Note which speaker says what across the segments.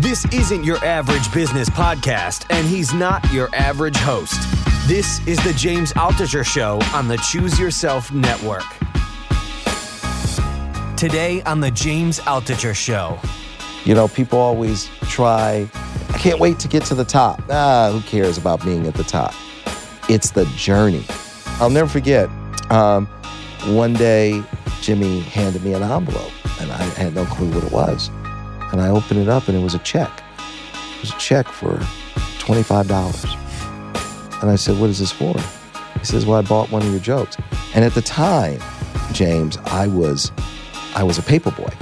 Speaker 1: This isn't your average business podcast, and he's not your average host. This is the James Altucher Show on the Choose Yourself Network. Today on the James Altucher Show.
Speaker 2: You know, people always try, I can't wait to get to the top. Ah, who cares about being at the top? It's the journey. I'll never forget, um, one day Jimmy handed me an envelope, and I had no clue what it was. And I opened it up and it was a check. It was a check for $25. And I said, What is this for? He says, Well, I bought one of your jokes. And at the time, James, I was I was a paper boy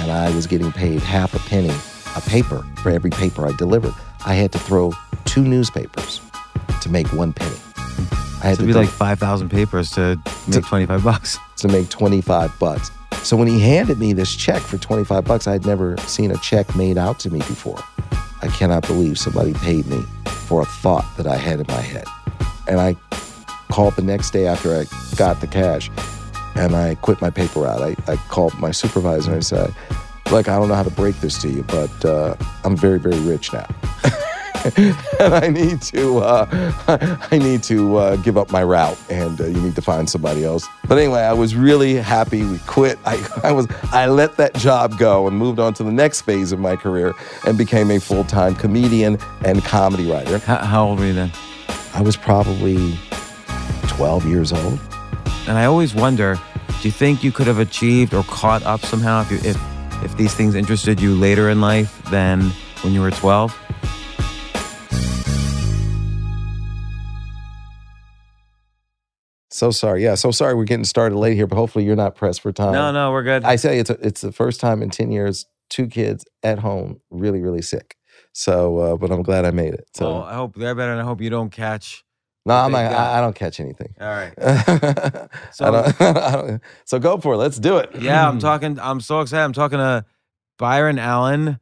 Speaker 2: and I was getting paid half a penny a paper for every paper I delivered. I had to throw two newspapers to make one penny. I had
Speaker 3: So it'd be like 5,000 papers to make 25 bucks.
Speaker 2: to make 25 bucks. So when he handed me this check for 25 bucks, I'd never seen a check made out to me before. I cannot believe somebody paid me for a thought that I had in my head. And I called the next day after I got the cash and I quit my paper route. I, I called my supervisor and I said, Look, I don't know how to break this to you, but uh, I'm very, very rich now. and I need to uh, I need to uh, give up my route, and uh, you need to find somebody else. But anyway, I was really happy. We quit. I, I was I let that job go and moved on to the next phase of my career and became a full time comedian and comedy writer.
Speaker 3: How, how old were you then?
Speaker 2: I was probably 12 years old.
Speaker 3: And I always wonder, do you think you could have achieved or caught up somehow if, you, if, if these things interested you later in life than when you were 12?
Speaker 2: So sorry. Yeah, so sorry we're getting started late here, but hopefully you're not pressed for time.
Speaker 3: No, no, we're good.
Speaker 2: I say it's a, it's the first time in 10 years, two kids at home, really, really sick. So, uh, but I'm glad I made it. So,
Speaker 3: well, I hope they're better, and I hope you don't catch.
Speaker 2: no, I'm not, I, I don't catch anything.
Speaker 3: All right.
Speaker 2: so, I don't, I don't, so go for it. Let's do it.
Speaker 3: Yeah, I'm talking. I'm so excited. I'm talking to Byron Allen.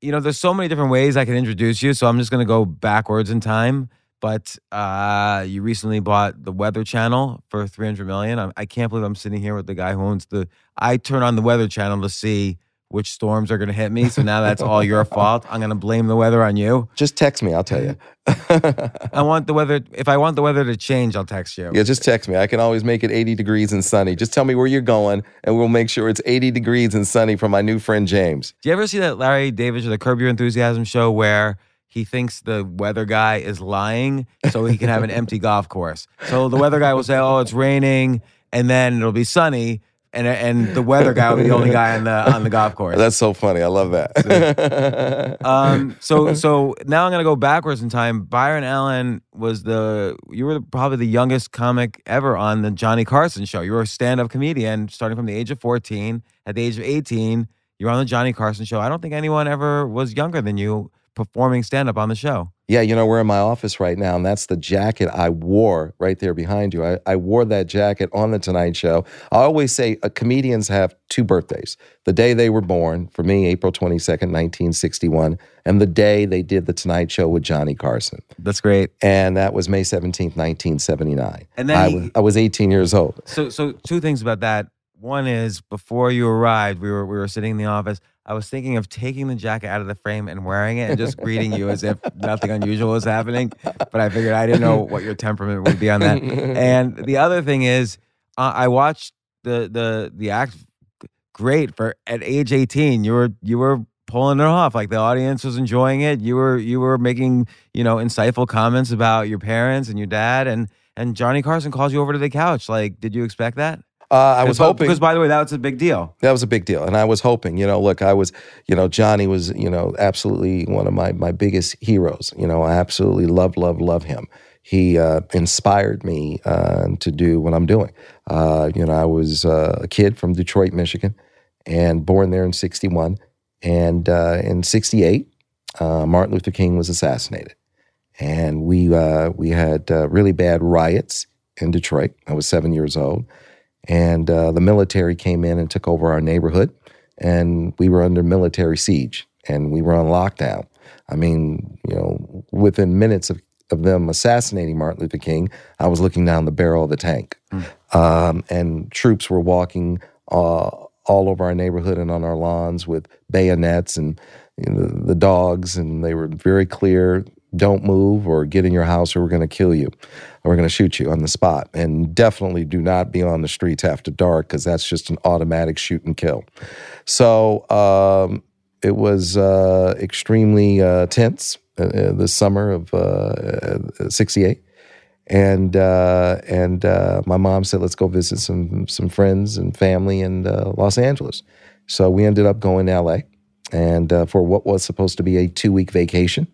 Speaker 3: You know, there's so many different ways I can introduce you, so I'm just gonna go backwards in time. But uh, you recently bought the Weather Channel for 300 million. I, I can't believe I'm sitting here with the guy who owns the. I turn on the Weather Channel to see which storms are gonna hit me. So now that's all your fault. I'm gonna blame the weather on you.
Speaker 2: Just text me. I'll tell you.
Speaker 3: I want the weather. If I want the weather to change, I'll text you.
Speaker 2: yeah, just text me. I can always make it 80 degrees and sunny. Just tell me where you're going, and we'll make sure it's 80 degrees and sunny for my new friend James.
Speaker 3: Do you ever see that Larry David or the Curb Your Enthusiasm show where he thinks the weather guy is lying so he can have an empty golf course? So the weather guy will say, "Oh, it's raining," and then it'll be sunny, and and the weather guy will be the only guy on the on the golf course.
Speaker 2: That's so funny. I love that.
Speaker 3: Um, so so now I'm gonna go backwards in time. Byron Allen was the you were probably the youngest comic ever on the Johnny Carson show. You were a stand-up comedian starting from the age of 14. At the age of 18, you were on the Johnny Carson show. I don't think anyone ever was younger than you performing stand-up on the show.
Speaker 2: Yeah, you know, we're in my office right now, and that's the jacket I wore right there behind you. I, I wore that jacket on The Tonight Show. I always say uh, comedians have two birthdays the day they were born, for me, April 22nd, 1961, and the day they did The Tonight Show with Johnny Carson.
Speaker 3: That's great.
Speaker 2: And that was May 17th, 1979.
Speaker 3: And then
Speaker 2: I,
Speaker 3: he-
Speaker 2: was, I was 18 years old.
Speaker 3: So, so two things about that. One is before you arrived, we were we were sitting in the office. I was thinking of taking the jacket out of the frame and wearing it and just greeting you as if nothing unusual was happening. But I figured I didn't know what your temperament would be on that. And the other thing is, uh, I watched the the the act. Great for at age eighteen, you were you were pulling it off. Like the audience was enjoying it. You were you were making you know insightful comments about your parents and your dad and and Johnny Carson calls you over to the couch. Like, did you expect that?
Speaker 2: Uh, I was hoping.
Speaker 3: because by the way, that was a big deal.
Speaker 2: That was a big deal. And I was hoping, you know, look, I was, you know, Johnny was, you know, absolutely one of my, my biggest heroes. You know, I absolutely love, love, love him. He uh, inspired me uh, to do what I'm doing. Uh, you know, I was uh, a kid from Detroit, Michigan, and born there in 61. And uh, in 68, uh, Martin Luther King was assassinated. And we, uh, we had uh, really bad riots in Detroit. I was seven years old and uh, the military came in and took over our neighborhood, and we were under military siege, and we were on lockdown. I mean, you know, within minutes of, of them assassinating Martin Luther King, I was looking down the barrel of the tank, um, and troops were walking uh, all over our neighborhood and on our lawns with bayonets and you know, the dogs, and they were very clear. Don't move or get in your house, or we're going to kill you, or we're going to shoot you on the spot. And definitely do not be on the streets after dark because that's just an automatic shoot and kill. So um, it was uh, extremely uh, tense uh, uh, this summer of uh, '68 and uh, and uh, my mom said, "Let's go visit some some friends and family in uh, Los Angeles." So we ended up going to L.A. and uh, for what was supposed to be a two week vacation,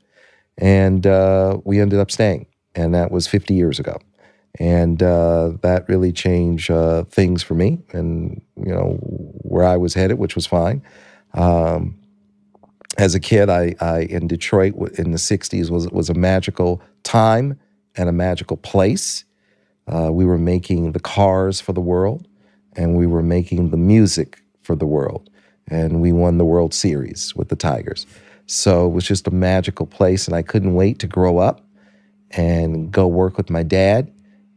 Speaker 2: and uh, we ended up staying, and that was 50 years ago, and uh, that really changed uh, things for me, and you know where I was headed, which was fine. Um, as a kid, I, I in Detroit in the '60s was was a magical time and a magical place. Uh, we were making the cars for the world, and we were making the music for the world, and we won the World Series with the Tigers. So it was just a magical place, and I couldn't wait to grow up and go work with my dad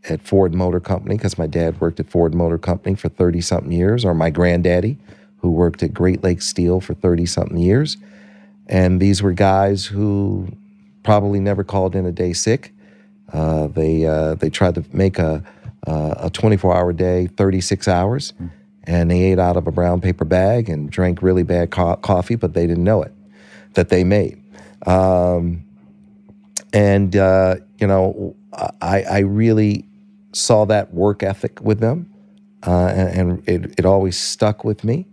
Speaker 2: at Ford Motor Company because my dad worked at Ford Motor Company for 30 something years, or my granddaddy, who worked at Great Lakes Steel for 30 something years. And these were guys who probably never called in a day sick. Uh, they uh, they tried to make a a 24 hour day, 36 hours, and they ate out of a brown paper bag and drank really bad co- coffee, but they didn't know it that they made. Um, and uh, you know, I, I really saw that work ethic with them, uh, and, and it, it always stuck with me.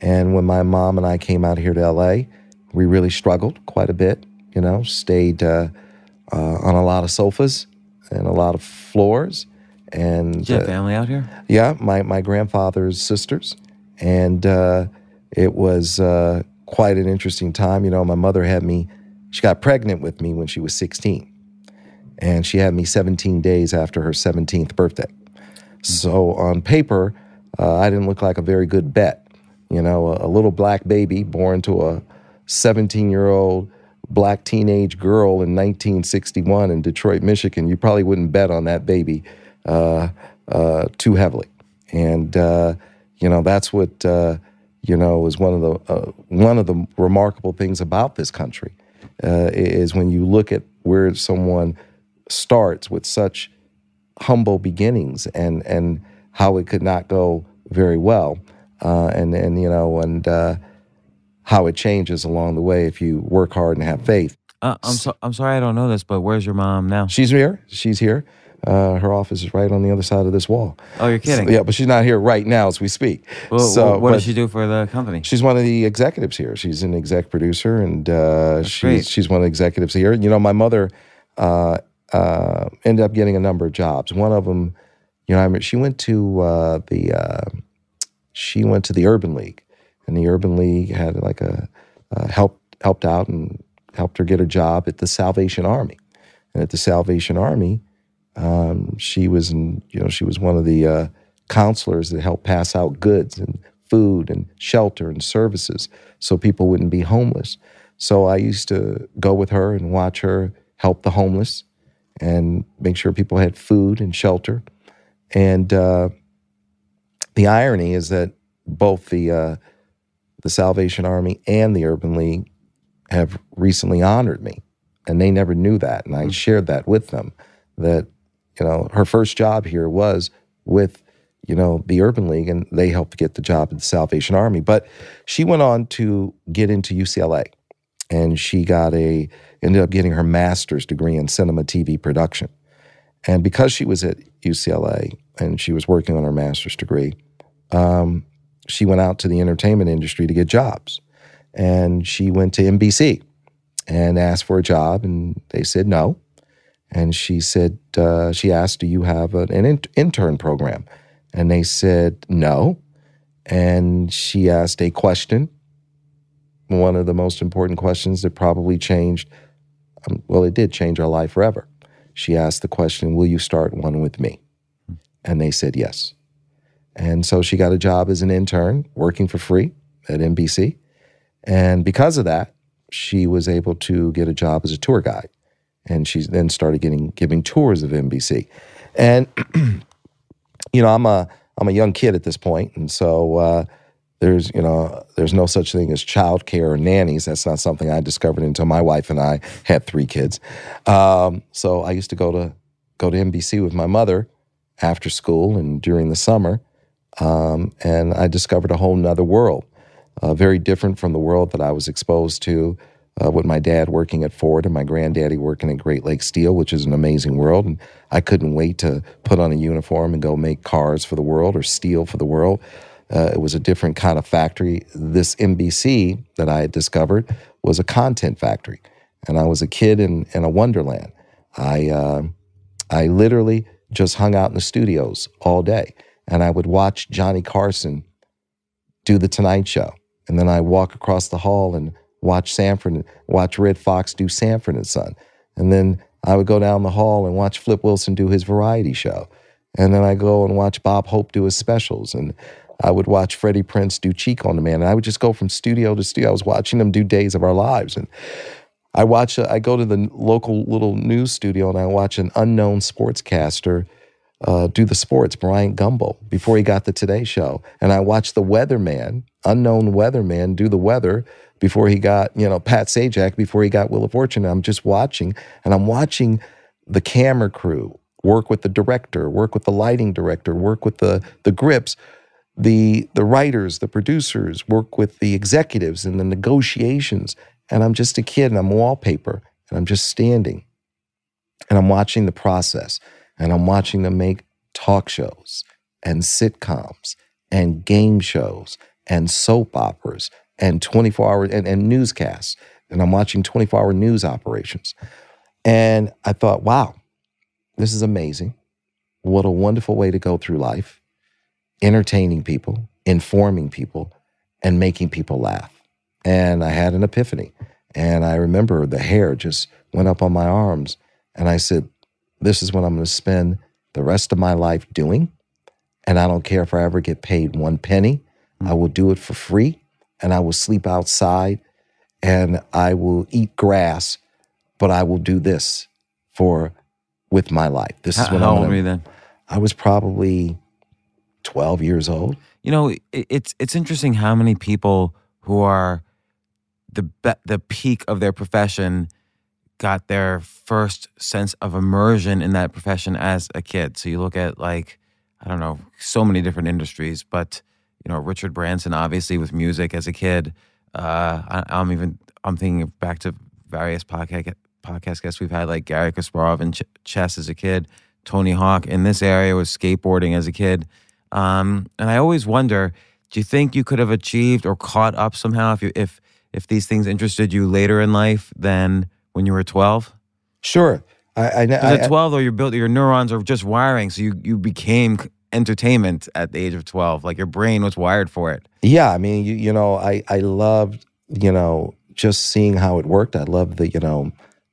Speaker 2: And when my mom and I came out here to LA, we really struggled quite a bit. You know, stayed uh, uh, on a lot of sofas and a lot of floors. And
Speaker 3: Did you have
Speaker 2: uh,
Speaker 3: family out here?
Speaker 2: yeah, my, my grandfather's sisters. And uh, it was uh, quite an interesting time. You know, my mother had me, she got pregnant with me when she was 16. And she had me 17 days after her 17th birthday. So on paper, uh, I didn't look like a very good bet. You know, a, a little black baby born to a 17 year old black teenage girl in 1961 in Detroit, Michigan, you probably wouldn't bet on that baby uh, uh, too heavily. And, uh, you know, that's what, uh, you know, is one of the, uh, one of the remarkable things about this country uh, is when you look at where someone starts with such humble beginnings and and how it could not go very well uh, and and you know and uh, how it changes along the way if you work hard and have faith.
Speaker 3: Uh, I'm so, I'm sorry I don't know this, but where's your mom now?
Speaker 2: She's here. She's here. Uh, her office is right on the other side of this wall.
Speaker 3: Oh, you're kidding.
Speaker 2: So- yeah, but she's not here right now as we speak.
Speaker 3: Well,
Speaker 2: so,
Speaker 3: what does she do for the company?
Speaker 2: She's one of the executives here. She's an exec producer, and uh, she's
Speaker 3: great.
Speaker 2: she's one of the executives here. You know, my mother uh, uh, ended up getting a number of jobs. One of them, you know, I remember she went to uh, the uh, she went to the Urban League, and the Urban League had like a uh, helped helped out and helped her get a job at the Salvation Army. And at the Salvation Army, um, she was in, you know, she was one of the uh, counselors that helped pass out goods and food and shelter and services so people wouldn't be homeless. So I used to go with her and watch her help the homeless and make sure people had food and shelter. And uh, the irony is that both the uh, the Salvation Army and the Urban League have recently honored me, and they never knew that, and I shared that with them. That you know, her first job here was with you know the Urban League, and they helped get the job at the Salvation Army. But she went on to get into UCLA, and she got a ended up getting her master's degree in cinema TV production. And because she was at UCLA and she was working on her master's degree, um, she went out to the entertainment industry to get jobs. And she went to NBC and asked for a job, and they said no. And she said, uh, she asked, Do you have an, an in- intern program? And they said no. And she asked a question, one of the most important questions that probably changed, um, well, it did change our life forever. She asked the question, Will you start one with me? And they said yes. And so she got a job as an intern working for free at NBC. And because of that, she was able to get a job as a tour guide. And she then started getting giving tours of NBC. And you know, I'm a I'm a young kid at this point, and so uh, there's you know there's no such thing as childcare or nannies. That's not something I discovered until my wife and I had three kids. Um, so I used to go to go to NBC with my mother after school and during the summer, um, and I discovered a whole nother world, uh, very different from the world that I was exposed to uh, with my dad working at Ford and my granddaddy working at Great Lakes Steel, which is an amazing world. And I couldn't wait to put on a uniform and go make cars for the world or steel for the world. Uh, it was a different kind of factory. This NBC that I had discovered was a content factory, and I was a kid in, in a wonderland. I uh, I literally just hung out in the studios all day, and I would watch Johnny Carson do the Tonight Show, and then I walk across the hall and watch Sanford, watch Redd Foxx do Sanford and Son, and then I would go down the hall and watch Flip Wilson do his variety show, and then I go and watch Bob Hope do his specials, and I would watch Freddie Prinze do Chico and the Man, and I would just go from studio to studio. I was watching them do Days of Our Lives, and I watch. I go to the local little news studio, and I watch an unknown sportscaster uh, do the sports, Bryant Gumbel, before he got the Today Show, and I watch the weatherman, unknown weatherman, do the weather before he got you know Pat Sajak, before he got Wheel of Fortune. I'm just watching, and I'm watching the camera crew work with the director, work with the lighting director, work with the the grips the the writers, the producers work with the executives and the negotiations. And I'm just a kid and I'm wallpaper and I'm just standing and I'm watching the process and I'm watching them make talk shows and sitcoms and game shows and soap operas and 24 hour and, and newscasts. And I'm watching 24 hour news operations. And I thought, wow, this is amazing. What a wonderful way to go through life entertaining people, informing people, and making people laugh. And I had an epiphany. And I remember the hair just went up on my arms. And I said, This is what I'm going to spend the rest of my life doing. And I don't care if I ever get paid one penny. I mm. will do it for free. And I will sleep outside and I will eat grass, but I will do this for with my life. This is
Speaker 3: How,
Speaker 2: what
Speaker 3: how
Speaker 2: I'm
Speaker 3: old were you then?
Speaker 2: I was probably 12 years old.
Speaker 3: You know, it, it's it's interesting how many people who are the be- the peak of their profession got their first sense of immersion in that profession as a kid. So you look at like I don't know, so many different industries, but you know, Richard Branson obviously with music as a kid. Uh, I, I'm even I'm thinking back to various podcast podcast guests we've had, like Garry Kasparov in ch- chess as a kid. Tony Hawk in this area was skateboarding as a kid. Um, and I always wonder, do you think you could have achieved or caught up somehow if you, if if these things interested you later in life than when you were 12?
Speaker 2: Sure. I, I, I,
Speaker 3: at 12 though, you're built your neurons are just wiring, so you you became entertainment at the age of 12. Like your brain was wired for it.
Speaker 2: yeah, I mean, you, you know, I, I loved, you know, just seeing how it worked. I loved the, you know,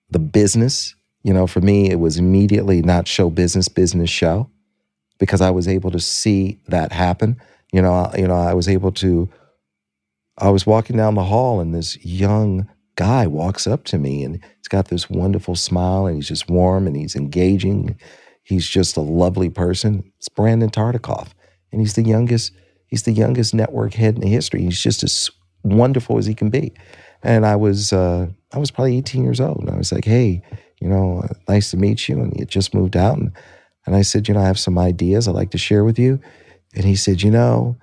Speaker 2: the business. You know, for me, it was immediately not show business, business show, because I was able to see that happen. You know, I- you know, I was able to. I was walking down the hall, and this young guy walks up to me, and he's got this wonderful smile, and he's just warm, and he's engaging. He's just a lovely person. It's Brandon Tartikoff, and he's the youngest. He's the youngest network head in the history. He's just as wonderful as he can be. And I was uh, I was probably 18 years old, and I was like, "Hey, you know, nice to meet you." And he had just moved out, and and I said, "You know, I have some ideas I'd like to share with you." And he said, "You know,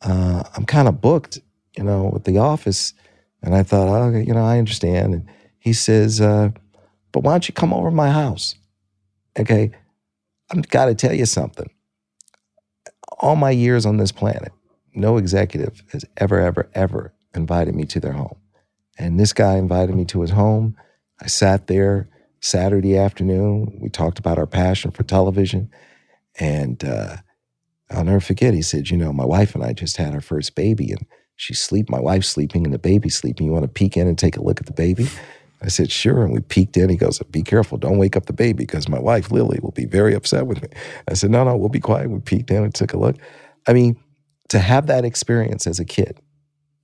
Speaker 2: uh, I'm kind of booked, you know, with the office." And I thought, "Oh, you know, I understand." And he says, uh, "But why don't you come over to my house?" Okay, I've got to tell you something. All my years on this planet, no executive has ever, ever, ever invited me to their home. And this guy invited me to his home. I sat there Saturday afternoon. We talked about our passion for television. And uh, I'll never forget, he said, You know, my wife and I just had our first baby, and she's sleep. My wife's sleeping, and the baby's sleeping. You want to peek in and take a look at the baby? I said, Sure. And we peeked in. He goes, Be careful. Don't wake up the baby because my wife, Lily, will be very upset with me. I said, No, no, we'll be quiet. We peeked in and took a look. I mean, to have that experience as a kid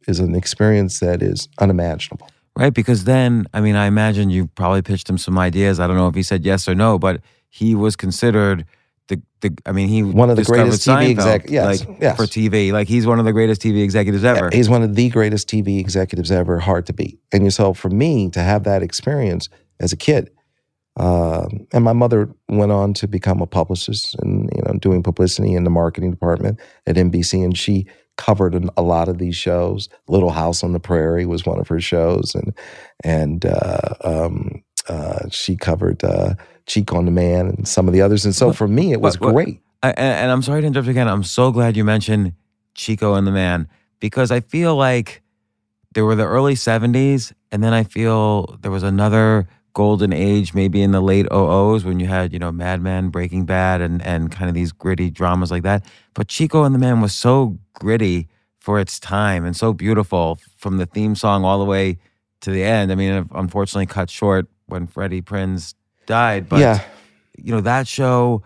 Speaker 2: is an experience that is unimaginable.
Speaker 3: Right, because then, I mean, I imagine you probably pitched him some ideas. I don't know if he said yes or no, but he was considered the the. I mean, he
Speaker 2: One of the greatest TV
Speaker 3: Seinfeld,
Speaker 2: exec- yes,
Speaker 3: like
Speaker 2: yes.
Speaker 3: for TV. Like he's one of the greatest TV executives ever.
Speaker 2: He's one of the greatest TV executives ever, hard to beat. And so for me to have that experience as a kid, um, and my mother went on to become a publicist and you know doing publicity in the marketing department at NBC, and she covered an- a lot of these shows. Little House on the Prairie was one of her shows, and and uh, um, uh, she covered uh, Chico and the Man and some of the others. And so for me, it was
Speaker 3: What- what-
Speaker 2: great.
Speaker 3: I, and, and I'm sorry to interrupt again. I'm so glad you mentioned Chico and the Man because I feel like there were the early 70s, and then I feel there was another golden age, maybe in the late 00s when you had, you know, Mad Men, Breaking Bad, and, and kind of these gritty dramas like that. But Chico and the Man was so gritty for its time and so beautiful from the theme song all the way to the end. I mean, unfortunately cut short when Freddie Prinze died, but
Speaker 2: yeah,
Speaker 3: you know that show,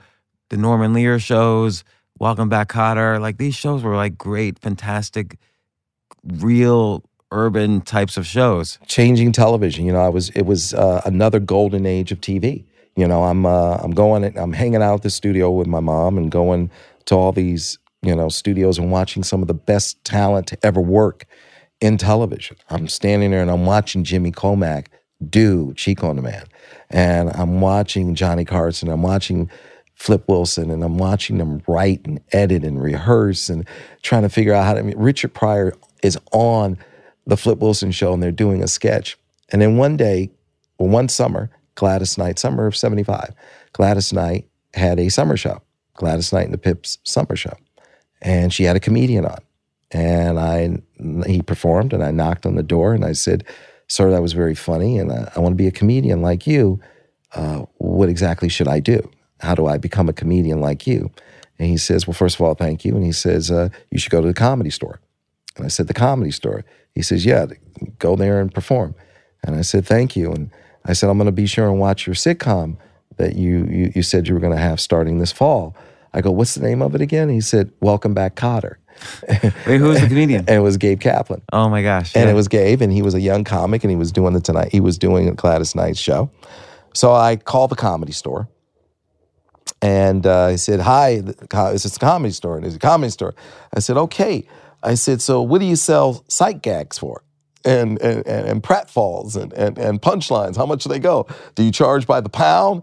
Speaker 3: the Norman Lear shows, Welcome Back Kotter, like these shows were like great, fantastic, real urban types of shows.
Speaker 2: changing television. You know, I was it was uh, another golden age of TV. You know, I'm uh, I'm going I'm hanging out at the studio with my mom and going to all these you know studios and watching some of the best talent to ever work in television. I'm standing there and I'm watching Jimmie Komack do Chico and the Man, and I'm watching Johnny Carson. I'm watching Flip Wilson, and I'm watching them write and edit and rehearse and trying to figure out how to. I mean, Richard Pryor is on the Flip Wilson show, and they're doing a sketch. And then one day, well, one summer, Gladys Knight, summer of '75, Gladys Knight had a summer show, Gladys Knight and the Pips summer show, and she had a comedian on, and I he performed, and I knocked on the door, and I said, "Sir, that was very funny, and I, I want to be a comedian like you. Uh, what exactly should I do? How do I become a comedian like you?" And he says, "Well, first of all, thank you." And he says, uh, "You should go to the comedy store." And I said, "The comedy store." He says, "Yeah, go there and perform." And I said, "Thank you." And I said, "I'm going to be sure and watch your sitcom that you you, you said you were going to have starting this fall." I go, "What's the name of it again?" He said, "Welcome Back, Kotter."
Speaker 3: Wait, who was the comedian?
Speaker 2: And it was Gabe Kaplan.
Speaker 3: oh my gosh.
Speaker 2: And
Speaker 3: yeah.
Speaker 2: it was Gabe, and he was a young comic, and he was doing the tonight. He was doing a Gladys Knight show. So I called the comedy store, and uh, I said, "Hi, the it's a comedy store." And it's a comedy store. I said, "Okay." I said, "So what do you sell sight gags for?" And and and, and pratfalls and, and and punchlines. How much do they go? Do you charge by the pound?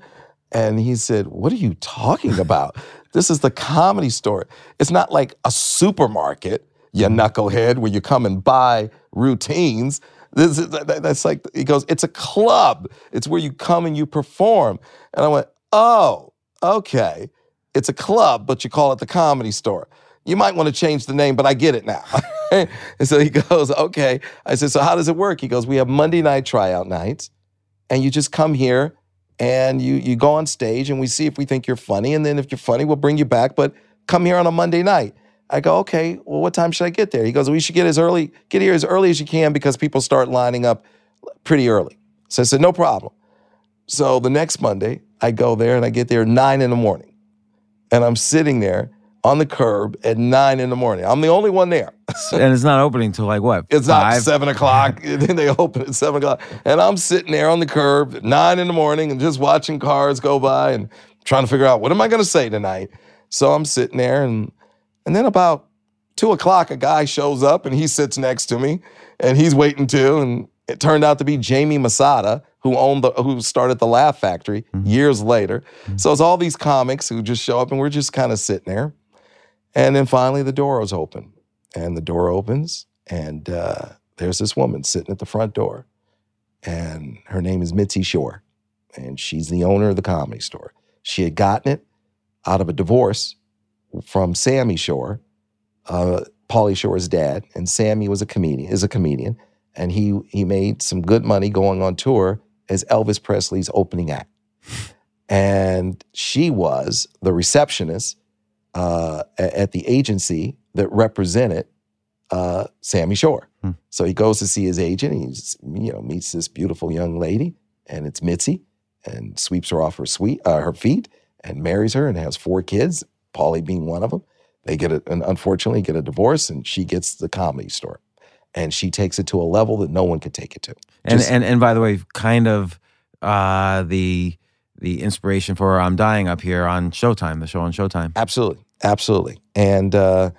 Speaker 2: And he said, "What are you talking about? this is the comedy store. It's not like a supermarket, you mm-hmm. knucklehead, where you come and buy routines." This is, that's like he goes. It's a club. It's where you come and you perform. And I went, oh, okay. It's a club, but you call it the comedy store. You might want to change the name, but I get it now. and so he goes, okay. I said, so how does it work? He goes, we have Monday night tryout nights, and you just come here and you you go on stage and we see if we think you're funny, and then if you're funny, we'll bring you back. But come here on a Monday night. I go, okay, well, what time should I get there? He goes, we should get as early, get here as early as you can because people start lining up pretty early. So I said, no problem. So the next Monday, I go there and I get there nine in the morning. And I'm sitting there on the curb at nine in the morning. I'm the only one there.
Speaker 3: and it's not opening till like what?
Speaker 2: It's
Speaker 3: five?
Speaker 2: not seven o'clock. then they open at seven o'clock. And I'm sitting there on the curb at nine in the morning and just watching cars go by and trying to figure out what am I gonna say tonight. So I'm sitting there and and then about two o'clock, a guy shows up and he sits next to me and he's waiting too. And it turned out to be Jamie Masada, who owned the who started the Laugh Factory mm-hmm. years later. Mm-hmm. So it's all these comics who just show up and we're just kind of sitting there. And then finally the door was open. And the door opens, and uh, there's this woman sitting at the front door. And her name is Mitzi Shore. And she's the owner of the comedy store. She had gotten it out of a divorce from Sammy Shore, uh, Pauly Shore's dad, and Sammy was a comedian, is a comedian, and he he made some good money going on tour as Elvis Presley's opening act. And she was the receptionist uh, at the agency that represented uh, Sammy Shore.
Speaker 3: Hmm.
Speaker 2: So he goes to see his agent. He's you know meets this beautiful young lady, and it's Mitzi, and sweeps her off her sweet uh, her feet, and marries her, and has four kids. Pauly being one of them. They get a, and unfortunately get a divorce, and she gets the comedy store, and she takes it to a level that no one could take it to.
Speaker 3: And and and by the way, kind of uh, the the inspiration for "I'm Dying" up here on Showtime, the show on Showtime.
Speaker 2: Absolutely, absolutely. And uh,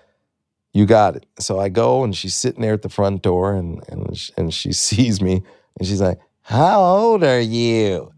Speaker 2: you got it. So I go, and she's sitting there at the front door, and and sh- and she sees me, and she's like, "How old are you?"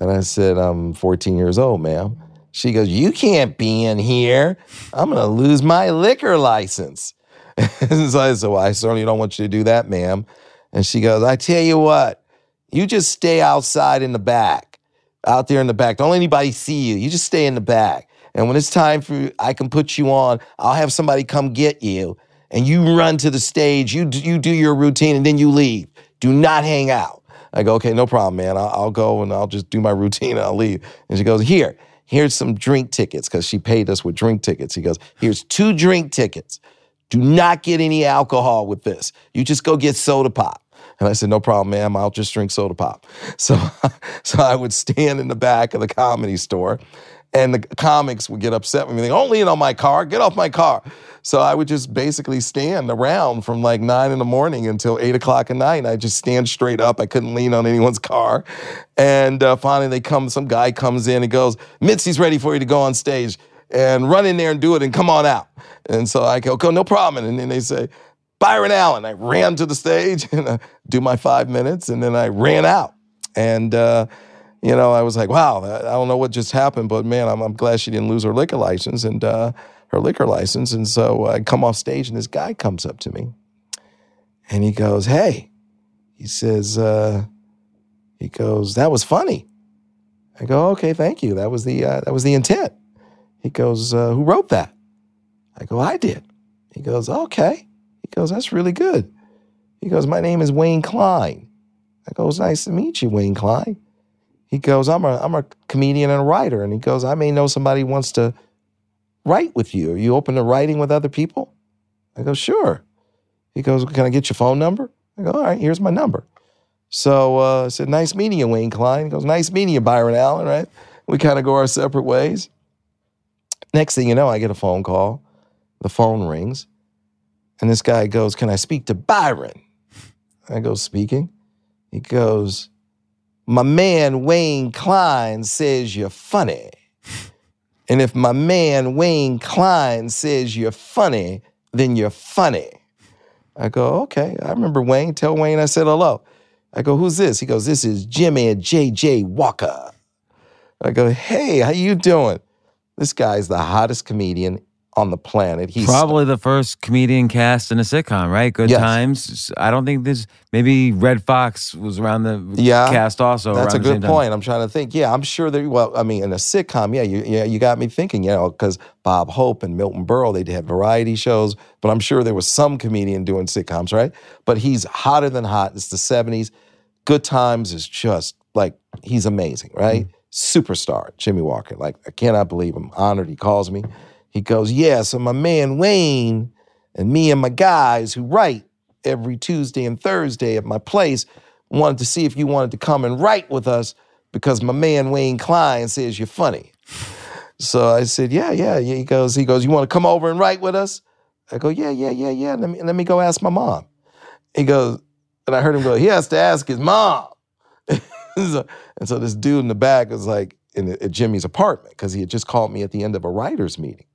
Speaker 2: And I said, "I'm 14 years old, ma'am." She goes, "You can't be in here. I'm gonna lose my liquor license." and so I said, "Well, I certainly don't want you to do that, ma'am." And she goes, "I tell you what, you just stay outside in the back, out there in the back. Don't let anybody see you. You just stay in the back." And when it's time for I can put you on. I'll have somebody come get you, and you run to the stage. You you do your routine, and then you leave. Do not hang out. I go, okay, no problem, man. I'll, I'll go and I'll just do my routine and I'll leave. And she goes, here, here's some drink tickets because she paid us with drink tickets. He goes, here's two drink tickets. Do not get any alcohol with this. You just go get soda pop. And I said, no problem, ma'am. I'll just drink soda pop. So, so I would stand in the back of the comedy store and the comics would get upset with me. They don't lean on my car. Get off my car. So I would just basically stand around from like nine in the morning until eight o'clock at night. I just stand straight up. I couldn't lean on anyone's car. And uh, finally, they come. Some guy comes in and goes, "Mitzi's ready for you to go on stage and run in there and do it and come on out." And so I go, "Okay, no problem." And then they say, "Byron Allen." I ran to the stage and I do my five minutes, and then I ran out. And uh, you know, I was like, "Wow, I don't know what just happened, but man, I'm, I'm glad she didn't lose her liquor license and uh, her liquor license." And so I come off stage, and this guy comes up to me, and he goes, "Hey," he says. Uh, he goes, "That was funny." I go, "Okay, thank you. That was the uh, that was the intent." He goes, uh, "Who wrote that?" I go, "I did." He goes, "Okay." He goes, "That's really good." He goes, "My name is Wayne Kline." I go, "It's nice to meet you, Wayne Kline." He goes, "I'm a I'm a comedian and a writer," and he goes, "I may know somebody wants to write with you. Are you open to writing with other people?" I go, "Sure." He goes, "Can I get your phone number?" I go, "All right, here's my number." So uh, I said, nice meeting you, Wayne Kline. He goes, nice meeting you, Byron Allen, right? We kind of go our separate ways. Next thing you know, I get a phone call. The phone rings. And this guy goes, Can I speak to Byron? I go, Speaking. He goes, My man Wayne Kline says you're funny. And if my man Wayne Kline says you're funny, then you're funny. I go, Okay. I remember Wayne. Tell Wayne I said hello. I go, who's this? He goes, this is Jimmie and J.J. Walker. I go, hey, how you doing? This guy's the hottest comedian on the planet. He's
Speaker 3: Probably the first comedian cast in a sitcom, right? Good
Speaker 2: Yes.
Speaker 3: Times. I don't think there's maybe Redd Foxx was around the
Speaker 2: Yeah,
Speaker 3: cast also.
Speaker 2: That's a
Speaker 3: around the same
Speaker 2: good
Speaker 3: time.
Speaker 2: point. I'm trying to think. Yeah, I'm sure that. Well, I mean, in a sitcom, yeah, you yeah, you got me thinking. You know, because Bob Hope and Milton Berle, they had variety shows, but I'm sure there was some comedian doing sitcoms, right? But he's hotter than hot. It's the '70s. Good Times is just like he's amazing, right?
Speaker 3: Mm-hmm.
Speaker 2: Superstar, Jimmie Walker. Like I cannot believe I'm honored. He calls me. He goes, Yeah, so my man Wayne and me and my guys who write every Tuesday and Thursday at my place wanted to see if you wanted to come and write with us because my man Wayne Kline says you're funny. So I said, Yeah, yeah. He goes, he goes, You want to come over and write with us? I go, Yeah, yeah, yeah, yeah. Let me let me go ask my mom. He goes, and I heard him go, he has to ask his mom. so, and so this dude in the back was like in Jimmy's apartment because he had just called me at the end of a writers meeting.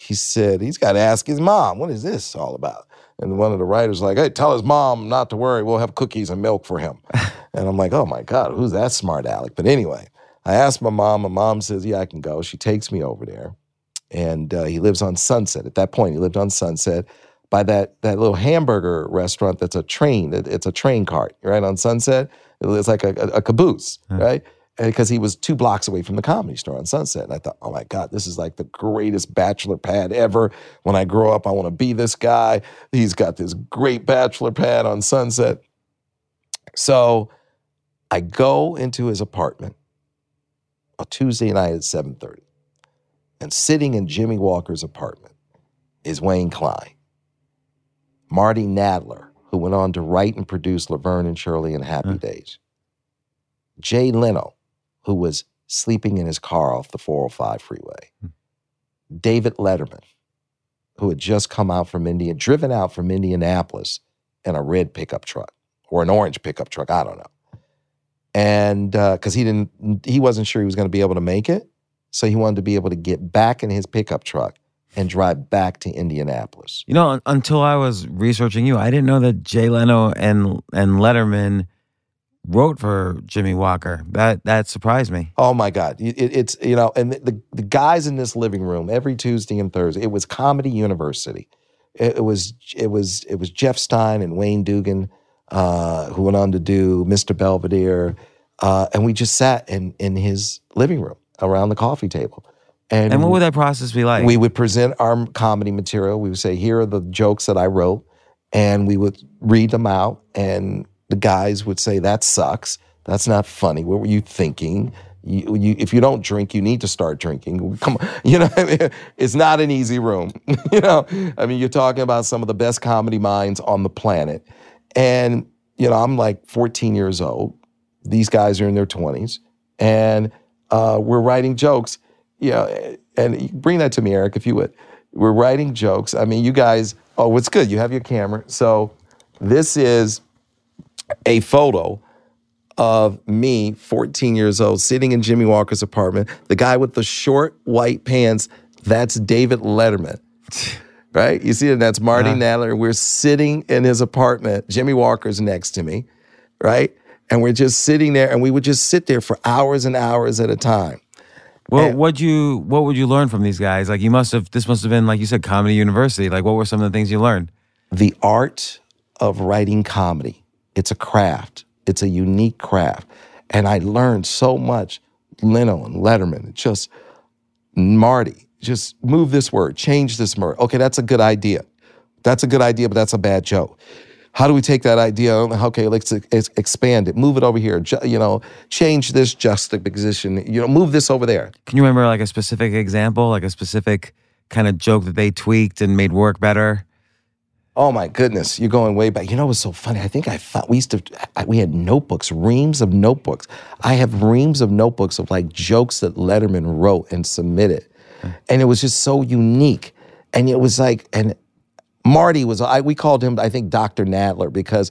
Speaker 2: He said he's got to ask his mom, what is this all about? And one of the writers like, hey, tell his mom not to worry. We'll have cookies and milk for him. and I'm like, oh my God, who's that smart aleck? But anyway, I asked my mom. My mom says, yeah, I can go. She takes me over there. And uh, he lives on Sunset. At that point, he lived on Sunset by that that little hamburger restaurant that's a train. It, it's a train cart, right on Sunset. It's like a, a, a caboose, right? Because he was two blocks away from the comedy store on Sunset. And I thought, oh my God, this is like the greatest bachelor pad ever. When I grow up, I want to be this guy. He's got this great bachelor pad on Sunset. So I go into his apartment a Tuesday night at 7:30. And sitting in Jimmie Walker's apartment is Wayne Kline. Marty Nadler, who went on to write and produce Laverne and Shirley and Happy
Speaker 3: Huh.
Speaker 2: Days. Jay Leno, who was sleeping in his car off the 405 freeway. Hmm. David Letterman, who had just come out from India, driven out from Indianapolis in a red pickup truck or an orange pickup truck, I don't know. And uh, because he didn't, he wasn't sure he was going to be able to make it, so he wanted to be able to get back in his pickup truck and drive back to Indianapolis.
Speaker 3: You know, un- until I was researching you, I didn't know that Jay Leno and and Letterman wrote for Jimmie Walker. That that surprised me.
Speaker 2: Oh my God! It, it's you know, and the the guys in this living room every Tuesday and Thursday. It was Comedy University. It, it was it was it was Jeff Stein and Wayne Dugan, uh, who went on to do Mr. Belvedere, uh, and we just sat in in his living room around the coffee table. And,
Speaker 3: And what would that process be like?
Speaker 2: we would present our comedy material. We would say, "Here are the jokes that I wrote," and we would read them out. And the guys would say, "That sucks. That's not funny. What were you thinking?" You, you, if you don't drink, you need to start drinking. Come on, you know, I mean, it's not an easy room. you know, I mean, you're talking about some of the best comedy minds on the planet, and you know, I'm like 14 years old. These guys are in their 20s, and uh, we're writing jokes. You know, and bring that to me, Eric, if you would. We're writing jokes. I mean, you guys. Oh, what's good? You have your camera. So this is a photo of me, 14 years old, sitting in Jimmie Walker's apartment. The guy with the short white pants, that's David Letterman. Right? You see it? That's Marty uh-huh. Nadler. We're sitting in his apartment. Jimmie Walker's next to me, right? And we're just sitting there, and we would just sit there for hours and hours at a time.
Speaker 3: Well,
Speaker 2: And-
Speaker 3: what you what would you learn from these guys? Like you must have this must have been like you said comedy university. Like what were some of the things you learned?
Speaker 2: the art of writing comedy. It's a craft. It's a unique craft. And I learned so much. Leno and Letterman, just Marty, just move this word, change this word. Okay, that's a good idea. That's a good idea, but that's a bad joke. How do we take that idea? Okay, let's expand it. Move it over here. You know, change this juxtaposition. You know, move this over there.
Speaker 3: Can you remember like a specific example, like a specific kind of joke that they tweaked and made work better?
Speaker 2: Oh my goodness, you're going way back. You know what's so funny? I think I found we used to I, we had notebooks, reams of notebooks. I have reams of notebooks of like jokes that Letterman wrote and submitted, hmm. and it was just so unique. And it was like, and Marty was I we called him I think Dr. Nadler because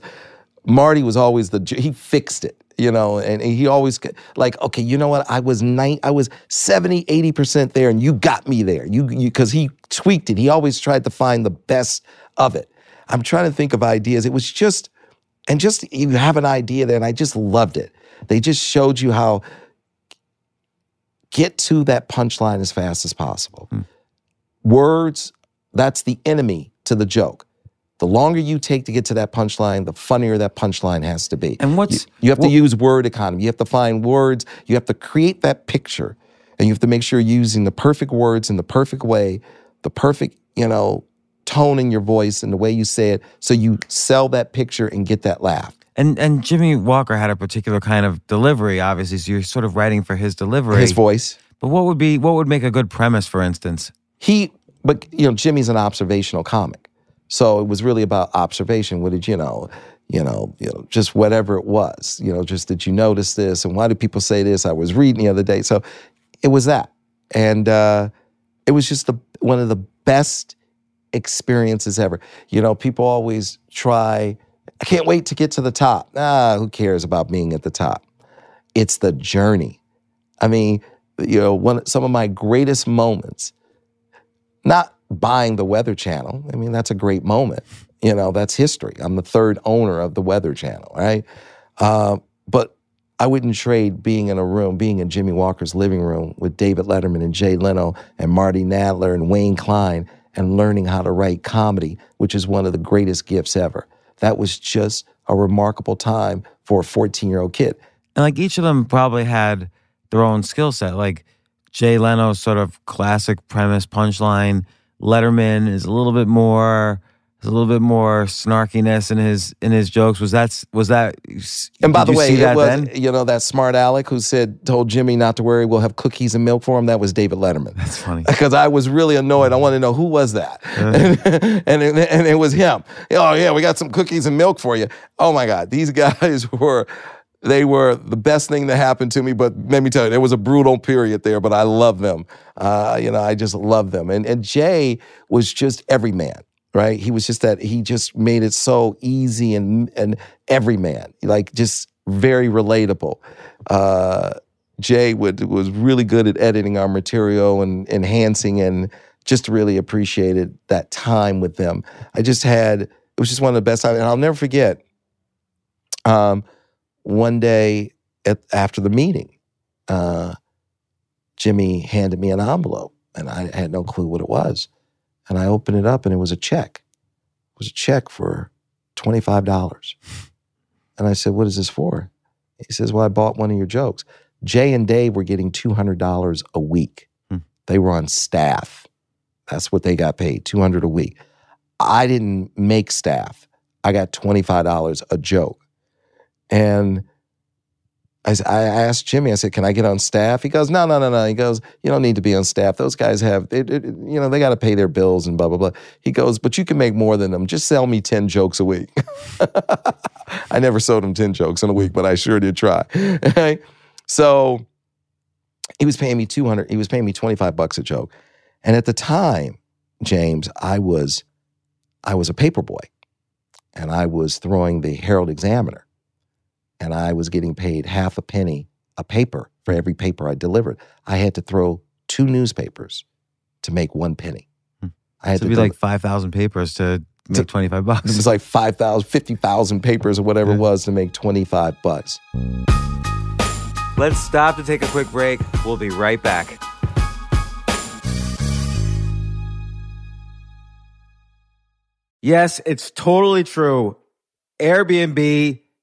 Speaker 2: Marty was always the he fixed it, you know, and he always like okay, you know what? I was nine I was 70 80% there and you got me there. You you cuz he tweaked it. He always tried to find the best of it. I'm trying to think of ideas. It was just and just you have an idea there and I just loved it. They just showed you how get to that punchline as fast as possible. Hmm. Words, that's the enemy to the joke. The longer you take to get to that punchline, the funnier that punchline has to be.
Speaker 3: And what's-
Speaker 2: you, you have to use word economy. You have to find words. You have to create that picture, and you have to make sure you're using the perfect words in the perfect way, the perfect you know tone in your voice and the way you say it, so you sell that picture and get that laugh.
Speaker 3: And and Jimmie Walker had a particular kind of delivery, obviously. So you're sort of writing for his delivery.
Speaker 2: His voice.
Speaker 3: But what would be what would make a good premise, for instance?
Speaker 2: he but you know, Jimmy's an observational comic, so it was really about observation. What did you know? You know, you know, just whatever it was. You know, just did you notice this, and why do people say this? I was reading the other day, so it was that, and uh, it was just the, one of the best experiences ever. You know, people always try. I can't wait to get to the top. Ah, who cares about being at the top? It's the journey. I mean, you know, one some of my greatest moments, not buying the Weather Channel. I mean, that's a great moment. You know, that's history. I'm the third owner of the Weather Channel, right? Uh, but I wouldn't trade being in a room, being in Jimmie Walker's living room with David Letterman and Jay Leno and Marty Nadler and Wayne Kline and learning how to write comedy, which is one of the greatest gifts ever. That was just a remarkable time for a 14 year old kid.
Speaker 3: And like each of them probably had their own skill set. Like Jay Leno's sort of classic premise punchline. Letterman is a little bit more a little bit more snarkiness in his in his jokes. Was that was that?
Speaker 2: And by the way,
Speaker 3: it
Speaker 2: was
Speaker 3: then?
Speaker 2: you know that smart Alec who said told Jimmie not to worry, we'll have cookies and milk for him. That was David Letterman.
Speaker 3: That's funny
Speaker 2: because I was really annoyed. I wanted to know who was that, and, and it, and it was him. Oh yeah, we got some cookies and milk for you. Oh my God, these guys were they were the best thing that happened to me. But let me tell you, there was a brutal period there, but I love them. Uh, you know, I just love them. And and Jay was just every man right? He was just that he just made it so easy and and every man, like just very relatable. Uh, Jay would was really good at editing our material and enhancing and just really appreciated that time with them. I just had it was just one of the best times, and I'll never forget. Um, one day at, after the meeting, uh, Jimmie handed me an envelope, and I had no clue what it was. And I opened it up and it was a check. It was a check for $25. And I said, What is this for? He says, Well, I bought one of your jokes. Jay and Dave were getting $200 a week. Hmm. They were on staff. That's what they got paid, 200 a week. I didn't make staff. I got $25 a joke. And I, I asked Jimmie, I said, can I get on staff? He goes, no, no, no, no. He goes, you don't need to be on staff. Those guys have, it, it, you know, they got to pay their bills and blah, blah, blah. He goes, but you can make more than them. Just sell me 10 jokes a week. I never sold him 10 jokes in a week, but I sure did try. so he was paying me 200, he was paying me 25 bucks a joke. And at the time, James, I was, I was a paper boy and I was throwing the Herald Examiner and I was getting paid half a penny a paper for every paper I delivered. I had to throw two newspapers to make one penny.
Speaker 3: Hmm. I had so to be like 5,000 papers to make to, 25 bucks.
Speaker 2: It was like 5,000, 50,000 papers or whatever yeah. it was to make 25 bucks.
Speaker 3: Let's stop to take a quick break. We'll be right back. Yes, it's totally true. Airbnb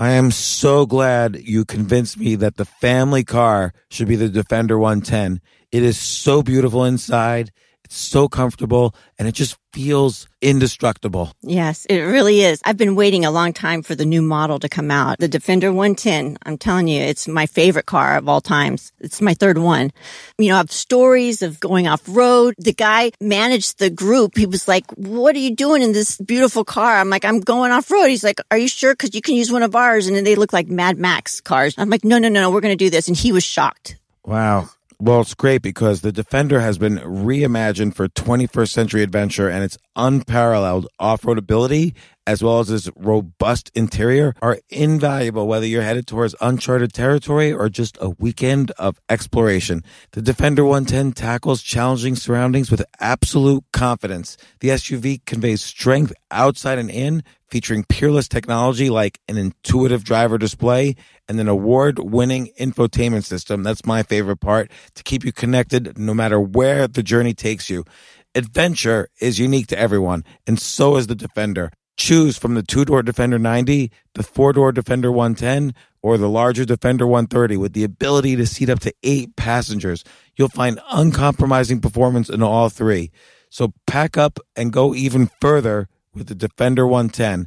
Speaker 4: I am so glad you convinced me that the family car should be the Defender 110. It is so beautiful inside. It's so comfortable and it just feels indestructible.
Speaker 5: Yes, it really is. I've been waiting a long time for the new model to come out. The Defender 110. I'm telling you, it's my favorite car of all times. It's my third one. You know, I have stories of going off road. The guy managed the group. He was like, what are you doing in this beautiful car? I'm like, I'm going off road. He's like, are you sure? Cause you can use one of ours. And then they look like Mad Max cars. I'm like, no, no, no, no, we're going to do this. And he was shocked.
Speaker 4: Wow. Well, it's great because the Defender has been reimagined for 21st century adventure and its unparalleled off-road ability as well as its robust interior are invaluable whether you're headed towards uncharted territory or just a weekend of exploration. The Defender 110 tackles challenging surroundings with absolute confidence. The SUV conveys strength outside and in, featuring peerless technology like an intuitive driver display and an award winning infotainment system. That's my favorite part to keep you connected no matter where the journey takes you. Adventure is unique to everyone, and so is the Defender. Choose from the two door Defender 90, the four door Defender 110, or the larger Defender 130 with the ability to seat up to eight passengers. You'll find uncompromising performance in all three. So pack up and go even further with the Defender 110.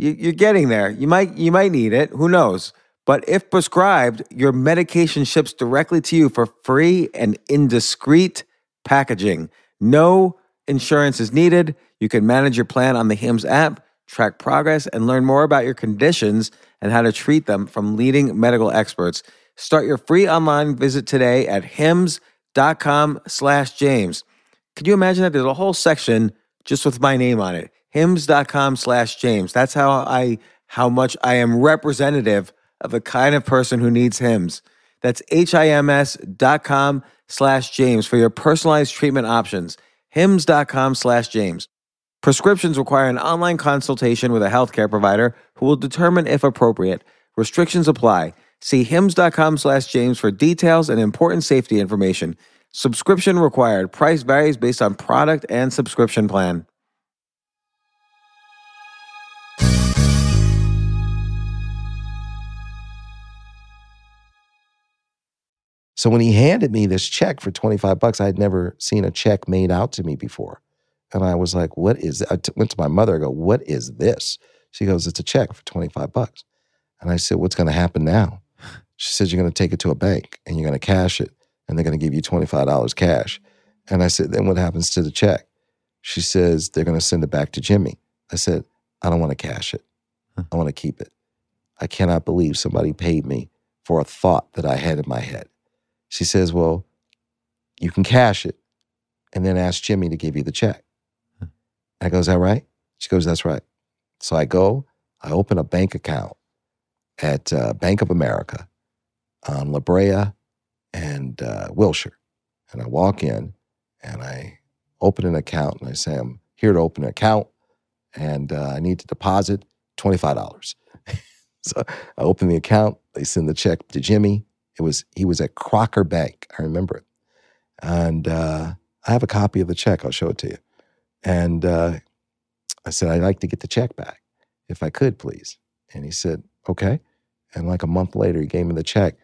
Speaker 3: You, you're getting there. You might you might need it. Who knows? But if prescribed, your medication ships directly to you for free and indiscreet packaging. No insurance is needed. You can manage your plan on the HIMS app, track progress, and learn more about your conditions and how to treat them from leading medical experts. Start your free online visit today at hims.com slash James. Could you imagine that? There's a whole section just with my name on it. Hims.com slash James. That's how I how much I am representative of the kind of person who needs Hims. That's H-I-M-S dot com slash James for your personalized treatment options. Hims.com slash James. Prescriptions require an online consultation with a healthcare provider who will determine if appropriate. Restrictions apply. See hims.com slash James for details and important safety information. Subscription required. Price varies based on product and subscription plan.
Speaker 2: So when he handed me this check for 25 bucks, I had never seen a check made out to me before. And I was like, what is it? I t- went to my mother, I go, what is this? She goes, it's a check for 25 bucks. And I said, what's going to happen now? She said, you're going to take it to a bank and you're going to cash it and they're going to give you $25 cash. And I said, then what happens to the check? She says, they're going to send it back to Jimmie. I said, I don't want to cash it. I want to keep it. I cannot believe somebody paid me for a thought that I had in my head. She says, Well, you can cash it and then ask Jimmie to give you the check. I go, Is that right? She goes, That's right. So I go, I open a bank account at uh, Bank of America on La Brea and uh, Wilshire. And I walk in and I open an account and I say, I'm here to open an account and uh, I need to deposit $25. so I open the account, they send the check to Jimmie. It was he was at Crocker Bank. I remember it, and uh, I have a copy of the check. I'll show it to you. And uh, I said, I'd like to get the check back, if I could, please. And he said, okay. And like a month later, he gave me the check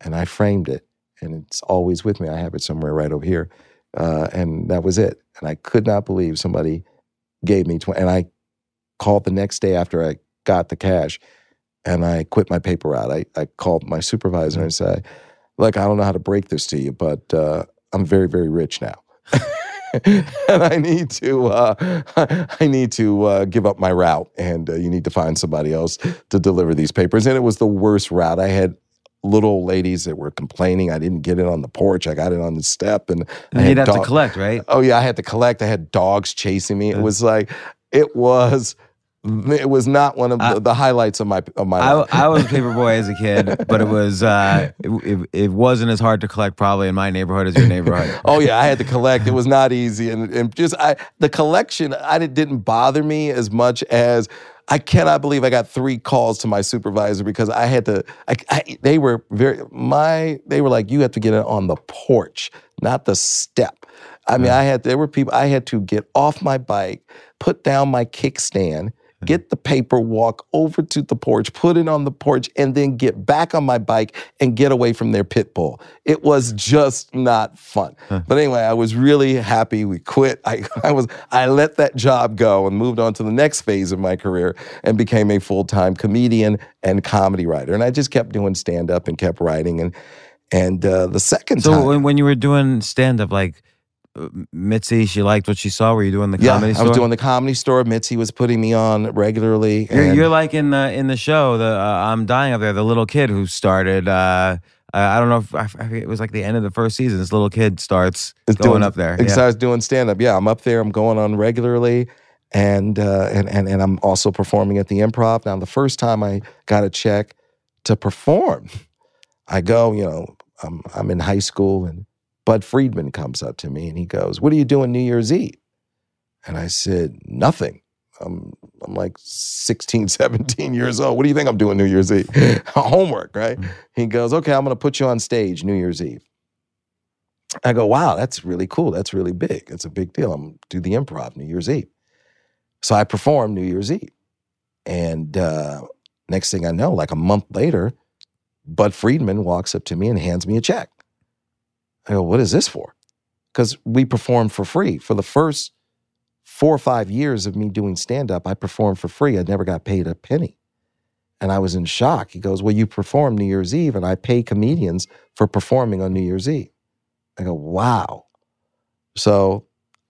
Speaker 2: and I framed it. And it's always with me. I have it somewhere right over here. Uh, and that was it. And I could not believe somebody gave me 20. And I called the next day after I got the cash and I quit my paper route. I, I called my supervisor and said, Look, I don't know how to break this to you, but uh, I'm very, very rich now. and I need to uh, I need to uh, give up my route, and uh, you need to find somebody else to deliver these papers. And it was the worst route. I had little ladies that were complaining. I didn't get it on the porch. I got it on the step, and,
Speaker 3: And
Speaker 2: I
Speaker 3: you'd
Speaker 2: had
Speaker 3: have to collect, right?
Speaker 2: Oh yeah, I had to collect. I had dogs chasing me. It was like it was. It was not one of the,
Speaker 3: I-
Speaker 2: the highlights of my of my
Speaker 3: I,
Speaker 2: life.
Speaker 3: I was a paper boy as a kid, but it was uh, it, it, it wasn't as hard to collect probably in my neighborhood as your neighborhood.
Speaker 2: Oh yeah, I had to collect. It was not easy, and, and just I the collection. I did, didn't bother me as much as I cannot believe I got three calls to my supervisor because I had to. I, I, they were very my. They were like, you have to get it on the porch, not the step. I mean, I had there were people. I had to get off my bike, put down my kickstand. Get the paper, walk over to the porch, put it on the porch, and then get back on my bike and get away from their pit bull. It was just not fun. But anyway, I was really happy we quit. I, I was I let that job go and moved on to the next phase of my career and became a full-time comedian and comedy writer. And I just kept doing stand-up and kept writing. And and uh, the second
Speaker 3: So
Speaker 2: time,
Speaker 3: when, when you were doing stand up, like Mitzi, she liked what she saw. Were you doing the
Speaker 2: yeah,
Speaker 3: comedy Yeah,
Speaker 2: I
Speaker 3: store?
Speaker 2: was doing the comedy store. Mitzi was putting me on regularly.
Speaker 3: You're, you're like in the in the show, the uh, I'm dying up there. The little kid who started. Uh, I I don't know if I forget, it was like the end of the first season. This little kid starts going
Speaker 2: doing,
Speaker 3: up there.
Speaker 2: He
Speaker 3: Yeah.
Speaker 2: starts doing stand up. Yeah, I'm up there. I'm going on regularly, and uh, and and and I'm also performing at the Improv. Now, the first time I got a check to perform, I go. You know, I'm I'm in high school, and Bud Friedman comes up to me and he goes, "What are you doing New Year's Eve?" And I said, "Nothing." I'm, I'm like 16, 17 years old. What do you think I'm doing New Year's Eve? Homework, right? He goes, okay, I'm going to put you on stage New Year's Eve. I go, wow, that's really cool. That's really big. It's a big deal. I'm going to do the improv New Year's Eve. So I perform New Year's Eve. And uh, next thing I know, like a month later, Bud Friedman walks up to me and hands me a check. I go, what is this for? Because we performed for free. For the first four or five years of me doing stand up, I performed for free. I never got paid a penny. And I was in shock. He goes, Well, you perform New Year's Eve, and I pay comedians for performing on New Year's Eve. I go, Wow. So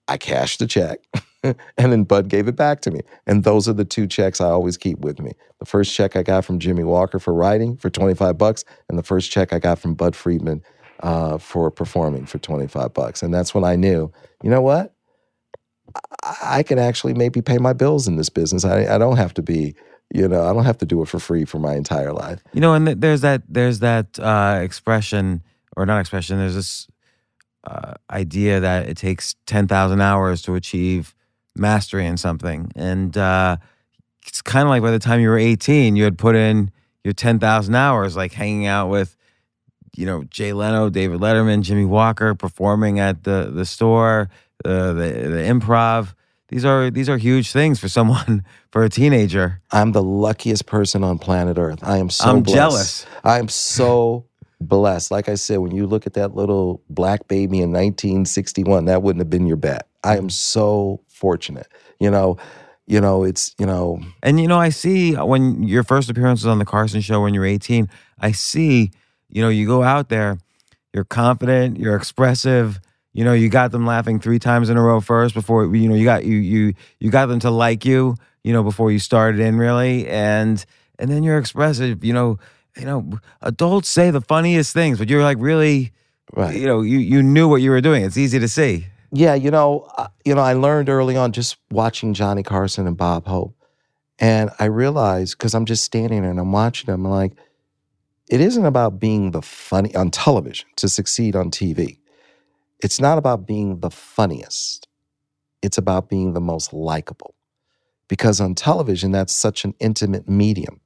Speaker 2: I cashed the check, and then Bud gave it back to me. And those are the two checks I always keep with me. The first check I got from Jimmie Walker for writing for 25 bucks, and the first check I got from Bud Friedman uh, for performing for 25 bucks. And that's when I knew, you know what? I, I can actually maybe pay my bills in this business. I, I don't have to be, you know, I don't have to do it for free for my entire life.
Speaker 3: You know, and th- there's that there's that uh, expression or not expression. There's this uh, idea that it takes ten thousand hours to achieve mastery in something, and uh, it's kind of like by the time you were eighteen, you had put in your ten thousand hours, like hanging out with, you know, Jay Leno, David Letterman, Jimmie Walker, performing at the the store, uh, the the improv. These are these are huge things for someone for a teenager.
Speaker 2: I'm the luckiest person on planet Earth. I am so
Speaker 3: I'm
Speaker 2: blessed.
Speaker 3: jealous.
Speaker 2: I am so blessed. Like I said, when you look at that little black baby in 1961, that wouldn't have been your bet. I am so fortunate. You know, you know, it's, you know,
Speaker 3: And you know, I see when your first appearance was on the Carson show when you were 18, I see, you know, you go out there, you're confident, you're expressive, you know, you got them laughing three times in a row first before you know, you got you you you got them to like you, you know, before you started in really. And and then you're expressive, you know, you know, adults say the funniest things, but you're like really
Speaker 2: right.
Speaker 3: you know, you you knew what you were doing. It's easy to see.
Speaker 2: Yeah, you know, uh, you know, I learned early on just watching Johnny Carson and Bob Hope, and I realized because I'm just standing there and I'm watching them, I'm like, it isn't about being the funny on television to succeed on TV. It's not about being the funniest. It's about being the most likable, because on television that's such an intimate medium,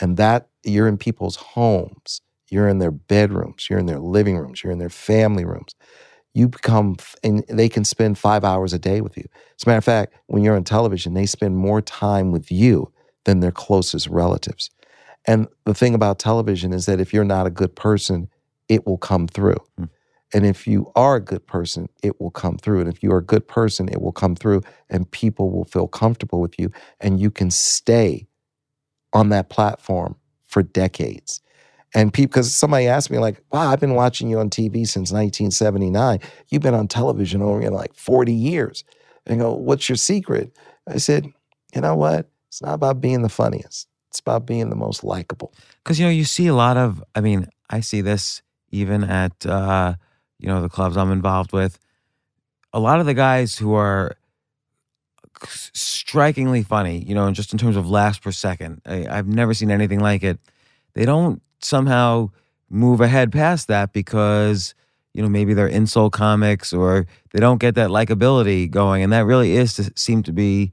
Speaker 2: and that you're in people's homes, you're in their bedrooms, you're in their living rooms, you're in their family rooms you become and they can spend five hours a day with you as a matter of fact when you're on television they spend more time with you than their closest relatives And the thing about television is that if you're not a good person, it will come through.
Speaker 3: Hmm.
Speaker 2: And if you are a good person, it will come through. And if you are a good person, it will come through and people will feel comfortable with you and you can stay on that platform for decades. And people, because somebody asked me, like, wow, I've been watching you on TV since 1979. You've been on television over like 40 years. And I go, what's your secret? I said, you know what? It's not about being the funniest. It's about being the most likable.
Speaker 3: Because you know, you see a lot of. I mean, I see this even at uh, you know the clubs I'm involved with. A lot of the guys who are strikingly funny, you know, just in terms of laughs per second, I, I've never seen anything like it. They don't somehow move ahead past that because you know maybe they're insult comics or they don't get that likability going, and that really is to seem to be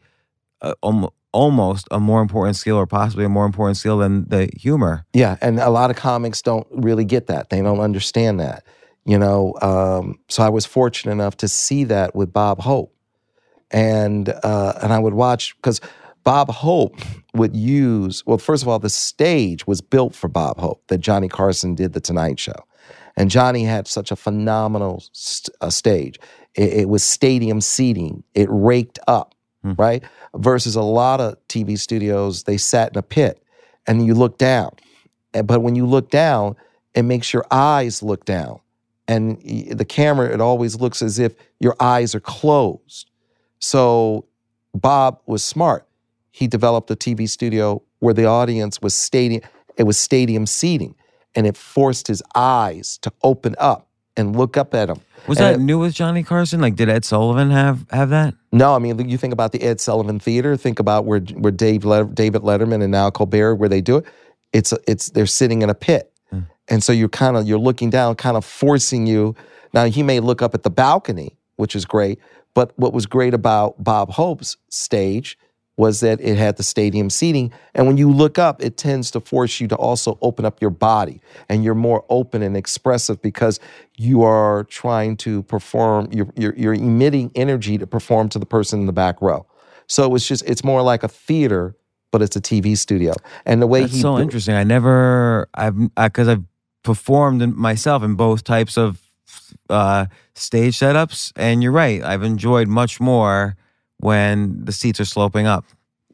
Speaker 3: uh, almo- almost a more important skill, or possibly a more important skill than the humor.
Speaker 2: Yeah, and a lot of comics don't really get that. They don't understand that. You know, um, so I was fortunate enough to see that with Bob Hope, and uh, and I would watch because Bob Hope would use well. First of all, the stage was built for Bob Hope that Johnny Carson did the Tonight Show, and Johnny had such a phenomenal st- uh, stage. It, it was stadium seating. It raked up, Hmm. right? Versus a lot of TV studios, they sat in a pit, and you look down. But when you look down, it makes your eyes look down, and the camera it always looks as if your eyes are closed. So Bob was smart. He developed a TV studio where the audience was stadium. It was stadium seating, and it forced his eyes to open up and look up at him.
Speaker 3: Was
Speaker 2: And
Speaker 3: that
Speaker 2: it-
Speaker 3: new with Johnny Carson? Like, did Ed Sullivan have have that?
Speaker 2: No, I mean you think about the Ed Sullivan Theater. Think about where where Dave Let- David Letterman and now Colbert where they do it. It's it's they're sitting in a pit, hmm. and so you're kind of you're looking down, kind of forcing you. Now he may look up at the balcony, which is great. But what was great about Bob Hope's stage was that it had the stadium seating, and when you look up, it tends to force you to also open up your body, and you're more open and expressive because you are trying to perform. You're you're, you're emitting energy to perform to the person in the back row. So it was just it's more like a theater, but it's a TV studio. And the way
Speaker 3: That's
Speaker 2: he
Speaker 3: so interesting. I never, I've because I've performed in, myself in both types of uh, stage setups, and you're right. I've enjoyed much more when the seats are sloping up.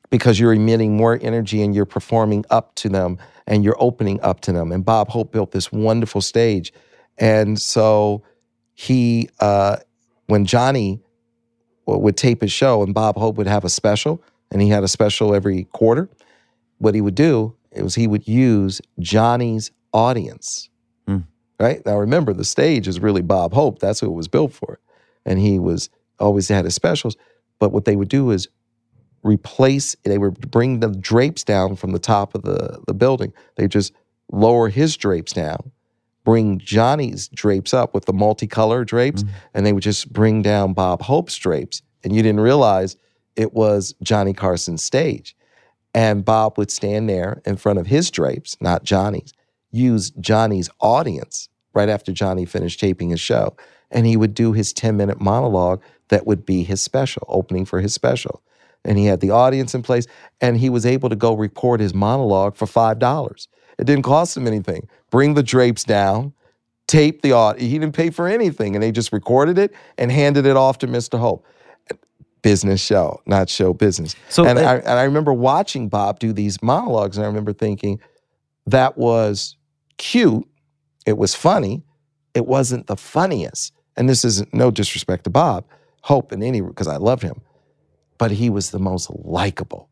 Speaker 2: because you're emitting more energy and you're performing up to them and you're opening up to them. And Bob Hope built this wonderful stage. And so he, uh, when Johnny would tape his show and Bob Hope would have a special, and he had a special every quarter, what he would do it was he would use Johnny's audience.
Speaker 3: Hmm.
Speaker 2: Right? Now remember, the stage is really Bob Hope. That's who it was built for. And he was always had his specials. But what they would do is replace they would bring the drapes down from the top of the, the building. They just lower his drapes down bring johnny's drapes up with the multicolor drapes mm. and they would just bring down bob hope's drapes. And you didn't realize it was johnny carson's stage. And bob would stand there in front of his drapes not johnny's use johnny's audience right after johnny finished taping his show. And he would do his 10 minute monologue that would be his special opening for his special. And he had the audience in place and he was able to go record his monologue for five dollars. It didn't cost him anything. Bring the drapes down tape the audio he didn't pay for anything and they just recorded it and handed it off to mr hope. Business show not show business.
Speaker 3: So,
Speaker 2: and,
Speaker 3: uh,
Speaker 2: I, and I remember watching bob do these monologues and i remember thinking that was cute. It was funny. It wasn't the funniest. And this is no disrespect to bob hope in any because i loved him but he was the most likable.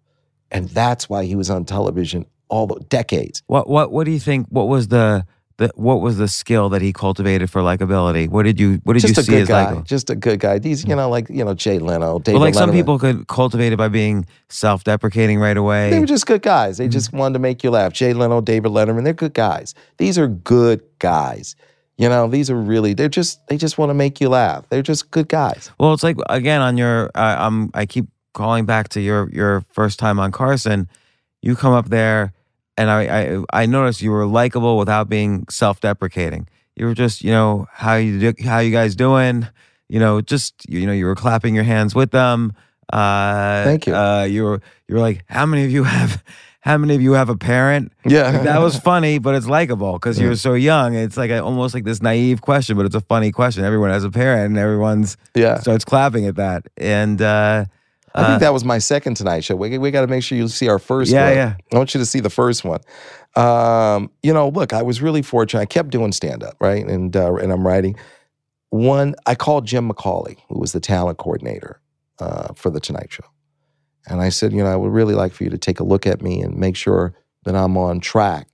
Speaker 2: And that's why he was on television all the decades.
Speaker 3: What what what do you think? What was the the what was the skill that he cultivated for likability? What did you what did
Speaker 2: Just
Speaker 3: you
Speaker 2: a
Speaker 3: see
Speaker 2: good
Speaker 3: as
Speaker 2: guy.
Speaker 3: likable?
Speaker 2: Just a good guy. These, you know, like, you know, Jay Leno, David
Speaker 3: Well, like some people could cultivate it by being self-deprecating right away.
Speaker 2: They were just good guys.
Speaker 3: Mm-hmm.
Speaker 2: They just wanted to make you laugh. Jay Leno, David Letterman, they're good guys. These are good guys. You know, these are really, they're just, they just want to make you laugh. They're just good guys.
Speaker 3: Well, it's like again on your. Uh, um, I keep calling back to your your first time on Carson. You come up there, and I I, I noticed you were likable without being self deprecating. You were just you know how you do, how you guys doing. You know, just you know you were clapping your hands with them. Uh,
Speaker 2: Thank you.
Speaker 3: Uh, you were you were like, how many of you have how many of you have a parent?
Speaker 2: Yeah.
Speaker 3: Like, that was funny, but it's likable because you're so young. It's like a, almost like this naive question, but it's a funny question. Everyone has a parent, and everyone's
Speaker 2: Yeah.
Speaker 3: starts clapping at that. And uh,
Speaker 2: I think that was my second Tonight Show. We, we got to make sure you see our first
Speaker 3: Yeah,
Speaker 2: one.
Speaker 3: yeah.
Speaker 2: I want you to see the first one. Um, you know, look, I was really fortunate. I kept doing stand up, right? And uh, and I'm writing. One, I called Jim McCawley, who was the talent coordinator uh, for the Tonight Show, and I said, you know, I would really like for you to take a look at me and make sure that I'm on track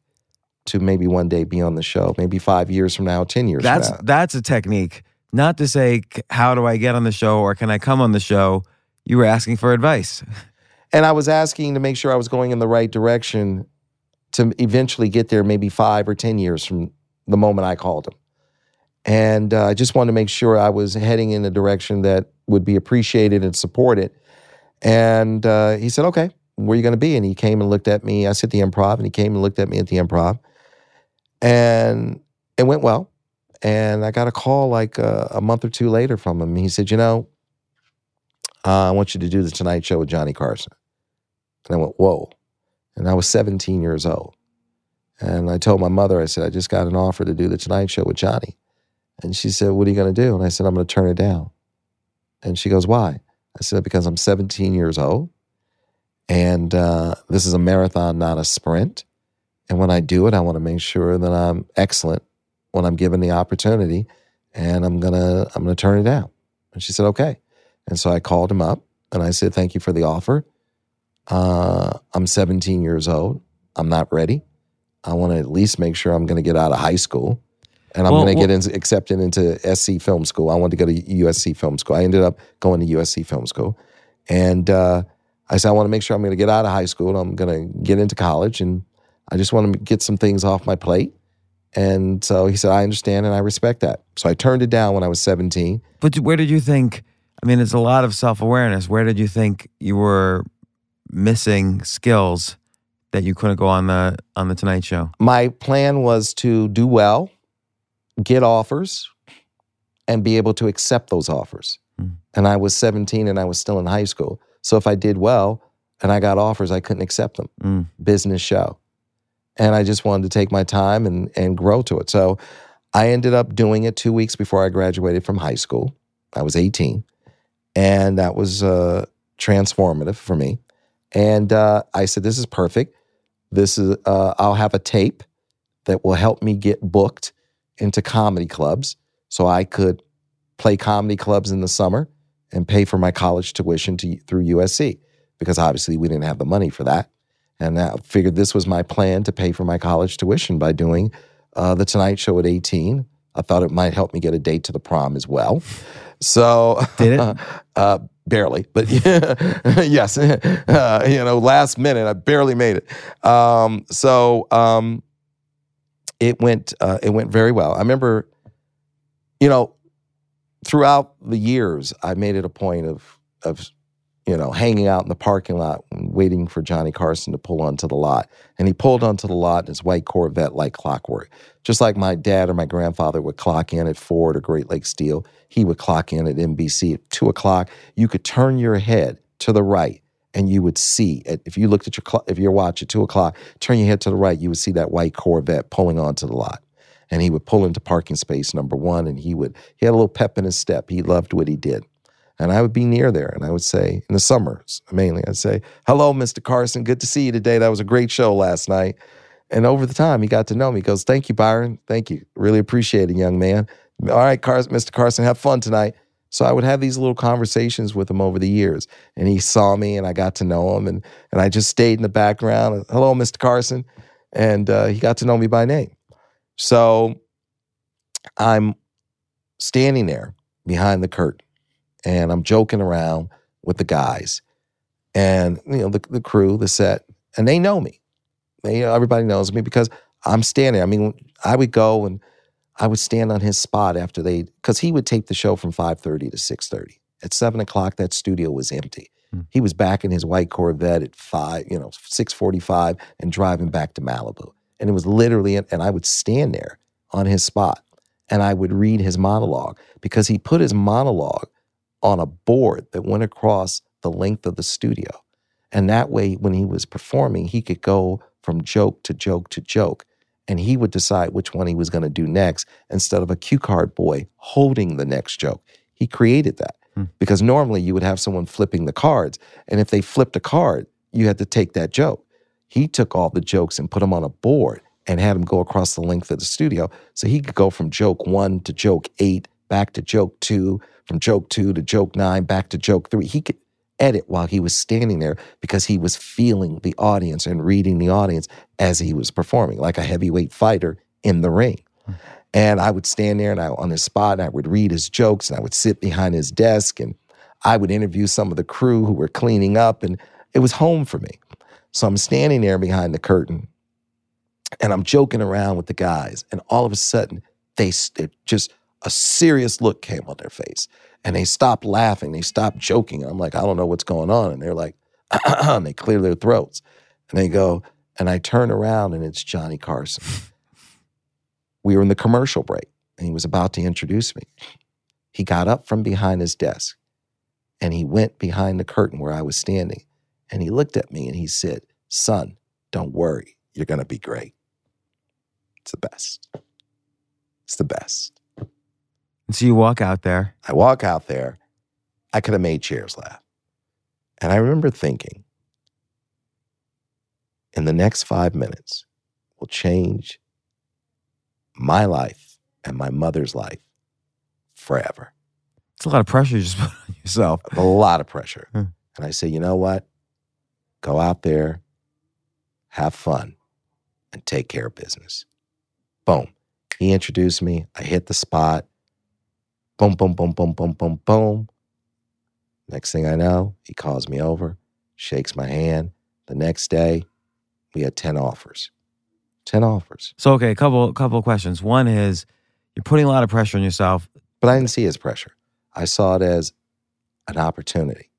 Speaker 2: to maybe one day be on the show, maybe five years from now, ten years
Speaker 3: that's
Speaker 2: from now.
Speaker 3: that's a technique. Not to say how do I get on the show or can I come on the show. You were asking for advice.
Speaker 2: And I was asking to make sure I was going in the right direction to eventually get there, maybe five or 10 years from the moment I called him. And uh, I just wanted to make sure I was heading in a direction that would be appreciated and supported. And uh, he said, okay, where are you going to be? And he came and looked at me. I said the improv, and he came and looked at me at the improv. And it went well. And I got a call like uh, a month or two later from him. He said, you know, uh, I want you to do the Tonight Show with Johnny Carson. And I went, whoa. And I was 17 years old. And I told my mother, I said, I just got an offer to do the Tonight Show with Johnny. And she said, What are you going to do? And I said, I'm going to turn it down. And she goes, Why? I said, Because I'm 17 years old. And uh, this is a marathon, not a sprint. And when I do it, I want to make sure that I'm excellent when I'm given the opportunity. And I'm gonna I'm gonna turn it down. And she said, Okay. And so I called him up and I said, Thank you for the offer. Uh, I'm 17 years old. I'm not ready. I want to at least make sure I'm going to get out of high school and I'm
Speaker 3: Well,
Speaker 2: going to get
Speaker 3: well-
Speaker 2: in, accepted into SC Film School. I wanted to go to USC Film School. I ended up going to USC Film School. And uh, I said, I want to make sure I'm going to get out of high school. I'm going to get into college and I just want to get some things off my plate. And so he said, I understand and I respect that. So I turned it down when I was 17.
Speaker 3: But where did you think? I mean, it's a lot of self awareness. Where did you think you were missing skills that you couldn't go on the on the Tonight Show?
Speaker 2: my plan was to do well, get offers, and be able to accept those offers.
Speaker 3: Mm.
Speaker 2: And I was 17 and I was still in high school. So if I did well and I got offers, I couldn't accept them.
Speaker 3: Mm.
Speaker 2: Business show. And I just wanted to take my time and, and grow to it. So I ended up doing it two weeks before I graduated from high school. I was 18. And that was uh, transformative for me. And uh, I said, this is perfect. This is, uh, I'll have a tape that will help me get booked into comedy clubs so I could play comedy clubs in the summer and pay for my college tuition to, through USC because obviously we didn't have the money for that. And I figured this was my plan to pay for my college tuition by doing uh, the Tonight Show at 18. I thought it might help me get a date to the prom as well. So
Speaker 3: Did it?
Speaker 2: uh, barely, but yes, uh, you know, last minute, I barely made it. Um, so um, it went, uh, it went very well. I remember, you know, throughout the years, I made it a point of, of, you know, hanging out in the parking lot, waiting for Johnny Carson to pull onto the lot, and he pulled onto the lot in his white Corvette like clockwork, just like my dad or my grandfather would clock in at Ford or Great Lakes Steel. He would clock in at NBC at two o'clock. You could turn your head to the right and you would see at- if you looked at your clock, if your watch at two o'clock, turn your head to the right, you would see that white Corvette pulling onto the lot. And he would pull into parking space number one, and he would he had a little pep in his step. He loved what he did. And I would be near there, and I would say, in the summers mainly, I'd say, "Hello, Mr. Carson. Good to see you today. That was a great show last night." And over the time, he got to know me. He goes, "Thank you, Byron. Thank you. Really appreciate it, young man. All right, Carson, Mr. Carson, have fun tonight." So I would have these little conversations with him over the years, and he saw me, and I got to know him, and and I just stayed in the background. Hello, Mr. Carson, and uh, he got to know me by name. So I'm standing there behind the curtain, and I'm joking around with the guys, and you know the the crew, the set, and they know me. They everybody knows me because I'm standing. I mean, I would go and I would stand on his spot after they because he would tape the show from five thirty to six thirty. At seven o'clock, that studio was empty.
Speaker 3: Hmm.
Speaker 2: He was back in his white Corvette at five, you know, six forty-five, and driving back to Malibu. And it was literally, and I would stand there on his spot, and I would read his monologue because he put his monologue on a board that went across the length of the studio. And that way, when he was performing, he could go from joke to joke to joke. And he would decide which one he was going to do next instead of a cue card boy holding the next joke. He created that hmm. because normally you would have someone flipping the cards. And if they flipped a card, you had to take that joke. He took all the jokes and put them on a board and had them go across the length of the studio. So he could go from joke one to joke eight, back to joke two, from joke two to joke nine, back to joke three. He could edit while he was standing there because he was feeling the audience and reading the audience as he was performing, like a heavyweight fighter in the ring. Hmm. And I would stand there and I on his spot and I would read his jokes and I would sit behind his desk and I would interview some of the crew who were cleaning up and it was home for me. So I'm standing there behind the curtain and I'm joking around with the guys and all of a sudden they just a serious look came on their face and they stopped laughing, they stopped joking. I'm like, I don't know what's going on and they're like and they clear their throats and they go and I turn around and it's Johnny Carson we were in the commercial break and he was about to introduce me. He got up from behind his desk and he went behind the curtain where I was standing and he looked at me and he said, Son, don't worry, you're going to be great. It's the best. It's the best.
Speaker 3: And so you walk out there.
Speaker 2: I walk out there, I could have made chairs laugh. And I remember thinking, in the next five minutes, will change my life and my mother's life forever.
Speaker 3: It's a lot of pressure you just put on yourself.
Speaker 2: A lot of pressure.
Speaker 3: Hmm.
Speaker 2: And I say, you know what? Go out there, have fun, and take care of business. Boom. He introduced me. I hit the spot. Boom, boom, boom, boom, boom, boom, boom. Next thing I know, he calls me over, shakes my hand. The next day, we had 10 offers. 10 offers.
Speaker 3: So okay, a couple couple of questions. One is you're putting a lot of pressure on yourself,
Speaker 2: But I didn't see it as pressure. I saw it as an opportunity.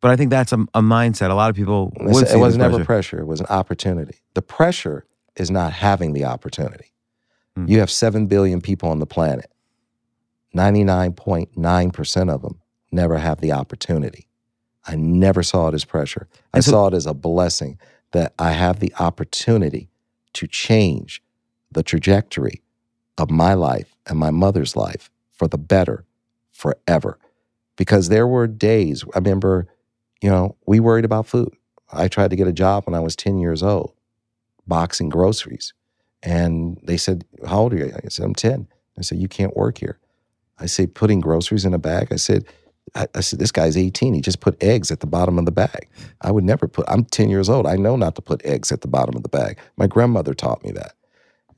Speaker 3: but I think that's a, a mindset. A lot of people
Speaker 2: It
Speaker 3: would
Speaker 2: was, it was
Speaker 3: as
Speaker 2: never
Speaker 3: pressure.
Speaker 2: pressure. It was an opportunity. The pressure is not having the opportunity.
Speaker 3: Hmm.
Speaker 2: You have 7 billion people on the planet. 99.9% of them never have the opportunity. I never saw it as pressure. I
Speaker 3: so-
Speaker 2: saw it as a blessing that I have the opportunity to change the trajectory of my life and my mother's life for the better forever. Because there were days, I remember, you know, we worried about food. I tried to get a job when I was 10 years old, boxing groceries. And they said, How old are you? I said, I'm 10. I said, You can't work here. I said, Putting groceries in a bag? I said, I, I said, This guy's 18. He just put eggs at the bottom of the bag. I would never put, I'm 10 years old. I know not to put eggs at the bottom of the bag. My grandmother taught me that.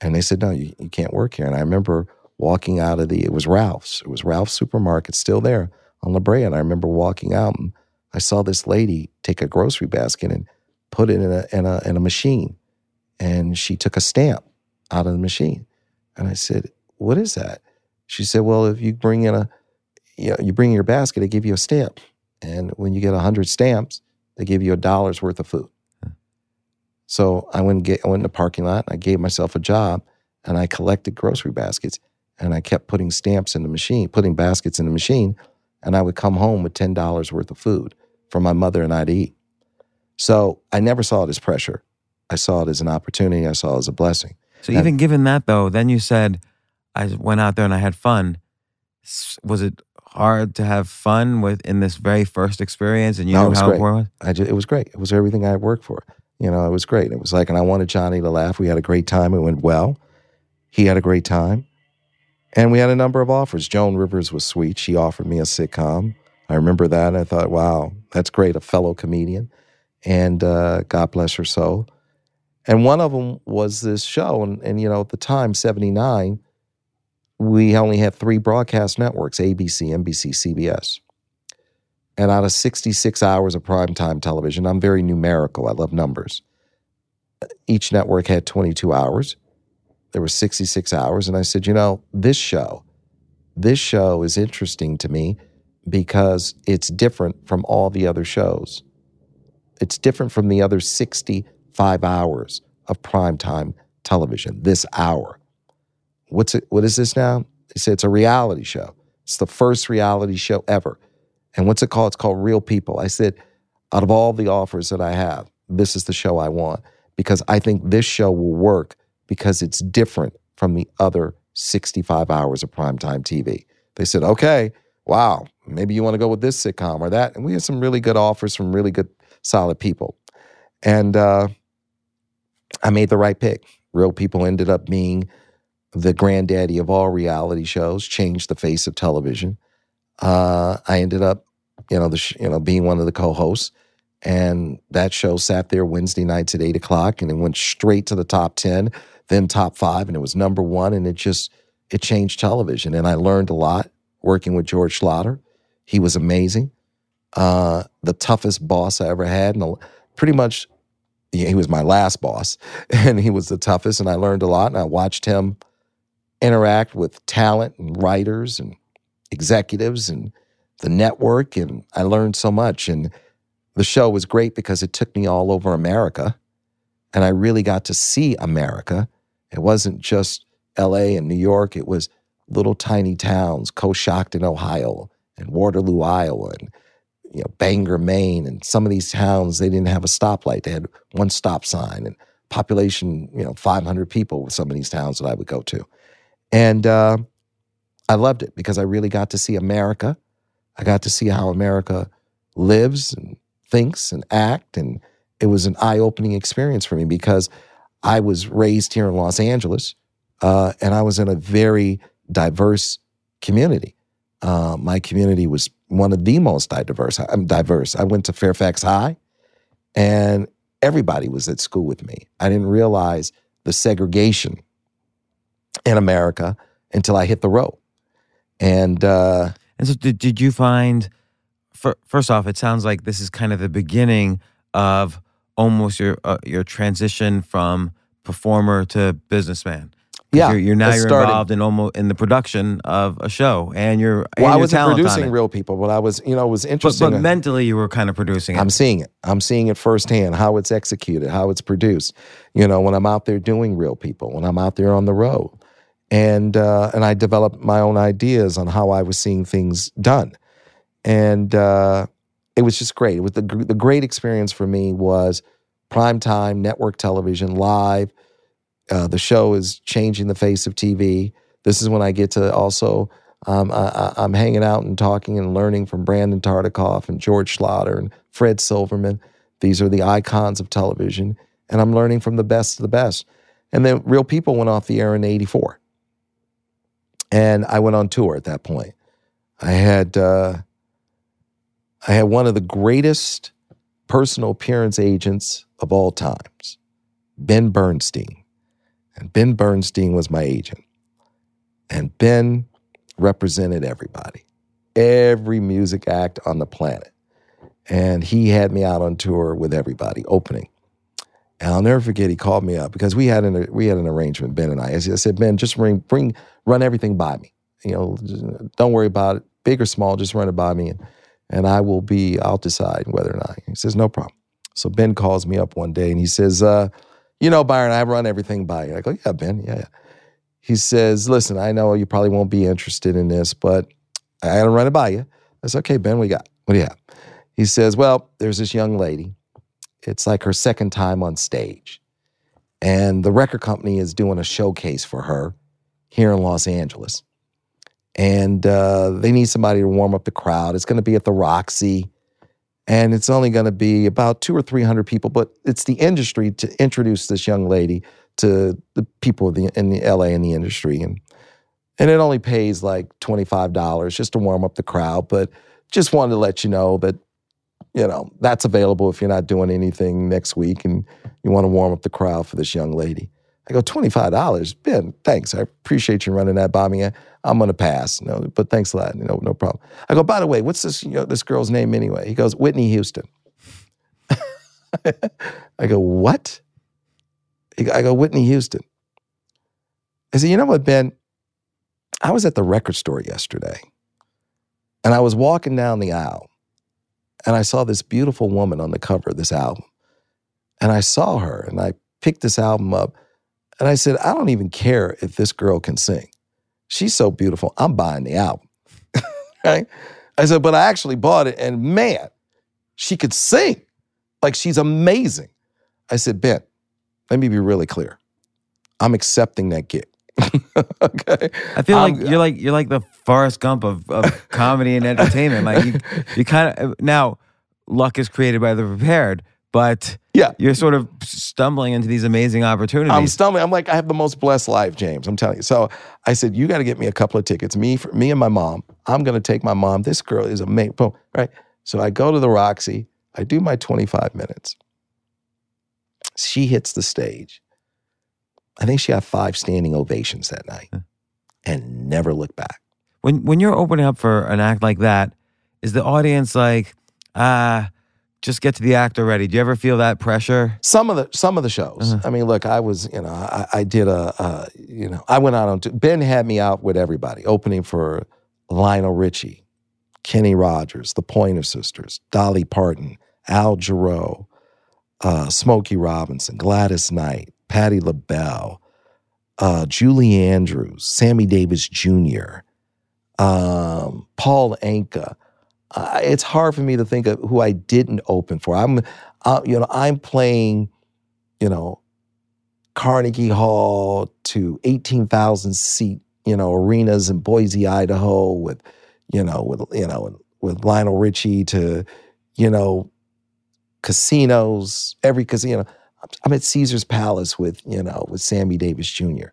Speaker 2: And they said, No, you, you can't work here. And I remember walking out of the, it was Ralph's. It was Ralph's supermarket, still there on La Brea. And I remember walking out and I saw this lady take a grocery basket and put it in a, in a, in a machine. And she took a stamp out of the machine. And I said, What is that? She said, Well, if you bring in a, you, know, you bring your basket, they give you a stamp. And when you get 100 stamps, they give you a dollar's worth of food. Hmm. So I went, and get, I went in the parking lot and I gave myself a job and I collected grocery baskets and I kept putting stamps in the machine, putting baskets in the machine. And I would come home with $10 worth of food for my mother and I to eat. So I never saw it as pressure. I saw it as an opportunity. I saw it as a blessing.
Speaker 3: So
Speaker 2: And-
Speaker 3: even given that though, then you said I went out there and I had fun. Was it hard to have fun with in this very first experience and you
Speaker 2: No, it
Speaker 3: knew how
Speaker 2: great.
Speaker 3: important it was?
Speaker 2: I ju- it was great. It was everything I had worked for. You know, it was great. It was like, and I wanted Johnny to laugh. We had a great time. It went well. He had a great time. And we had a number of offers. Joan Rivers was sweet. She offered me a sitcom. I remember that. I thought, wow, that's great. A fellow comedian. And uh, God bless her soul. And one of them was this show. And, and, you know, at the time, 79, we only had three broadcast networks ABC, NBC, CBS. And out of 66 hours of primetime television, I'm very numerical. I love numbers. Each network had 22 hours. There were 66 hours. And I said, you know, this show, this show is interesting to me because it's different from all the other shows. It's different from the other 65 hours of primetime television, this hour. What's it, what is this now? They said it's a reality show. It's the first reality show ever. And what's it called? It's called Real People. I said, out of all the offers that I have, this is the show I want because I think this show will work because it's different from the other 65 hours of primetime TV. They said, okay, wow, maybe you want to go with this sitcom or that. And we had some really good offers from really good, solid people. And uh, I made the right pick. Real people ended up being the granddaddy of all reality shows, changed the face of television. Uh, I ended up, you know, the you know being one of the co-hosts, and that show sat there Wednesday nights at eight o'clock, and it went straight to the top ten, then top five, and it was number one, and it just it changed television, and I learned a lot working with George Schlatter. He was amazing, uh, the toughest boss I ever had, and pretty much he was my last boss, and he was the toughest, and I learned a lot, and I watched him interact with talent and writers and executives and the network, and I learned so much. And the show was great because it took me all over America, and I really got to see America. It wasn't just L.A. and New York; it was little tiny towns, Coshocton, Ohio, and Waterloo, Iowa, and you know Bangor, Maine, and some of these towns they didn't have a stoplight; they had one stop sign, and population, you know, 500 people with some of these towns that I would go to. And uh, I loved it because I really got to see America. I got to see how America lives and thinks and act. And it was an eye opening experience for me because I was raised here in Los Angeles uh, and I was in a very diverse community. Uh, my community was one of the most diverse. I'm diverse. I went to Fairfax High and everybody was at school with me. I didn't realize the segregation in America until I hit the road. And uh,
Speaker 3: and so, did, did you find? For, first off, it sounds like this is kind of the beginning of almost your uh, your transition from performer to businessman.
Speaker 2: Yeah,
Speaker 3: you're, you're now you're started. involved in almost in the production of a show, and you're
Speaker 2: well.
Speaker 3: And I
Speaker 2: wasn't producing real people, but I was, you know, it was interesting.
Speaker 3: But, but mentally, you were kind of producing it.
Speaker 2: I'm seeing it. I'm seeing it firsthand. How it's executed, how it's produced. You know, when I'm out there doing real people, when I'm out there on the road, and uh, and I developed my own ideas on how I was seeing things done, and uh, it was just great. It was the the great experience for me was prime time network television live uh, the show is changing the face of TV. This is when I get to also, um, I, am hanging out and talking and learning from Brandon Tartikoff and George Schlatter and Fred Silverman. These are the icons of television. And I'm learning from the best of the best. And then Real People went off the air in 84. And I went on tour at that point. I had, uh, I had one of the greatest personal appearance agents of all times, Ben Bernstein. And Ben Bernstein was my agent. And Ben represented everybody, every music act on the planet. And he had me out on tour with everybody, opening. And I'll never forget. He called me up because we had an we had an arrangement, Ben and I. I said, Ben, just bring bring run everything by me. You know, don't worry about it, big or small. Just run it by me, and, and I will be. I'll decide whether or not. He says, no problem. So Ben calls me up one day and he says, uh, you know, Byron, I run everything by you. I go, yeah, Ben, yeah, yeah. He says, listen, I know you probably won't be interested in this, but I got to run it by you. I said, okay, Ben, you got? What do you have? He says, well, there's this young lady. It's like her second time on stage. And the record company is doing a showcase for her here in Los Angeles. And uh, they need somebody to warm up the crowd. It's going to be at the Roxy and it's only going to be about two or three hundred people. But it's the industry to introduce this young lady to the people in the, in the LA in the industry, and and it only pays like twenty five dollars just to warm up the crowd. But just wanted to let you know that you know that's available if you're not doing anything next week and you want to warm up the crowd for this young lady. I go, $25? Ben, thanks. I appreciate you running that by me. I'm going to pass. No, but thanks a lot. No, no problem. I go, by the way, what's this, you know, this girl's name anyway? He goes, Whitney Houston. I go, what? I go, Whitney Houston. I said, you know what, Ben? I was at the record store yesterday and I was walking down the aisle and I saw this beautiful woman on the cover of this album. And I saw her and I picked this album up and I said, I don't even care if this girl can sing. She's so beautiful. I'm buying the album. right? I said, but I actually bought it, and man, She could sing. Like she's amazing. I said, Ben, let me be really clear. I'm accepting that gig. okay.
Speaker 3: I feel like
Speaker 2: I'm-
Speaker 3: you're like you're like the Forrest Gump of, of comedy and entertainment. Like you, you kind of now luck is created by the prepared, but
Speaker 2: Yeah.
Speaker 3: you're sort of stumbling into these amazing opportunities.
Speaker 2: I'm stumbling. I'm like, I have the most blessed life, James. I'm telling you. So I said, you got to get me a couple of tickets. Me, for me and my mom. I'm going to take my mom. This girl is amazing. Boom. Right. So I go to the Roxy. I do my 25 minutes. She hits the stage. I think she had five standing ovations that night, and never looked back.
Speaker 3: when when you're opening up for an act like that, is the audience like, ah, just get to the act already? Do you ever feel that pressure?
Speaker 2: Some of the some of the shows. I mean, look, I was, you know, I, I did a, uh, you know, I went out on. Ben had me out with everybody, opening for Lionel Richie, Kenny Rogers, the Pointer Sisters, Dolly Parton, Al Jarreau, uh, Smokey Robinson, Gladys Knight, Patti LaBelle, uh, Julie Andrews, Sammy Davis Jr., um, Paul Anka. Uh, it's hard for me to think of who I didn't open for. I'm, uh, you know, I'm playing, you know, Carnegie Hall to 18,000 seat, you know, arenas in Boise, Idaho with, you know, with, you know, with Lionel Richie to, you know, casinos, every casino. I'm at Caesar's Palace with, you know, with Sammy Davis Jr.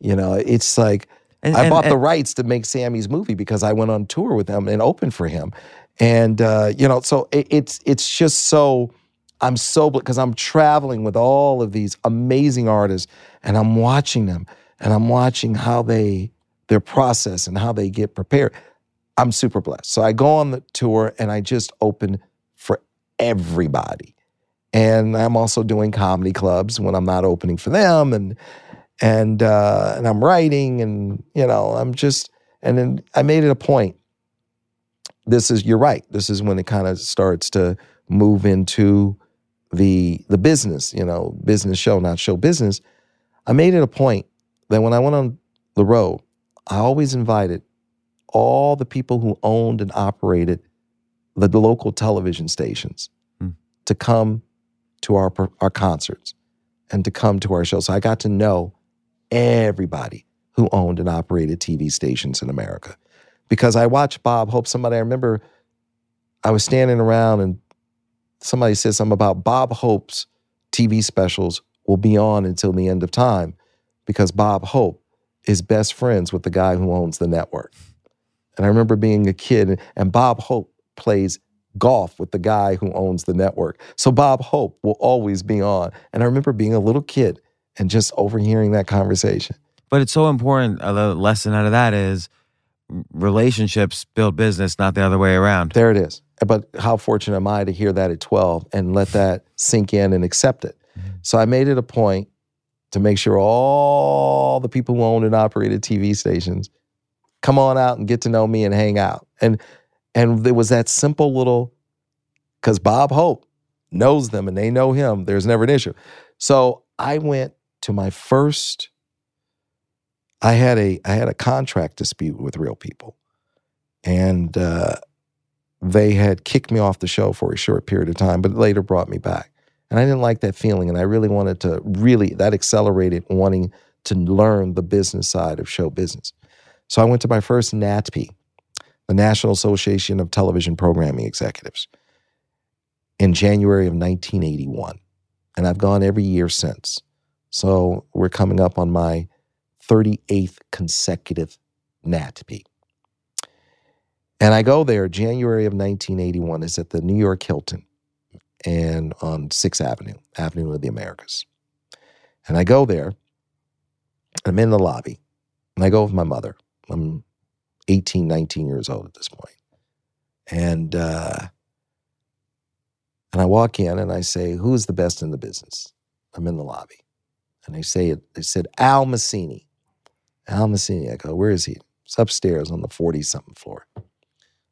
Speaker 2: You know, it's like,
Speaker 3: And,
Speaker 2: I
Speaker 3: and-
Speaker 2: bought the rights to make Sammy's movie because I went on tour with him and opened for him, and uh, you know, so it, it's it's just so I'm so because I'm traveling with all of these amazing artists, and I'm watching them, and I'm watching how they their process and how they get prepared. I'm super blessed. So I go on the tour and I just open for everybody, and I'm also doing comedy clubs when I'm not opening for them, and and uh, and I'm writing, and you know, I'm just, and then I made it a point. This is you're right. This is when it kind of starts to move into the the business, you know, business show, not show business. I made it a point that when I went on the road, I always invited all the people who owned and operated the, the local television stations
Speaker 3: Hmm.
Speaker 2: to come to our our concerts and to come to our shows. So I got to know everybody who owned and operated TV stations in America. Because I watched Bob Hope. Somebody I remember I was standing around and somebody said something about Bob Hope's TV specials will be on until the end of time because Bob Hope is best friends with the guy who owns the network. And I remember being a kid, and Bob Hope plays golf with the guy who owns the network. So Bob Hope will always be on. And I remember being a little kid and just overhearing that conversation.
Speaker 3: But it's so important. uh, The lesson out of that is relationships build business, not the other way around.
Speaker 2: There it is. But how fortunate am I to hear that at 12 and let that sink in and accept it? So I made it a point to make sure all the people who owned and operated TV stations come on out and get to know me and hang out. And and there was that simple little because Bob Hope knows them and they know him. There's never an issue. So I went to my first. I had a I had a contract dispute with Real People, and uh, they had kicked me off the show for a short period of time, but later brought me back. And I didn't like that feeling, and I really wanted to really that accelerated wanting to learn the business side of show business. So I went to my first NATPE, the National Association of Television Programming Executives, in January of 1981. And I've gone every year since. So we're coming up on my 38th consecutive NATPE. And I go there January of 1981. It's at the New York Hilton and on 6th Avenue, Avenue of the Americas. And I go there. I'm in the lobby. And I go with my mother. I'm 18, 19 years old at this point. And uh, and I walk in and I say, "Who's the best in the business?" I'm in the lobby, and they say it. They said Al Masini. Al Masini. I go, "Where is he?" It's upstairs on the 40 something floor.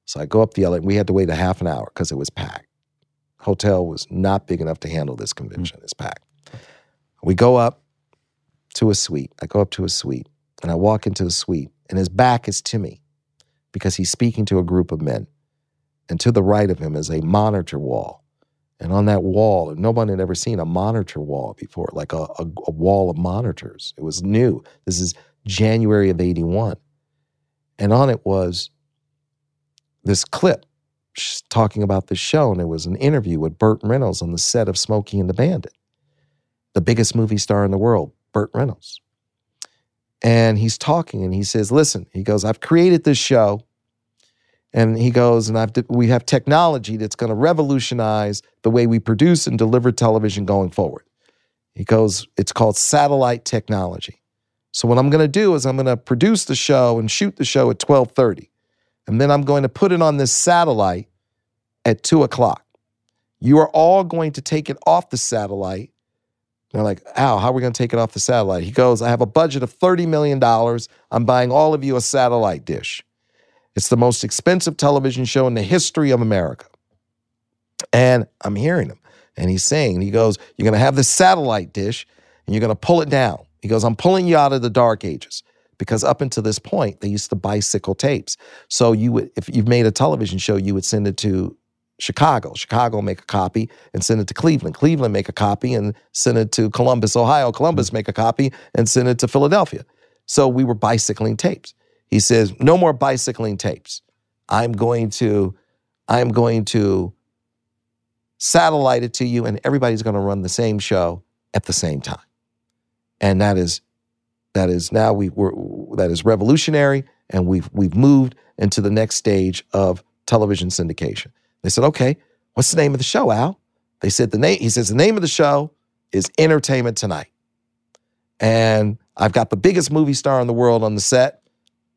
Speaker 2: So I go up the elevator. We had to wait a half an hour because it was packed. Hotel was not big enough to handle this convention. It's packed. We go up to a suite. I go up to a suite and I walk into the suite, and his back is to me because he's speaking to a group of men. And to the right of him is a monitor wall And on that wall, nobody had ever seen a monitor wall before, like a, a, a wall of monitors. It was new. This is January of 81. And on it was this clip talking about the show. And it was an interview with Burt Reynolds on the set of Smokey and the Bandit, the biggest movie star in the world, Burt Reynolds. And he's talking and he says, Listen, he goes, I've created this show. And he goes, and I've, we have technology that's going to revolutionize the way we produce and deliver television going forward. He goes, it's called satellite technology. So what I'm going to do is I'm going to produce the show and shoot the show at 1230. And then I'm going to put it on this satellite at two o'clock. You are all going to take it off the satellite. They're like, Al, how are we going to take it off the satellite? He goes, I have a budget of $30 million. I'm buying all of you a satellite dish. It's the most expensive television show in the history of America. And I'm hearing him. And he's saying, he goes, You're going to have this satellite dish and you're going to pull it down. He goes, I'm pulling you out of the dark ages. Because up until this point, they used to bicycle tapes. So you would, if you've made a television show, you would send it to Chicago. Chicago make a copy and send it to Cleveland. Cleveland make a copy and send it to Columbus, Ohio. Columbus mm. make a copy and send it to Philadelphia. So we were bicycling tapes. He says, no more bicycling tapes. I'm going to, I'm going to satellite it to you, and everybody's going to run the same show at the same time. And that is, that is now we were that is revolutionary, and we've we've moved into the next stage of television syndication. They said, okay, what's the name of the show, Al? They said the name. He says the name of the show is Entertainment Tonight, and I've got the biggest movie star in the world on the set,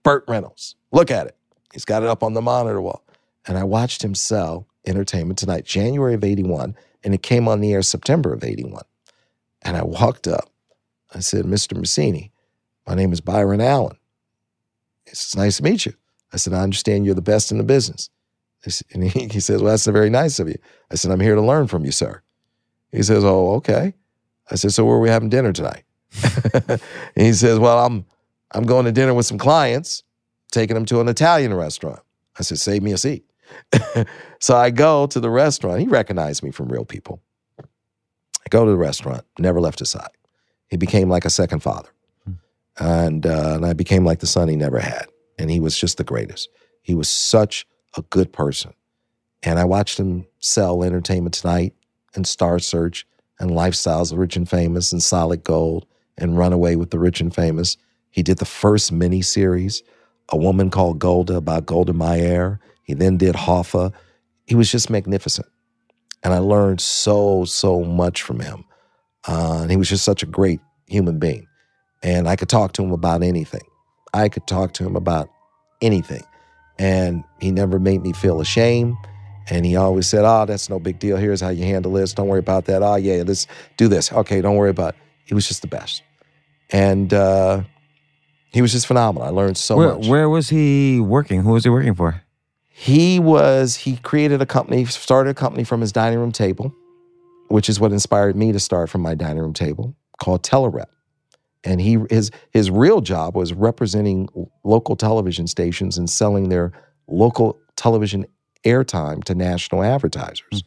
Speaker 2: Burt Reynolds. Look at it. He's got it up on the monitor wall. And I watched him sell Entertainment Tonight, January of 81, and it came on the air September of 81. And I walked up. I said, Mr. Masini, my name is Byron Allen. It's nice to meet you. I said, I understand you're the best in the business. And he, he says, Well, that's very nice of you. I said, I'm here to learn from you, sir. He says, Oh, okay. I said, So where are we having dinner tonight? and he says, Well, I'm I'm going to dinner with some clients, taking them to an Italian restaurant. I said, Save me a seat. so I go to the restaurant. He recognized me from Real People. I go to the restaurant, never left his side. He became like a second father. And, uh, and I became like the son he never had. And he was just the greatest. He was such a good person. And I watched him sell Entertainment Tonight and Star Search and Lifestyles of Rich and Famous and Solid Gold and Runaway with the Rich and Famous. He did the first mini series, A Woman Called Golda about Golda Meir. He then did Hoffa. He was just magnificent. And I learned so, so much from him. Uh, and he was just such a great human being. And I could talk to him about anything. I could talk to him about anything. And he never made me feel ashamed. And he always said, Oh, that's no big deal. Here's how you handle this. Don't worry about that. Oh, yeah, let's do this. Okay, don't worry about it. He was just the best. And uh, he was just phenomenal. I learned so
Speaker 3: where,
Speaker 2: much.
Speaker 3: where was he working? Who was he working for?
Speaker 2: He was, he created a company, started a company from his dining room table, which is what inspired me to start from my dining room table, called Telerep. And he his his real job was representing local television stations and selling their local television airtime to national advertisers. Hmm.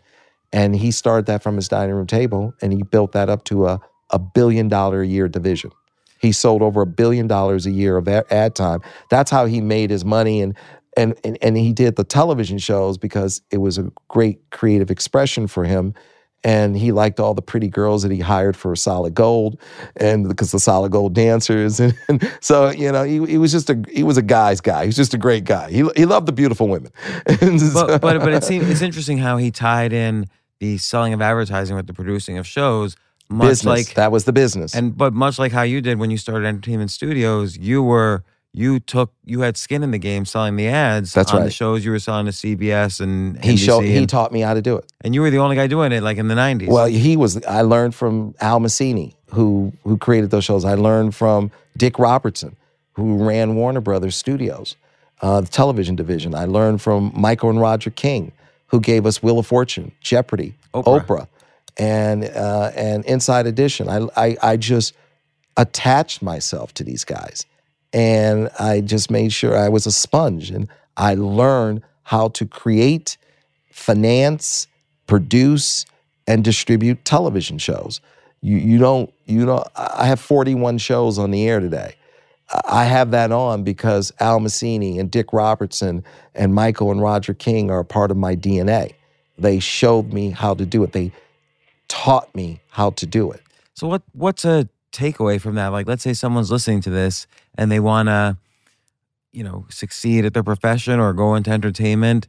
Speaker 2: And he started that from his dining room table and he built that up to a, a billion dollar a year division. He sold over a billion dollars a year of ad time. That's how he made his money and and, and and he did the television shows because it was a great creative expression for him and he liked all the pretty girls that he hired for solid gold and because the solid gold dancers. And, and so you know he, he was just a he was a guy's guy. He was just a great guy. He, he loved the beautiful women. So-
Speaker 3: But but, but it seems it's interesting how he tied in the selling of advertising with the producing of shows, much
Speaker 2: business.
Speaker 3: like
Speaker 2: that was the business.
Speaker 3: And but much like how you did when you started Entertainment Studios, you were you took you had skin in the game selling the ads
Speaker 2: That's
Speaker 3: on the shows you were selling to CBS and
Speaker 2: he
Speaker 3: NBC
Speaker 2: showed he
Speaker 3: and,
Speaker 2: taught me how to do it
Speaker 3: and you were the only guy doing it like in the nineties.
Speaker 2: Well, he was. I learned from Al Masini, who who created those shows. I learned from Dick Robertson, who ran Warner Brothers Studios, uh, the television division. I learned from Michael and Roger King, who gave us Wheel of Fortune, Jeopardy,
Speaker 3: Oprah.
Speaker 2: and uh, and Inside Edition. I, I I just attached myself to these guys, and I just made sure I was a sponge, and I learned how to create, finance, produce, and distribute television shows. You you don't you know I have 41 shows on the air today. I have that on because Al Masini and Dick Robertson and Michael and Roger King are a part of my DNA. They showed me how to do it. They taught me how to do it.
Speaker 3: So what what's a takeaway from that? Like let's say someone's listening to this and they want to you know, succeed at their profession or go into entertainment.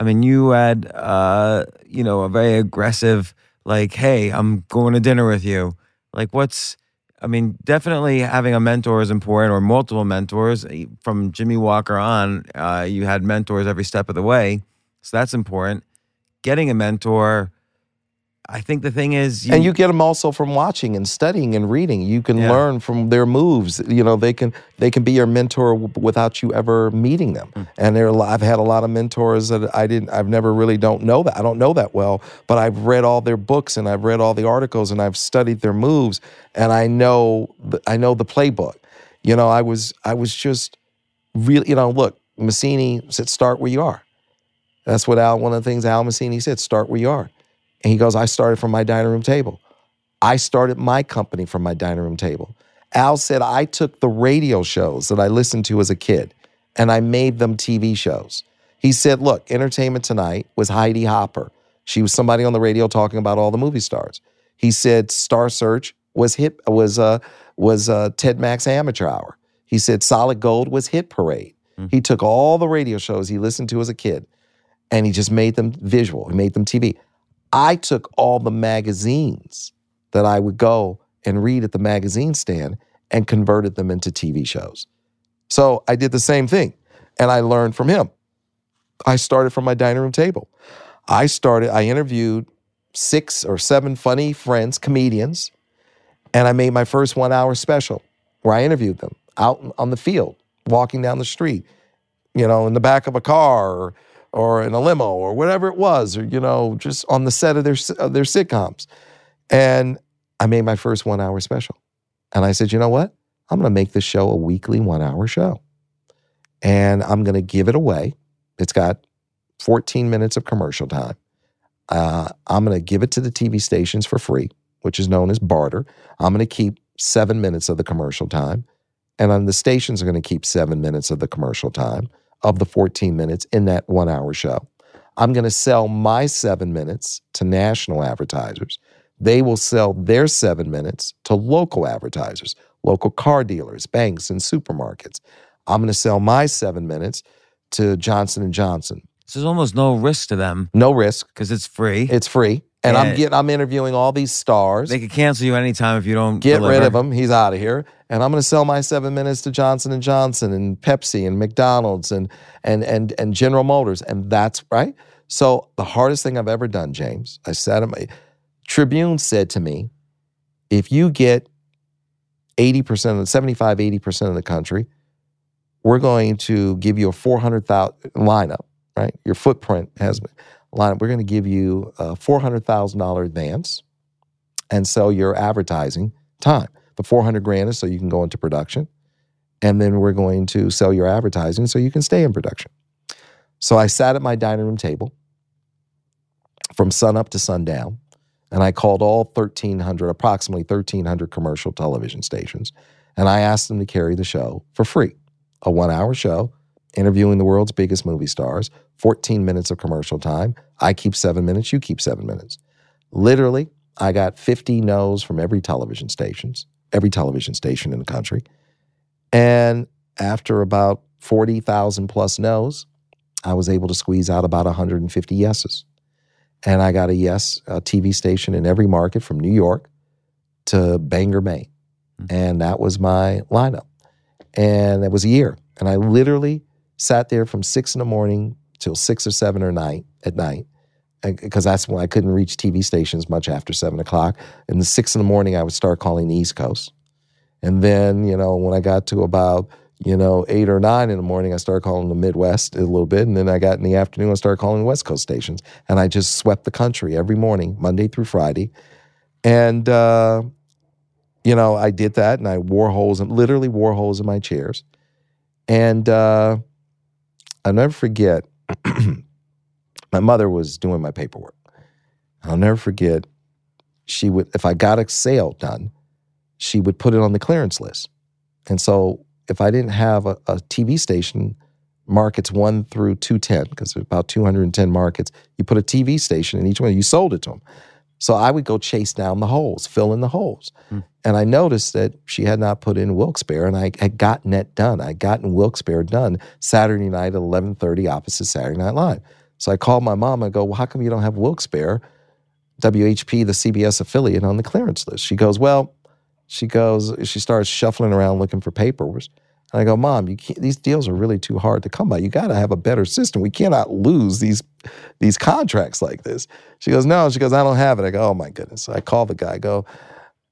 Speaker 3: I mean, you had uh, you know, a very aggressive like, "Hey, I'm going to dinner with you." Like what's I mean, definitely having a mentor is important, or multiple mentors. From Jimmie Walker on, uh, you had mentors every step of the way, so that's important. Getting a mentor, I think the thing is,
Speaker 2: and you get them also from watching and studying and reading. You can
Speaker 3: Yeah.
Speaker 2: learn from their moves. You know, they can they can be your mentor w- without you ever meeting them.
Speaker 3: Mm.
Speaker 2: And there, are a lot- I've had a lot of mentors that I didn't, I've never really don't know that. I don't know that well, but I've read all their books and I've read all the articles and I've studied their moves and I know the, I know the playbook. You know, I was I was just really, you know, look, Masini said, start where you are. That's what Al. One of the things Al Masini said: start where you are. And he goes, I started from my dining room table. I started my company from my dining room table. Al said, I took the radio shows that I listened to as a kid and I made them TV shows. He said, Look, Entertainment Tonight was Hedda Hopper. She was somebody on the radio talking about all the movie stars. He said, Star Search was hit was uh, was uh, Ted Mack's Amateur Hour. He said, Solid Gold was Hit Parade. He took all the radio shows he listened to as a kid and he just made them visual. He made them TV. I took all the magazines that I would go and read at the magazine stand and converted them into TV shows. So I did the same thing and I learned from him. I started from my dining room table. I started, I interviewed six or seven funny friends, comedians, and I made my first one hour special where I interviewed them out on the field, walking down the street, you know, in the back of a car or, or in a limo or whatever it was, or, you know, just on the set of their, of their sitcoms. And I made my first one hour special. And I said, you know what? I'm going to make this show a weekly one hour show. And I'm going to give it away. It's got 14 minutes of commercial time. Uh, I'm going to give it to the TV stations for free, which is known as barter. I'm going to keep seven minutes of the commercial time. And the stations are going to keep seven minutes of the commercial time of the 14 minutes in that one hour show. I'm going to sell my seven minutes to national advertisers. They will sell their seven minutes to local advertisers, local car dealers, banks, and supermarkets. I'm going to sell my seven minutes to Johnson and Johnson.
Speaker 3: So there's almost no risk to them
Speaker 2: No risk.
Speaker 3: because it's free.
Speaker 2: It's free. And
Speaker 3: Yeah.
Speaker 2: I'm getting I'm interviewing all these stars.
Speaker 3: they could cancel you anytime if you don't
Speaker 2: Get rid of him. He's out of here. And I'm going to sell my seven minutes to Johnson and Johnson and Pepsi and McDonald's and and and and General Motors. And that's right. So the hardest thing I've ever done, James, I said to my Tribune said to me, if you get 80% of the 75, 80% of the country, we're going to give you a 400,000 lineup, right? Your footprint has been lineup. We're going to give you a $400,000 advance and sell your advertising time. The 400 grand is so you can go into production. And then we're going to sell your advertising so you can stay in production. So I sat at my dining room table from sunup to sundown, and I called all 1,300, approximately 1,300 commercial television stations, and I asked them to carry the show for free. A one hour show, interviewing the world's biggest movie stars, 14 minutes of commercial time. I keep seven minutes, you keep seven minutes. Literally, I got 50 no's from every television stations, every television station in the country. And after about 40,000 plus no's, I was able to squeeze out about 150 yeses. And I got a yes a TV station in every market from New York to Bangor, Maine. Hmm. And that was my lineup. And it was a year. And I literally sat there from six in the morning till six or seven or night at night because that's when I couldn't reach TV stations much after seven o'clock. And the six in the morning, I would start calling the East Coast. And then, you know, when I got to about, you know, eight or nine in the morning, I started calling the Midwest a little bit. And then I got in the afternoon, I started calling West Coast stations. And I just swept the country every morning, Monday through Friday. And, uh, you know, I did that and I wore holes and literally wore holes in my chairs. And uh, I'll never forget, my mother was doing my paperwork. I'll never forget she would, if I got a sale done, she would put it on the clearance list. And so if I didn't have a, a TV station, markets one through 210, because there's about 210 markets, you put a TV station in each one, you sold it to them. So I would go chase down the holes, fill in the holes.
Speaker 3: Hmm.
Speaker 2: And I noticed that she had not put in Wilkes-Barre, and I had gotten it done. I would gotten Wilkes-Barre done Saturday night at 11:30 opposite Saturday Night Live. So I called my mom and go, well, how come you don't have Wilkes-Barre, WHP, the CBS affiliate, on the clearance list? She goes, well, she goes, she starts shuffling around looking for papers. And I go, Mom, you can't, these deals are really too hard to come by. You got to have a better system. We cannot lose these these contracts like this. She goes, No. She goes, I don't have it. I go, Oh my goodness. So I call the guy. I go,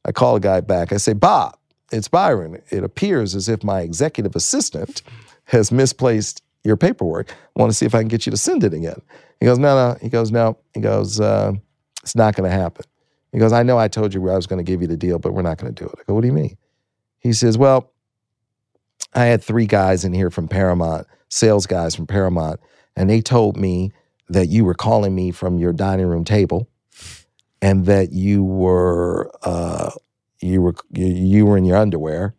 Speaker 2: I call the guy back. I say, Bob, it's Byron. It appears as if my executive assistant has misplaced your paperwork. I want to see if I can get you to send it again. He goes, No, no. He goes, No. He goes, uh, It's not going to happen. He goes, I know I told you I was going to give you the deal, but we're not going to do it. I go, What do you mean? He says, Well, I had three guys in here from Paramount, sales guys from Paramount, and they told me that you were calling me from your dining room table, and that you were uh, you were you, were in your underwear,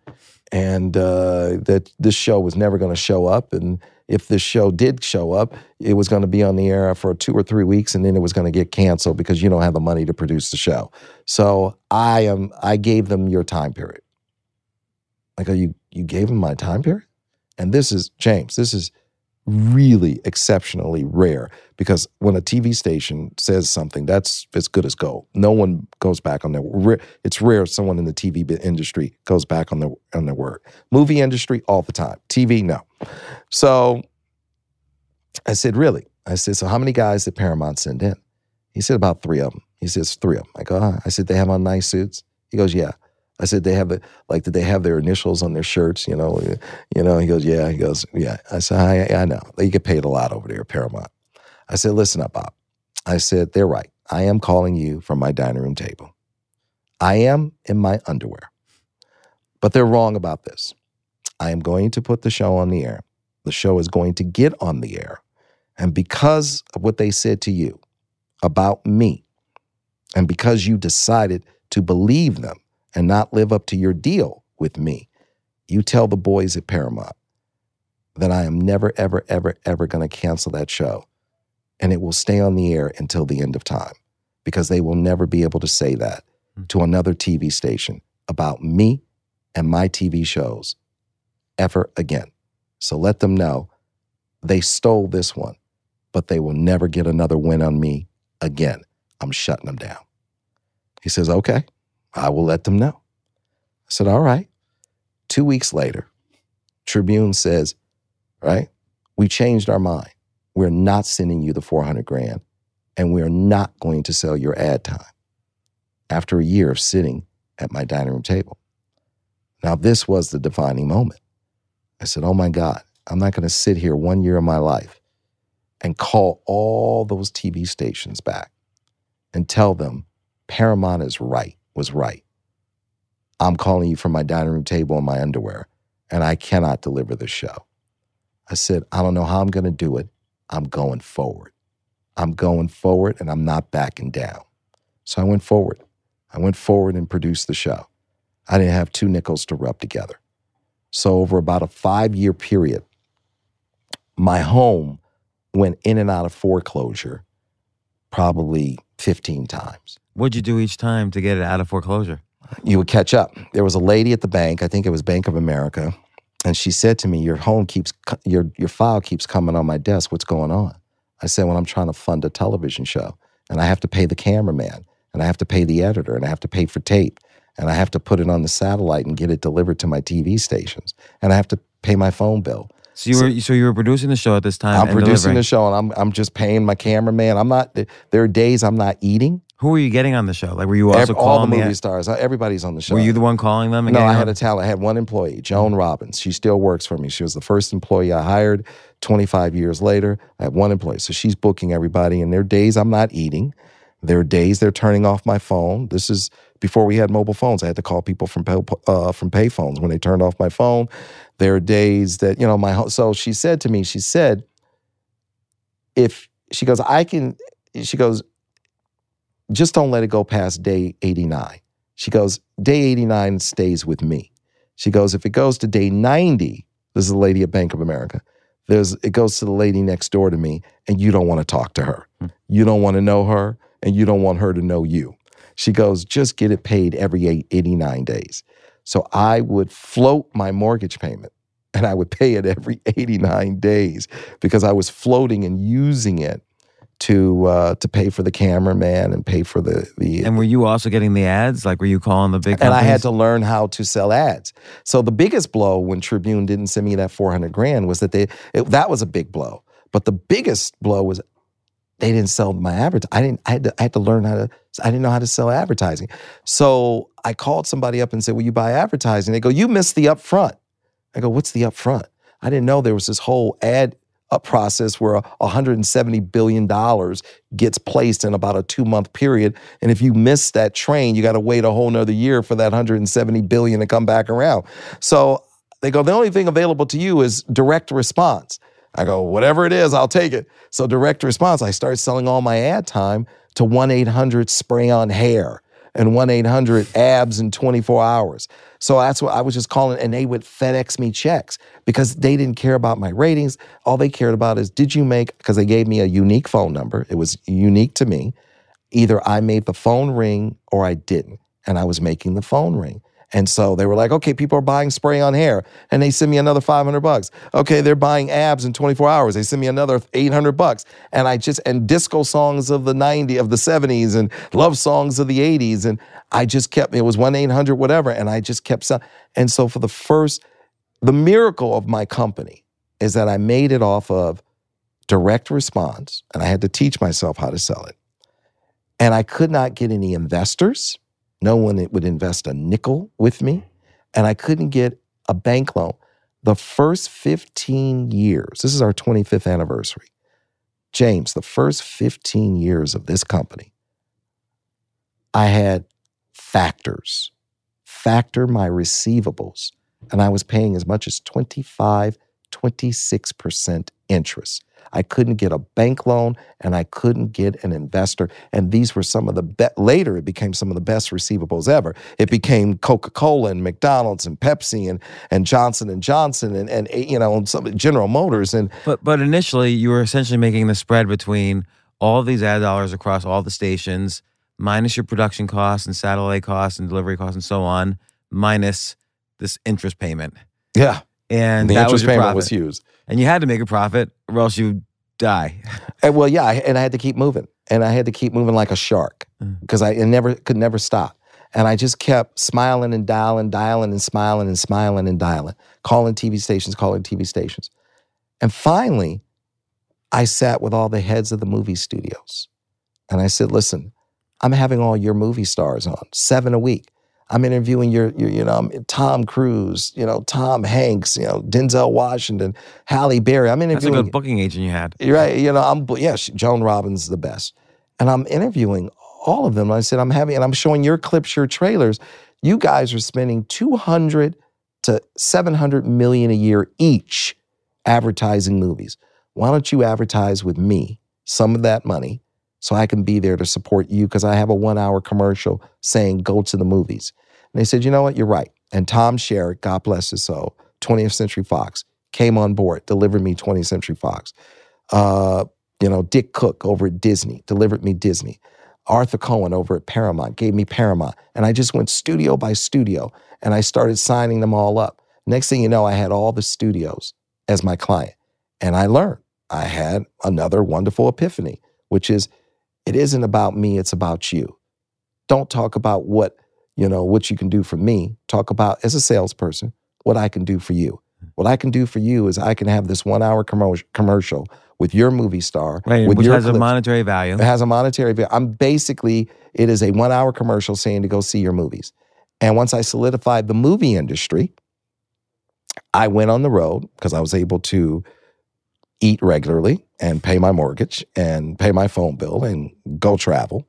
Speaker 2: and uh, that this show was never going to show up, and if this show did show up, it was going to be on the air for two or three weeks, and then it was going to get canceled because you don't have the money to produce the show. So I am I gave them your time period. Go, you you gave him my time period? And this is James, this is really exceptionally rare because when a TV station says something, that's as good as gold. No one goes back on their. It's rare someone in the TV industry goes back on their on their word. Movie industry all the time. TV, no. So I said, really? I said, so how many guys did Paramount send in? He said about three of them. He says three of them. I go, ah. I said they have on nice suits. He goes, yeah. I said, they have it, like, did they have their initials on their shirts? You know, you know, he goes, yeah. He goes, yeah. I said, I, I know. They get paid a lot over there Paramount. I said, listen up, Bob. I said, they're right. I am calling you from my dining room table. I am in my underwear. But they're wrong about this. I am going to put the show on the air. The show is going to get on the air. And because of what they said to you about me, and because you decided to believe them, and not live up to your deal with me, you tell the boys at Paramount that I am never, ever, ever, ever going to cancel that show. And it will stay on the air until the end of time because they will never be able to say that mm. to another TV station about me and my TV shows ever again. So let them know they stole this one, but they will never get another win on me again. I'm shutting them down. He says, okay. I will let them know. I said, All right. Two weeks later, Tribune says, Right, we changed our mind. We're not sending you the 400 grand, and we're not going to sell your ad time after a year of sitting at my dining room table. Now, this was the defining moment. I said, Oh my God, I'm not going to sit here one year of my life and call all those TV stations back and tell them Paramount is right was right. I'm calling you from my dining room table in my underwear, and I cannot deliver the show. I said, I don't know how I'm going to do it. I'm going forward. I'm going forward and I'm not backing down. So I went forward. I went forward and produced the show. I didn't have two nickels to rub together. So, over about a five year period, my home went in and out of foreclosure probably 15 times.
Speaker 3: What'd you do each time to get it out of foreclosure?
Speaker 2: You would catch up. There was a lady at the bank, I think it was Bank of America, and she said to me, "Your home keeps your your file keeps coming on my desk. What's going on?" I said, "Well, I'm trying to fund a television show, and I have to pay the cameraman, and I have to pay the editor, and I have to pay for tape, and I have to put it on the satellite and get it delivered to my TV stations, and I have to pay my phone bill."
Speaker 3: So you were so you were producing the show at this time.
Speaker 2: I'm producing delivering. the show, and I'm I'm just paying my cameraman. I'm not. There are days I'm not eating.
Speaker 3: Who were you getting on the show? Like, were you also
Speaker 2: Every,
Speaker 3: calling
Speaker 2: all the movie
Speaker 3: the,
Speaker 2: stars? Everybody's on the show.
Speaker 3: Were you the one calling them?
Speaker 2: no, I had a talent. I had one employee, Joan mm-hmm. Robbins. She still works for me. She was the first employee I hired. Twenty five years later, I have one employee. So she's booking everybody. And there are days I'm not eating. There are days they're turning off my phone. This is before we had mobile phones. I had to call people from uh, from payphones when they turned off my phone. There are days that you know my. So she said to me, she said, if she goes, I can. She goes, just don't let it go past day 89. She goes, day 89 stays with me. She goes, if it goes to day 90, this is a lady at Bank of America. There's it goes to the lady next door to me, and you don't want to talk to her. You don't want to know her, and you don't want her to know you. She goes, just get it paid every eight, 89 days. So I would float my mortgage payment and I would pay it every 89 days because I was floating and using it to uh, to pay for the cameraman and pay for the the
Speaker 3: And were you also getting the ads? Like, were you calling the big?
Speaker 2: and I had to learn how to sell ads. So the biggest blow when Tribune didn't send me that 400 grand was that they it, that was a big blow. But the biggest blow was they didn't sell my advertising. I didn't I had to I had to learn how to I didn't know how to sell advertising. So I called somebody up and said, "Will you buy advertising?" They go, "You missed the upfront." I go, "What's the upfront?" I didn't know there was this whole ad up process where 170 billion dollars gets placed in about a two month period, and if you miss that train, you got to wait a whole nother year for that 170 billion to come back around. So they go, the only thing available to you is direct response. I go, whatever it is, I'll take it. So direct response, I start selling all my ad time to 1 800 spray on hair and 1 800 abs in 24 hours. So that's what I was just calling, and they would FedEx me checks because they didn't care about my ratings. All they cared about is did you make, because they gave me a unique phone number, it was unique to me. Either I made the phone ring or I didn't, and I was making the phone ring. And so they were like, okay, people are buying spray on hair, and they send me another 500 bucks. Okay, they're buying abs in 24 hours. They send me another 800 bucks. And I just, and disco songs of the 90s, of the 70s, and love songs of the 80s. And I just kept, it was 1 800 whatever, and I just kept selling. And so for the first, the miracle of my company is that I made it off of direct response, and I had to teach myself how to sell it. And I could not get any investors. No one would invest a nickel with me. And I couldn't get a bank loan. The first 15 years, this is our 25th anniversary. James, the first 15 years of this company, I had factors, factor my receivables, and I was paying as much as 25, 26% interest. I couldn't get a bank loan and I couldn't get an investor. And these were some of the be- later it became some of the best receivables ever. It became Coca-Cola and McDonald's and Pepsi and and Johnson and Johnson and and eh, you know and some General Motors and
Speaker 3: But but initially, you were essentially making the spread between all these ad dollars across all the stations, minus your production costs and satellite costs and delivery costs and so on, minus this interest payment.
Speaker 2: yeah,
Speaker 3: And
Speaker 2: the
Speaker 3: that
Speaker 2: interest payment
Speaker 3: profit.
Speaker 2: was huge.
Speaker 3: And you had to make a profit, or else you die.
Speaker 2: And well, yeah, I, and I had to keep moving, and I had to keep moving like a shark uh. because I it never could never stop. And I just kept smiling and dialing, dialing and smiling and smiling and dialing, calling TV stations, calling TV stations. And finally, I sat with all the heads of the movie studios, and I said, "Listen, I'm having all your movie stars on seven a week. I'm interviewing your, your you know, Tom Cruise, you know, Tom Hanks, you know, Denzel Washington, Halle Berry. I'm
Speaker 3: That's a
Speaker 2: interviewing
Speaker 3: good booking agent you had.
Speaker 2: you're right. You know, I'm yeah, she- Joan Robbins is the best. And I'm interviewing all of them. I said, I'm having, and I'm showing your clips, your trailers. You guys are spending 200 to 700 million a year each advertising movies. Why don't you advertise with me some of that money so I can be there to support you? Because I have a one hour commercial saying, go to the movies. And they said, you know what? You're right. And Tom Sherak, God bless his soul, 20th Century Fox, came on board, delivered me 20th Century Fox. Uh, you know, Dick Cook over at Disney delivered me Disney. Arthur Cohen over at Paramount gave me Paramount. And I just went studio by studio and I started signing them all up. Next thing you know, I had all the studios as my client. And I learned. I had another wonderful epiphany, which is it isn't about me, it's about you. Don't talk about what, you know, what you can do for me. Talk about as a salesperson, what I can do for you. What I can do for you is I can have this one hour commer- commercial with your movie star,
Speaker 3: Right,
Speaker 2: with
Speaker 3: which
Speaker 2: your
Speaker 3: has a monetary value.
Speaker 2: It has a monetary value. I'm basically, it is a one hour commercial saying to go see your movies. And once I solidified the movie industry, I went on the road because I was able to eat regularly and pay my mortgage and pay my phone bill and go travel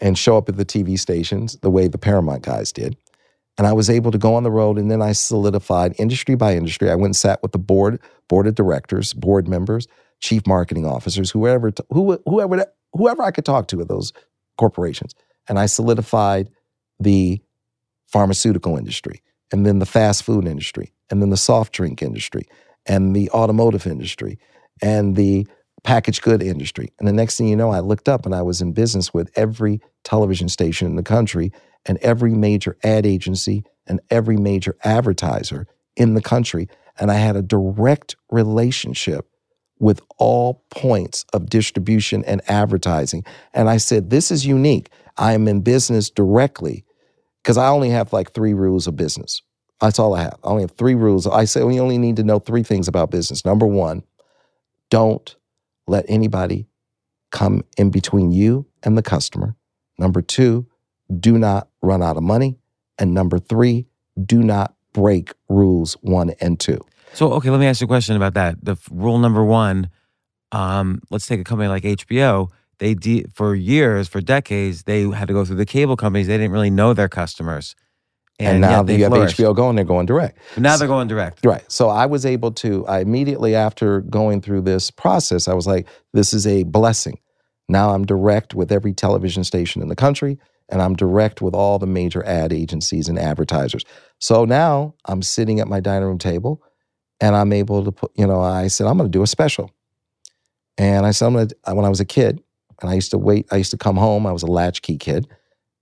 Speaker 2: and show up at the TV stations the way the Paramount guys did. And I was able to go on the road and then I solidified industry by industry. I went and sat with the board, board of directors, board members, chief marketing officers, whoever, who, whoever, whoever I could talk to at those corporations. and I solidified the pharmaceutical industry, and then the fast food industry, and then the soft drink industry, and the automotive industry, and the packaged good industry. And the next thing you know, I looked up and I was in business with every television station in the country and every major ad agency and every major advertiser in the country. And I had a direct relationship with all points of distribution and advertising. And I said, This is unique. I am in business directly because I only have like three rules of business. That's all I have. I only have three rules. I say we only need to know three things about business. Number one, don't let anybody come in between you and the customer. Number two, do not run out of money. And number three, do not break rules one and two.
Speaker 3: So, okay, let me ask you a question about that. The f- rule number one, um, let's take a company like HBO. They de- for years, for decades, they had to go through the cable companies. They didn't really know their customers,
Speaker 2: And, now that
Speaker 3: they
Speaker 2: you have
Speaker 3: flourished.
Speaker 2: HBO going, they're going direct.
Speaker 3: But now they're going direct.
Speaker 2: Right. So I was able to, I immediately after going through this process, I was like, this is a blessing. Now I'm direct with every television station in the country, and I'm direct with all the major ad agencies and advertisers. So now I'm sitting at my dining room table and I'm able to put, you know, I said, I'm going to do a special. And I said, I'm going to, when I was a kid, and I used to wait, I used to come home, I was a latchkey kid.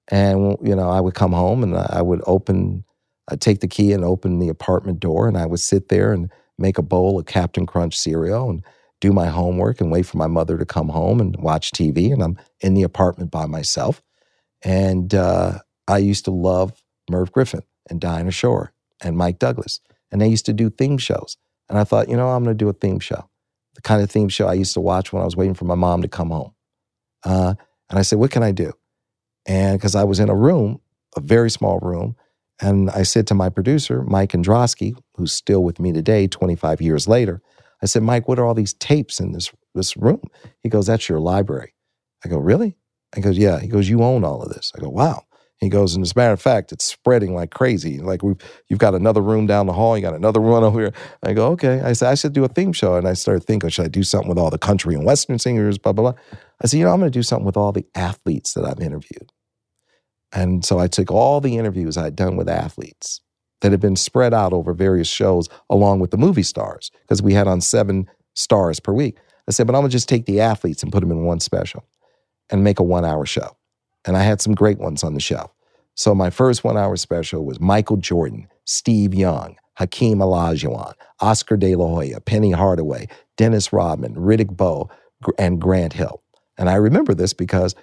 Speaker 2: And, you know, I would come home and I would open, I'd take the key and open the apartment door, and I would sit there and make a bowl of Captain Crunch cereal and do my homework and wait for my mother to come home and watch TV. And I'm in the apartment by myself. And uh, I used to love Merv Griffin and Dinah Shore and Mike Douglas. And they used to do theme shows. And I thought, you know, I'm going to do a theme show, the kind of theme show I used to watch when I was waiting for my mom to come home. Uh, and I said, what can I do? And because I was in a room, a very small room, and I said to my producer, Mike Androsky, who's still with me today, 25 years later, I said, Mike, what are all these tapes in this, this room? He goes, That's your library. I go, Really? He goes, Yeah. He goes, You own all of this. I go, Wow. He goes, and as a matter of fact, it's spreading like crazy. Like we've you've got another room down the hall, you got another one over here. I go, okay. I said, I should do a theme show. And I started thinking, should I do something with all the country and western singers, blah, blah, blah. I said, you know, I'm gonna do something with all the athletes that I've interviewed. And so I took all the interviews I'd done with athletes that had been spread out over various shows along with the movie stars, because we had on seven stars per week. I said, but I'm gonna just take the athletes and put them in one special and make a one hour show. And I had some great ones on the show. So my first one hour special was Michael Jordan, Steve Young, Hakeem Olajuwon, Oscar De La Hoya, Penny Hardaway, Dennis Rodman, Riddick Bowe, and Grant Hill. And I remember this because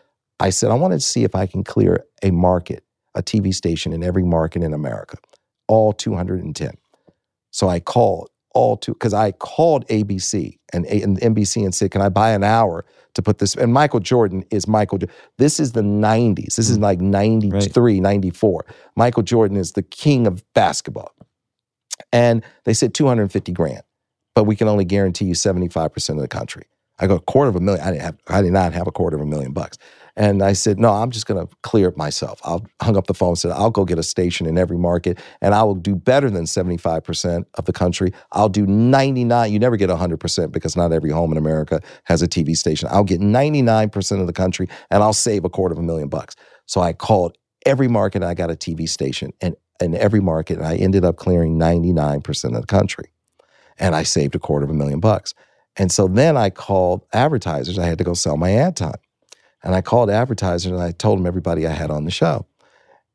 Speaker 2: I said, I wanted to see if I can clear a market, a TV station in every market in America, all 210. So I called all two, because I called ABC and, and NBC and said, Can I buy an hour to put this? And Michael Jordan is Michael. This is the 90s. This is mm. like 93, 94. Michael Jordan is the king of basketball. And they said 250 grand, but we can only guarantee you 75% of the country. I go, a quarter of a million. I didn't have, I did not have a quarter of a million bucks. And I said, no, I'm just going to clear it myself. I hung up the phone and said, I'll go get a station in every market and I will do better than 75% of the country. I'll do 99. You never get 100% because not every home in America has a TV station. I'll get 99% of the country and I'll save a quarter of a million bucks. So I called every market and I got a TV station and in every market and I ended up clearing 99% of the country. And I saved a quarter of a million bucks. And so then I called advertisers. I had to go sell my ad time. And I called advertisers and I told them everybody I had on the show.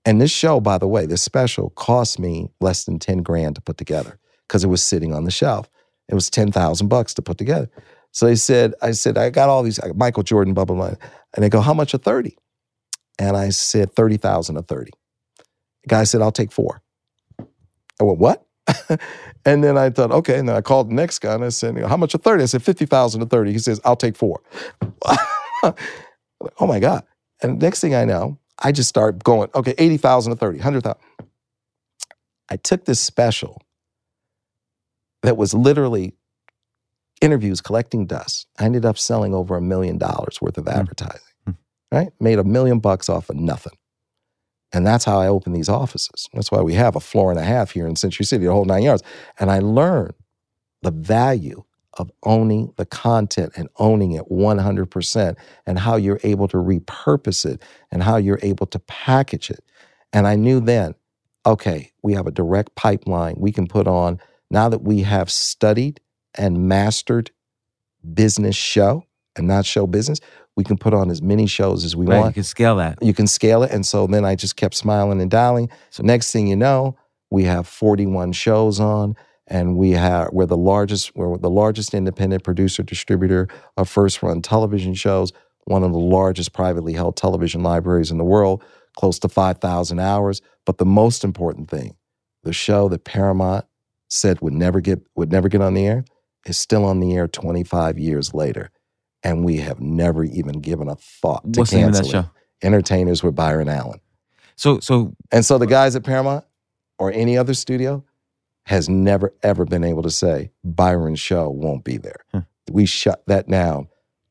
Speaker 2: And this show, by the way, this special cost me less than 10 grand to put together because it was sitting on the shelf. It was 10,000 bucks to put together. So they said, I said, I got all these, uh, Michael Jordan, blah, blah, blah. And they go, how much are 30? And I said, 30,000 or 30. The guy said, I'll take four. I went, what? and then I thought, okay. And then I called the next guy and I said, how much are 30? I said, 50,000 to 30. He says, I'll take four. oh my God. And next thing I know, I just start going, okay, 80,000 to 30, 100,000. I took this special that was literally interviews collecting dust. I ended up selling over a million dollars worth of hmm. advertising, hmm. right? Made a million bucks off of nothing. And that's how I opened these offices. That's why we have a floor and a half here in Century City, the whole nine yards. And I learned the value of owning the content and owning it 100% and how you're able to repurpose it and how you're able to package it. And I knew then, okay, we have a direct pipeline we can put on now that we have studied and mastered business show and not show business, we can put on as many shows as we
Speaker 3: Right, you can scale that.
Speaker 2: You can scale it. And so then I just kept smiling and dialing. So next thing you know, we have 41 shows on and we have we're the largest we're the largest independent producer distributor of first run television shows, one of the largest privately held television libraries in the world, close to 5,000 hours. But the most important thing, the show that Paramount said would never get would never get on the air is still on the air 25 years later. And we have never even given a thought to
Speaker 3: What's the name of that
Speaker 2: it.
Speaker 3: show?
Speaker 2: Entertainers with Byron Allen.
Speaker 3: So so
Speaker 2: And so the guys at Paramount or any other studio has never ever been able to say Byron's show won't be there.
Speaker 3: Hmm.
Speaker 2: We shut that down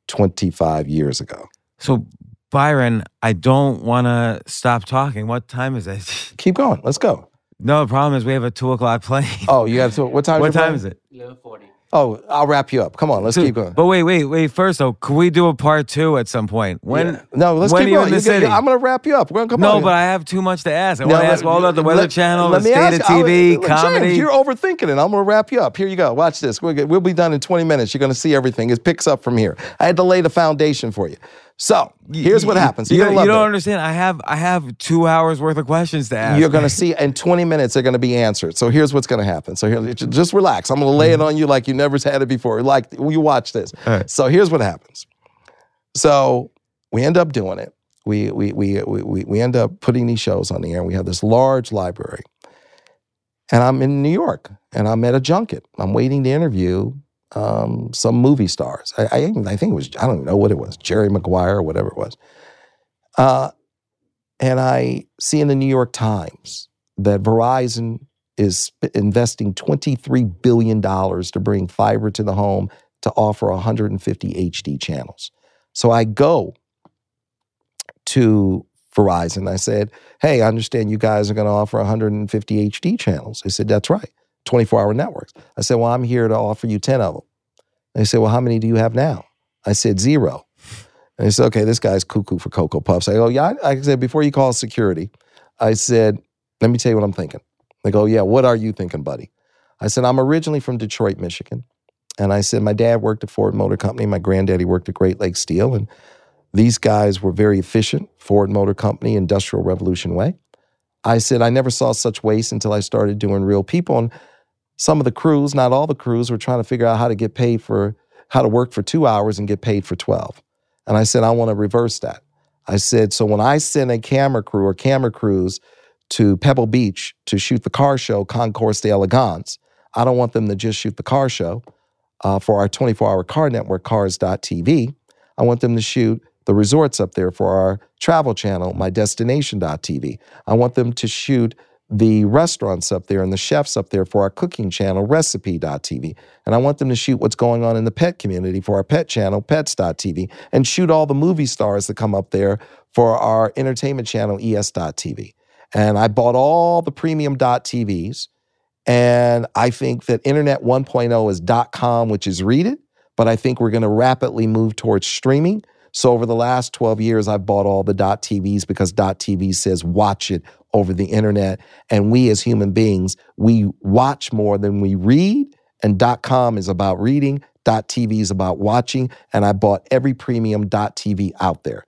Speaker 2: 25 years ago.
Speaker 3: so Byron, I don't want to stop talking. What time is it?
Speaker 2: Keep going. Let's go.
Speaker 3: No, the problem is we have a two o'clock plane.
Speaker 2: Oh, you have to. What time?
Speaker 3: what time is it?
Speaker 2: Oh, I'll wrap you up. Come on, let's
Speaker 3: So-
Speaker 2: keep going.
Speaker 3: But wait, wait, wait. First though, can we do a part two at some point? When?
Speaker 2: Yeah. No, let's
Speaker 3: when
Speaker 2: keep going. get-
Speaker 3: city?
Speaker 2: I'm going to wrap you up. We're gonna come
Speaker 3: no,
Speaker 2: on.
Speaker 3: but I have too much to ask. I
Speaker 2: No,
Speaker 3: want to ask all about the Weather
Speaker 2: let-
Speaker 3: Channel,
Speaker 2: let
Speaker 3: the state
Speaker 2: ask-
Speaker 3: of
Speaker 2: I'll-
Speaker 3: TV,
Speaker 2: James,
Speaker 3: comedy.
Speaker 2: you're overthinking it. I'm going to wrap you up. Here you go. Watch this. We'll, get, we'll be done in 20 minutes. You're going to see everything. It picks up from here. I had to lay the foundation for you. So here's what happens.
Speaker 3: You,
Speaker 2: You're
Speaker 3: you
Speaker 2: love
Speaker 3: don't
Speaker 2: it.
Speaker 3: understand. I have I have two hours worth of questions to ask.
Speaker 2: You're going to see in 20 minutes they're going to be answered. So here's what's going to happen. So here, just relax. I'm going to lay it on you like you never had it before. Like you watch this.
Speaker 3: Mm-hmm. Right.
Speaker 2: So here's what happens. So we end up doing it. We we we we we we end up putting these shows on the air. We have this large library. And I'm in New York, and I'm at a junket. I'm waiting to interview um, some movie stars. I, I, I think it was I don't know what it was, Jerry Maguire or whatever it was. Uh, and I see in the New York Times that Verizon is investing $23 billion to bring fiber to the home to offer 150 HD channels. So I go to Verizon. I said, Hey, I understand you guys are going to offer 150 HD channels. They said, That's right, 24 hour networks. I said, Well, I'm here to offer you 10 of them. They said, Well, how many do you have now? I said, Zero. And they said, okay, this guy's cuckoo for Cocoa Puffs. I go, yeah, I, I said, before you call security, I said, let me tell you what I'm thinking. They go, yeah, what are you thinking, buddy? I said, I'm originally from Detroit, Michigan. And I said, my dad worked at Ford Motor Company. My granddaddy worked at Great Lakes Steel. And these guys were very efficient, Ford Motor Company, Industrial Revolution way. I said, I never saw such waste until I started doing real people. And some of the crews, not all the crews, were trying to figure out how to get paid for, how to work for two hours and get paid for 12. And I said, I want to reverse that. I said, so when I send a camera crew or camera crews to Pebble Beach to shoot the car show, Concours d'Elegance, I don't want them to just shoot the car show uh, for our 24 hour car network, cars.tv. I want them to shoot the resorts up there for our travel channel, mydestination.tv. I want them to shoot the restaurants up there and the chefs up there for our cooking channel, recipe.tv. And I want them to shoot what's going on in the pet community for our pet channel, pets.tv, and shoot all the movie stars that come up there for our entertainment channel, es.tv. And I bought all the premium .tvs. And I think that Internet 1.0 is .com, which is read it, but I think we're going to rapidly move towards streaming. So over the last 12 years, I've bought all the dot .tvs because dot .tv says watch it over the internet. And we as human beings, we watch more than we read. And dot .com is about reading, dot .tv is about watching. And I bought every premium dot .tv out there.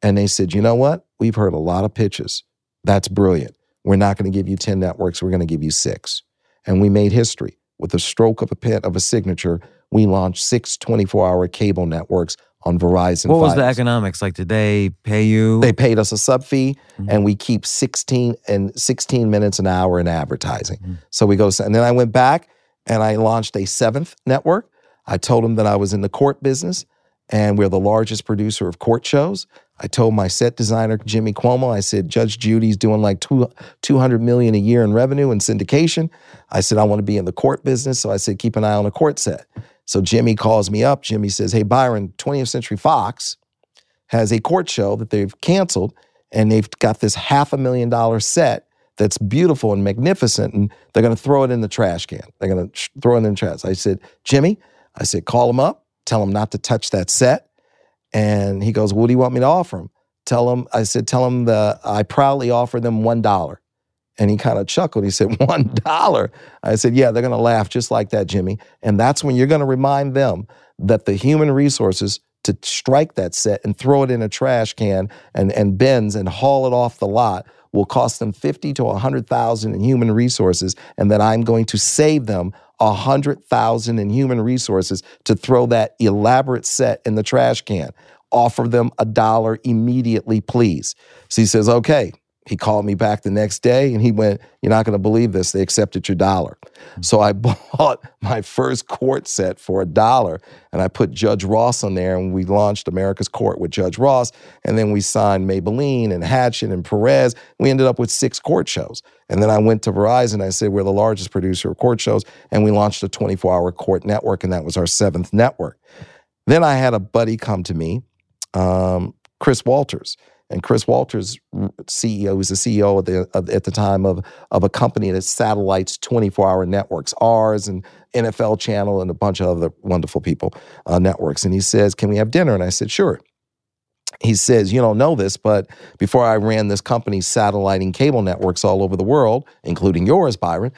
Speaker 2: And they said, you know what? We've heard a lot of pitches. That's brilliant. We're not going to give you 10 networks. We're going to give you six. And we made history. With a stroke of a pen of a signature, we launched six 24 hour cable networks on Verizon.
Speaker 3: what was the economics like? Did they pay you?
Speaker 2: They paid us a sub fee,
Speaker 3: Mhm.
Speaker 2: and we keep 16 and 16 minutes an hour in advertising.
Speaker 3: Mhm.
Speaker 2: So we go, and then I went back and I launched a seventh network. I told them that I was in the court business, and we're the largest producer of court shows. I told my set designer Jimmy Cuomo, I said Judge Judy's doing like two, 200 million a year in revenue and syndication. I said I want to be in the court business, so I said keep an eye on a court set. So Jimmy calls me up. Jimmy says, "Hey Byron, 20th Century Fox has a court show that they've canceled, and they've got this half a million dollar set that's beautiful and magnificent, and they're going to throw it in the trash can. They're going to throw it in the trash." I said, "Jimmy." I said, call him up, tell him not to touch that set. And he goes, what do you want me to offer him? Tell him, I said, tell him the I proudly offer them one dollar. And he kind of chuckled. He said, one dollar. I said, yeah, they're gonna laugh just like that, Jimmy. And that's when you're gonna remind them that the human resources to strike that set and throw it in a trash can and, and bins and haul it off the lot will cost them 50 to 100,000 in human resources and that I'm going to save them 100,000 in human resources to throw that elaborate set in the trash can. Offer them a dollar immediately, please. So he says, okay. He called me back the next day and he went, You're not going to believe this. They accepted your dollar. So I bought my first court set for a dollar and I put Judge Ross on there and we launched America's Court with Judge Ross. And then we signed Mablean and Hatchett and Perez. We ended up with six court shows. And then I went to Verizon. I said, We're the largest producer of court shows. And we launched a 24 hour court network, and that was our seventh network. Then I had a buddy come to me, um, Chris Walters. And Chris Walters, CEO, was the CEO at the, of, at the time of, of a company that satellites 24 hour networks, ours and NFL Channel and a bunch of other wonderful people, uh, networks. And he says, Can we have dinner? And I said, Sure. He says, You don't know this, but before I ran this company satelliting cable networks all over the world, including yours, Byron,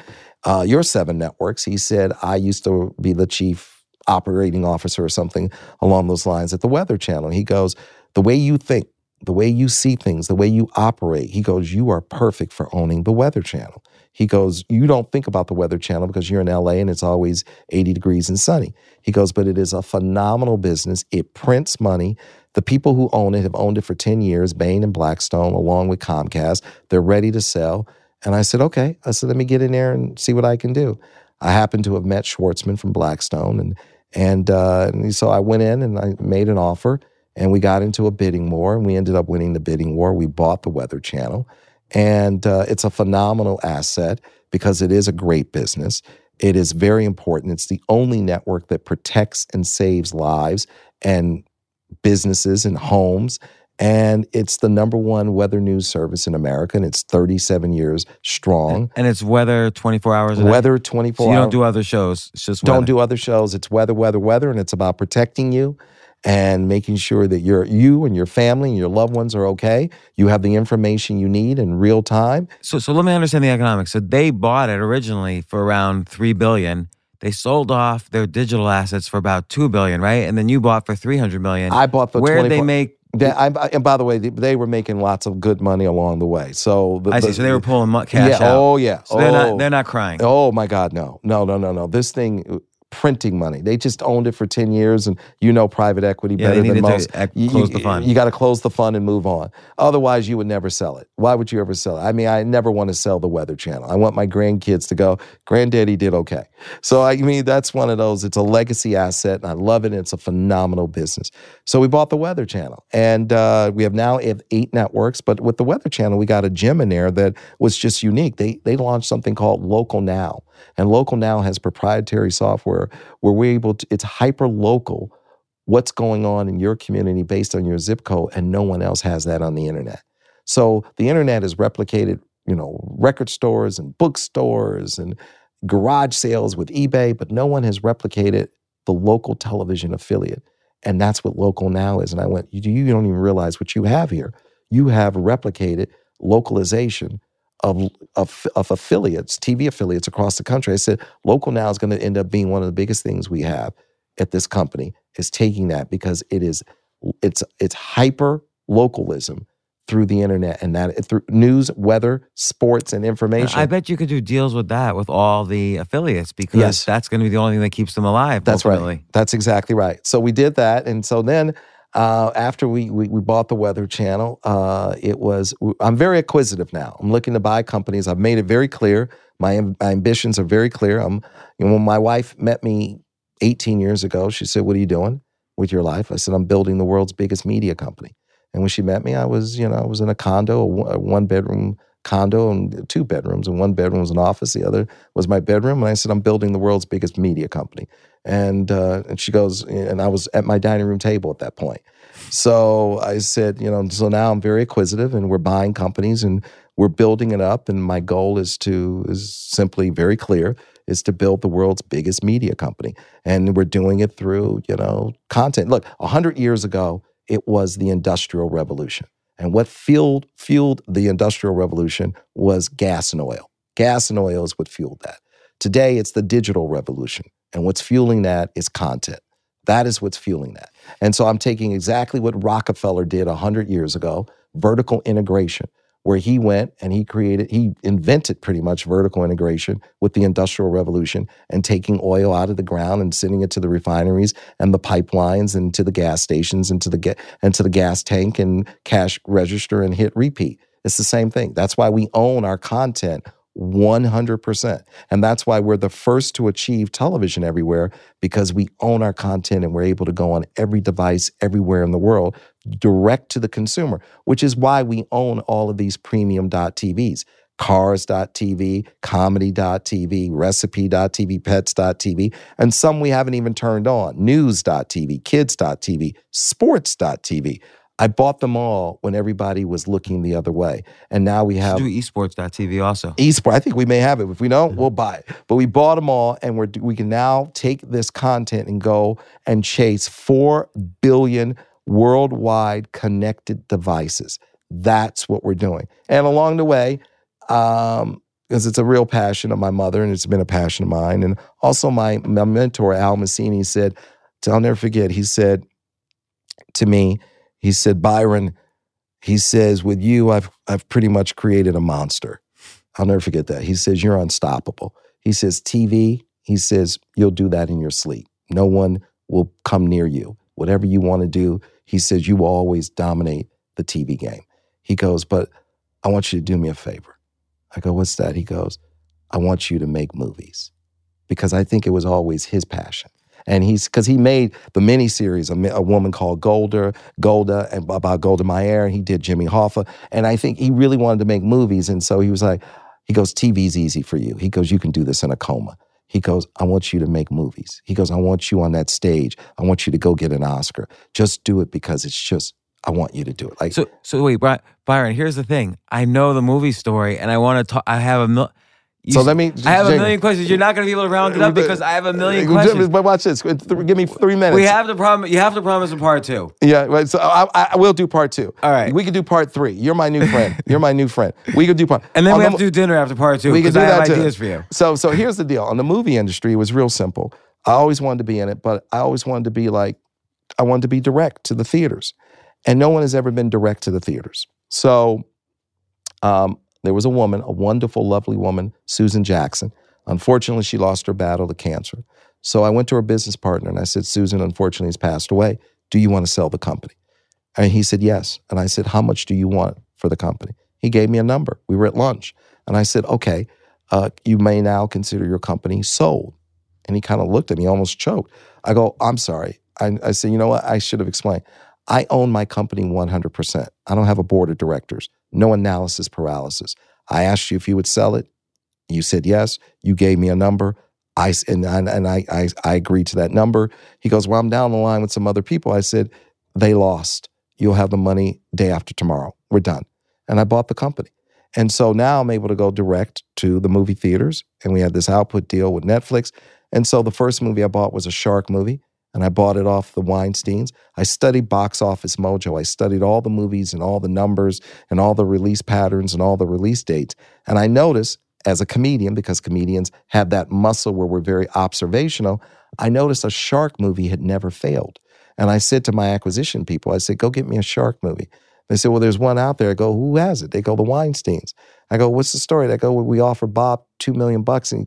Speaker 2: uh, your seven networks, he said, I used to be the chief operating officer or something along those lines at the Weather Channel. He goes, The way you think, the way you see things, the way you operate. He goes, You are perfect for owning the Weather Channel. He goes, You don't think about the Weather Channel because you're in LA and it's always 80 degrees and sunny. He goes, But it is a phenomenal business. It prints money. The people who own it have owned it for 10 years, Bain and Blackstone, along with Comcast. They're ready to sell. And I said, Okay. I said, Let me get in there and see what I can do. I happened to have met Schwarzman from Blackstone. And, and, uh, and so I went in and I made an offer and we got into a bidding war and we ended up winning the bidding war. We bought the Weather Channel. And uh, it's a phenomenal asset because it is a great business. It is very important. It's the only network that protects and saves lives and businesses and homes. And it's the number one weather news service in America, and it's 37 years strong.
Speaker 3: And it's weather 24 hours a day?
Speaker 2: Weather 24
Speaker 3: So you don't do other shows. It's just
Speaker 2: Don't
Speaker 3: weather.
Speaker 2: do other shows. It's weather, weather, weather, and it's about protecting you and making sure that you're, you and your family and your loved ones are okay. You have the information you need in real time.
Speaker 3: So, so let me understand the economics. So they bought it originally for around three billion. They sold off their digital assets for about two billion, right? And then you bought for three hundred million.
Speaker 2: I bought for
Speaker 3: Where did they make?
Speaker 2: They, I, and by the way, they, were making lots of good money along the way. So the,
Speaker 3: I see.
Speaker 2: the-
Speaker 3: So they were pulling cash
Speaker 2: yeah,
Speaker 3: out.
Speaker 2: Oh yeah.
Speaker 3: So they're
Speaker 2: oh,
Speaker 3: not. They're not crying.
Speaker 2: Oh my God, no, no, no, no, no. This thing printing money. They just owned it for ten years, and you know private equity
Speaker 3: Yeah,
Speaker 2: better than most.
Speaker 3: uh,
Speaker 2: You-
Speaker 3: close the fund.
Speaker 2: You got to close the fund and move on. Otherwise, you would never sell it. Why would you ever sell it? I mean, I never want to sell the Weather Channel. I want my grandkids to go. Granddaddy did okay. So I mean, that's one of those. It's a legacy asset, and I love it. And it's a phenomenal business. So we bought the Weather Channel, and uh, we have now have eight networks. But with the Weather Channel, we got a gem in there that was just unique. They they launched something called Local Now, and Local Now has proprietary software where we're able to. It's hyper local. What's going on in your community based on your zip code, and no one else has that on the internet. So the internet is replicated, you know, record stores and bookstores and garage sales with eBay, but no one has replicated the local television affiliate. And that's what local now is. And I went, you, you don't even realize what you have here. You have replicated localization of, of, of affiliates, TV affiliates across the country. I said, local now is going to end up being one of the biggest things we have at this company is taking that because it is it's it's hyper localism through the internet and that through news, weather, sports, and information.
Speaker 3: I bet you could do deals with that with all the affiliates because
Speaker 2: Yes.
Speaker 3: that's going to be the only thing that keeps them alive.
Speaker 2: That's
Speaker 3: ultimately.
Speaker 2: right. That's exactly right. So we did that, and so then uh, after we, we we bought the Weather Channel, uh, it was. I'm very acquisitive now. I'm looking to buy companies. I've made it very clear. My, my ambitions are very clear. I'm. You know, when my wife met me 18 years ago, she said, "What are you doing with your life?" I said, "I'm building the world's biggest media company." And when she met me, I was, you know, I was in a condo, a one bedroom condo and two bedrooms, and one bedroom was an office, the other was my bedroom. And I said, I'm building the world's biggest media company. And uh, and she goes, and I was at my dining room table at that point. So I said, you know, so now I'm very acquisitive, and we're buying companies and we're building it up. And my goal is to is simply very clear is to build the world's biggest media company, and we're doing it through you know content. Look, hundred years ago, it was the Industrial Revolution. And what fueled, fueled the Industrial Revolution was gas and oil. Gas and oil is what fueled that. Today, it's the digital revolution. And what's fueling that is content. That is what's fueling that. And so I'm taking exactly what Rockefeller did 100 years ago vertical integration where he went and he created, he invented pretty much vertical integration with the Industrial Revolution and taking oil out of the ground and sending it to the refineries and the pipelines and to the gas stations and to the ga- and to the gas tank and cash register and hit repeat. It's the same thing. That's why we own our content 100%. And that's why we're the first to achieve television everywhere because we own our content and we're able to go on every device everywhere in the world direct to the consumer, which is why we own all of these premium.tvs. Cars.tv, comedy.tv, recipe.tv, pets.tv, and some we haven't even turned on. News.tv, kids.tv, sports.tv. I bought them all when everybody was looking the other way. And now we have
Speaker 3: do esports.tv also.
Speaker 2: Esports. I think we may have it. If we don't, we'll buy it. But we bought them all, and we're we can now take this content and go and chase four billion worldwide connected devices. That's what we're doing. And along the way, um, because it's a real passion of my mother, and it's been a passion of mine, and also my my mentor Al Masini said, I'll never forget. He said to me he said, Byron, he says, with you, I've, I've pretty much created a monster. I'll never forget that. He says, You're unstoppable. He says, TV, he says, You'll do that in your sleep. No one will come near you. Whatever you want to do, he says, You will always dominate the TV game. He goes, But I want you to do me a favor. I go, What's that? He goes, I want you to make movies because I think it was always his passion and he's because he made the miniseries a, a woman called Golda, Golda, and about Golda Meir. And he did Jimmy Hoffa, and I think he really wanted to make movies, and so he was like, he goes, TV's easy for you. He goes, you can do this in a coma. He goes, I want you to make movies. He goes, I want you on that stage. I want you to go get an Oscar. Just do it because it's just I want you to do it. Like
Speaker 3: so. So wait, Byron. Here's the thing. I know the movie story, and I want to talk. I have a mil-
Speaker 2: you so let me.
Speaker 3: I have a million questions. You're not going to be able to round it up because I have a million questions.
Speaker 2: But watch this. Give me three minutes.
Speaker 3: We have to promise. You have to promise a part two.
Speaker 2: Yeah. Right. So I, I will do part two.
Speaker 3: All right.
Speaker 2: We could do part three. You're my new friend. You're my new friend. We could do part.
Speaker 3: And then we have to do dinner after part two. We could do I have that ideas too. for you.
Speaker 2: So so here's the deal. On the movie industry, it was real simple. I always wanted to be in it, but I always wanted to be like, I wanted to be direct to the theaters, and no one has ever been direct to the theaters. So, um, there was a woman, a wonderful, lovely woman, Susan Jackson. Unfortunately, she lost her battle to cancer. So I went to her business partner and I said, Susan, unfortunately, has passed away. Do you want to sell the company? And he said, yes. And I said, how much do you want for the company? He gave me a number. We were at lunch. And I said, okay, uh, you may now consider your company sold. And he kind of looked at me, almost choked. I go, I'm sorry. I, I said, you know what? I should have explained. I own my company 100%. I don't have a board of directors no analysis paralysis. I asked you if you would sell it. You said yes. You gave me a number. I and and I, I I agreed to that number. He goes, well, I'm down the line with some other people. I said, they lost. You'll have the money day after tomorrow. We're done. And I bought the company. And so now I'm able to go direct to the movie theaters. And we had this output deal with Netflix. And so the first movie I bought was a shark movie and I bought it off the Weinsteins. I studied Box Office Mojo. I studied all the movies and all the numbers and all the release patterns and all the release dates. And I noticed as a comedian, because comedians have that muscle where we're very observational, I noticed a shark movie had never failed. And I said to my acquisition people, I said, go get me a shark movie. They said, well, there's one out there. I go, who has it? They go, the Weinsteins. I go, what's the story? They go, we offer Bob two million bucks and he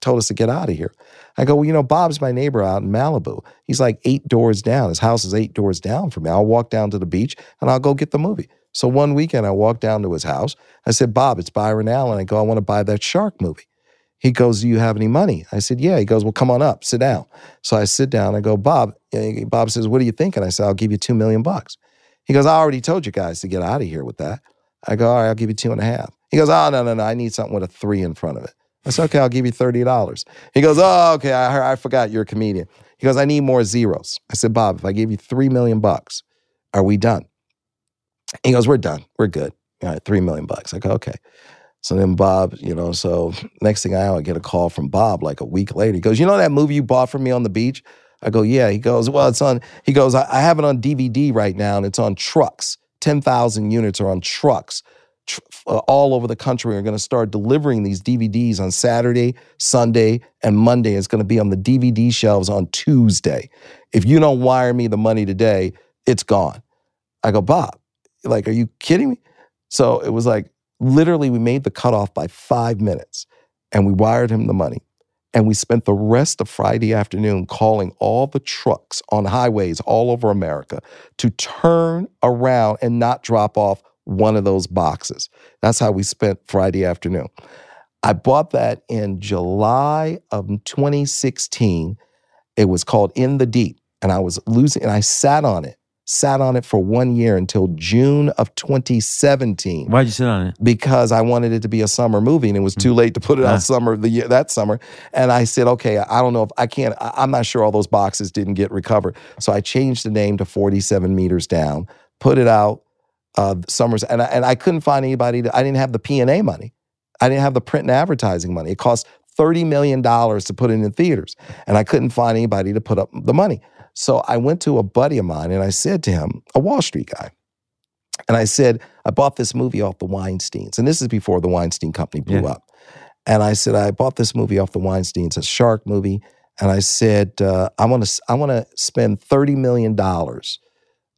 Speaker 2: told us to get out of here. I go, well, you know, Bob's my neighbor out in Malibu. He's like eight doors down. His house is eight doors down from me. I'll walk down to the beach and I'll go get the movie. So one weekend I walked down to his house. I said, Bob, it's Byron Allen. I go, I want to buy that shark movie. He goes, Do you have any money? I said, Yeah. He goes, Well, come on up, sit down. So I sit down. I go, Bob. Eh, Bob says, What are you thinking? I said, I'll give you two million bucks. He goes, I already told you guys to get out of here with that. I go, All right, I'll give you two and a half. He goes, oh, no, no, no. I need something with a three in front of it. I said, okay, I'll give you $30. He goes, oh, okay, I, I forgot you're a comedian. He goes, I need more zeros. I said, Bob, if I gave you three million bucks, are we done? He goes, we're done. We're good. All right, three million bucks. I go, okay. So then Bob, you know, so next thing I know, I get a call from Bob like a week later. He goes, you know that movie you bought from me on the beach? I go, yeah. He goes, well, it's on, he goes, I, I have it on DVD right now and it's on trucks. 10,000 units are on trucks tr- uh, all over the country are going to start delivering these DVDs on Saturday, Sunday, and Monday. It's going to be on the DVD shelves on Tuesday. If you don't wire me the money today, it's gone. I go, Bob, like, are you kidding me? So it was like literally we made the cutoff by five minutes and we wired him the money. And we spent the rest of Friday afternoon calling all the trucks on highways all over America to turn around and not drop off one of those boxes. That's how we spent Friday afternoon. I bought that in July of 2016. It was called In the Deep, and I was losing, and I sat on it sat on it for one year until June of 2017.
Speaker 3: Why'd you sit on it?
Speaker 2: Because I wanted it to be a summer movie, and it was too late to put it
Speaker 3: Ah.
Speaker 2: out summer the year that summer. And I said, okay, I don't know if I can't. I- I'm not sure all those boxes didn't get recovered, so I changed the name to 47 meters down, put it out uh, summers, and I, and I couldn't find anybody. To, I didn't have the P and A money. I didn't have the print and advertising money. It cost $30 million to put it in theaters, and I couldn't find anybody to put up the money. So I went to a buddy of mine and I said to him, a Wall Street guy, and I said, I bought this movie off the Weinsteins. And this is before the Weinstein Company blew
Speaker 3: Yeah.
Speaker 2: up. And I said, I bought this movie off the Weinsteins, a shark movie. And I said, uh, I want to I want to spend $30 million.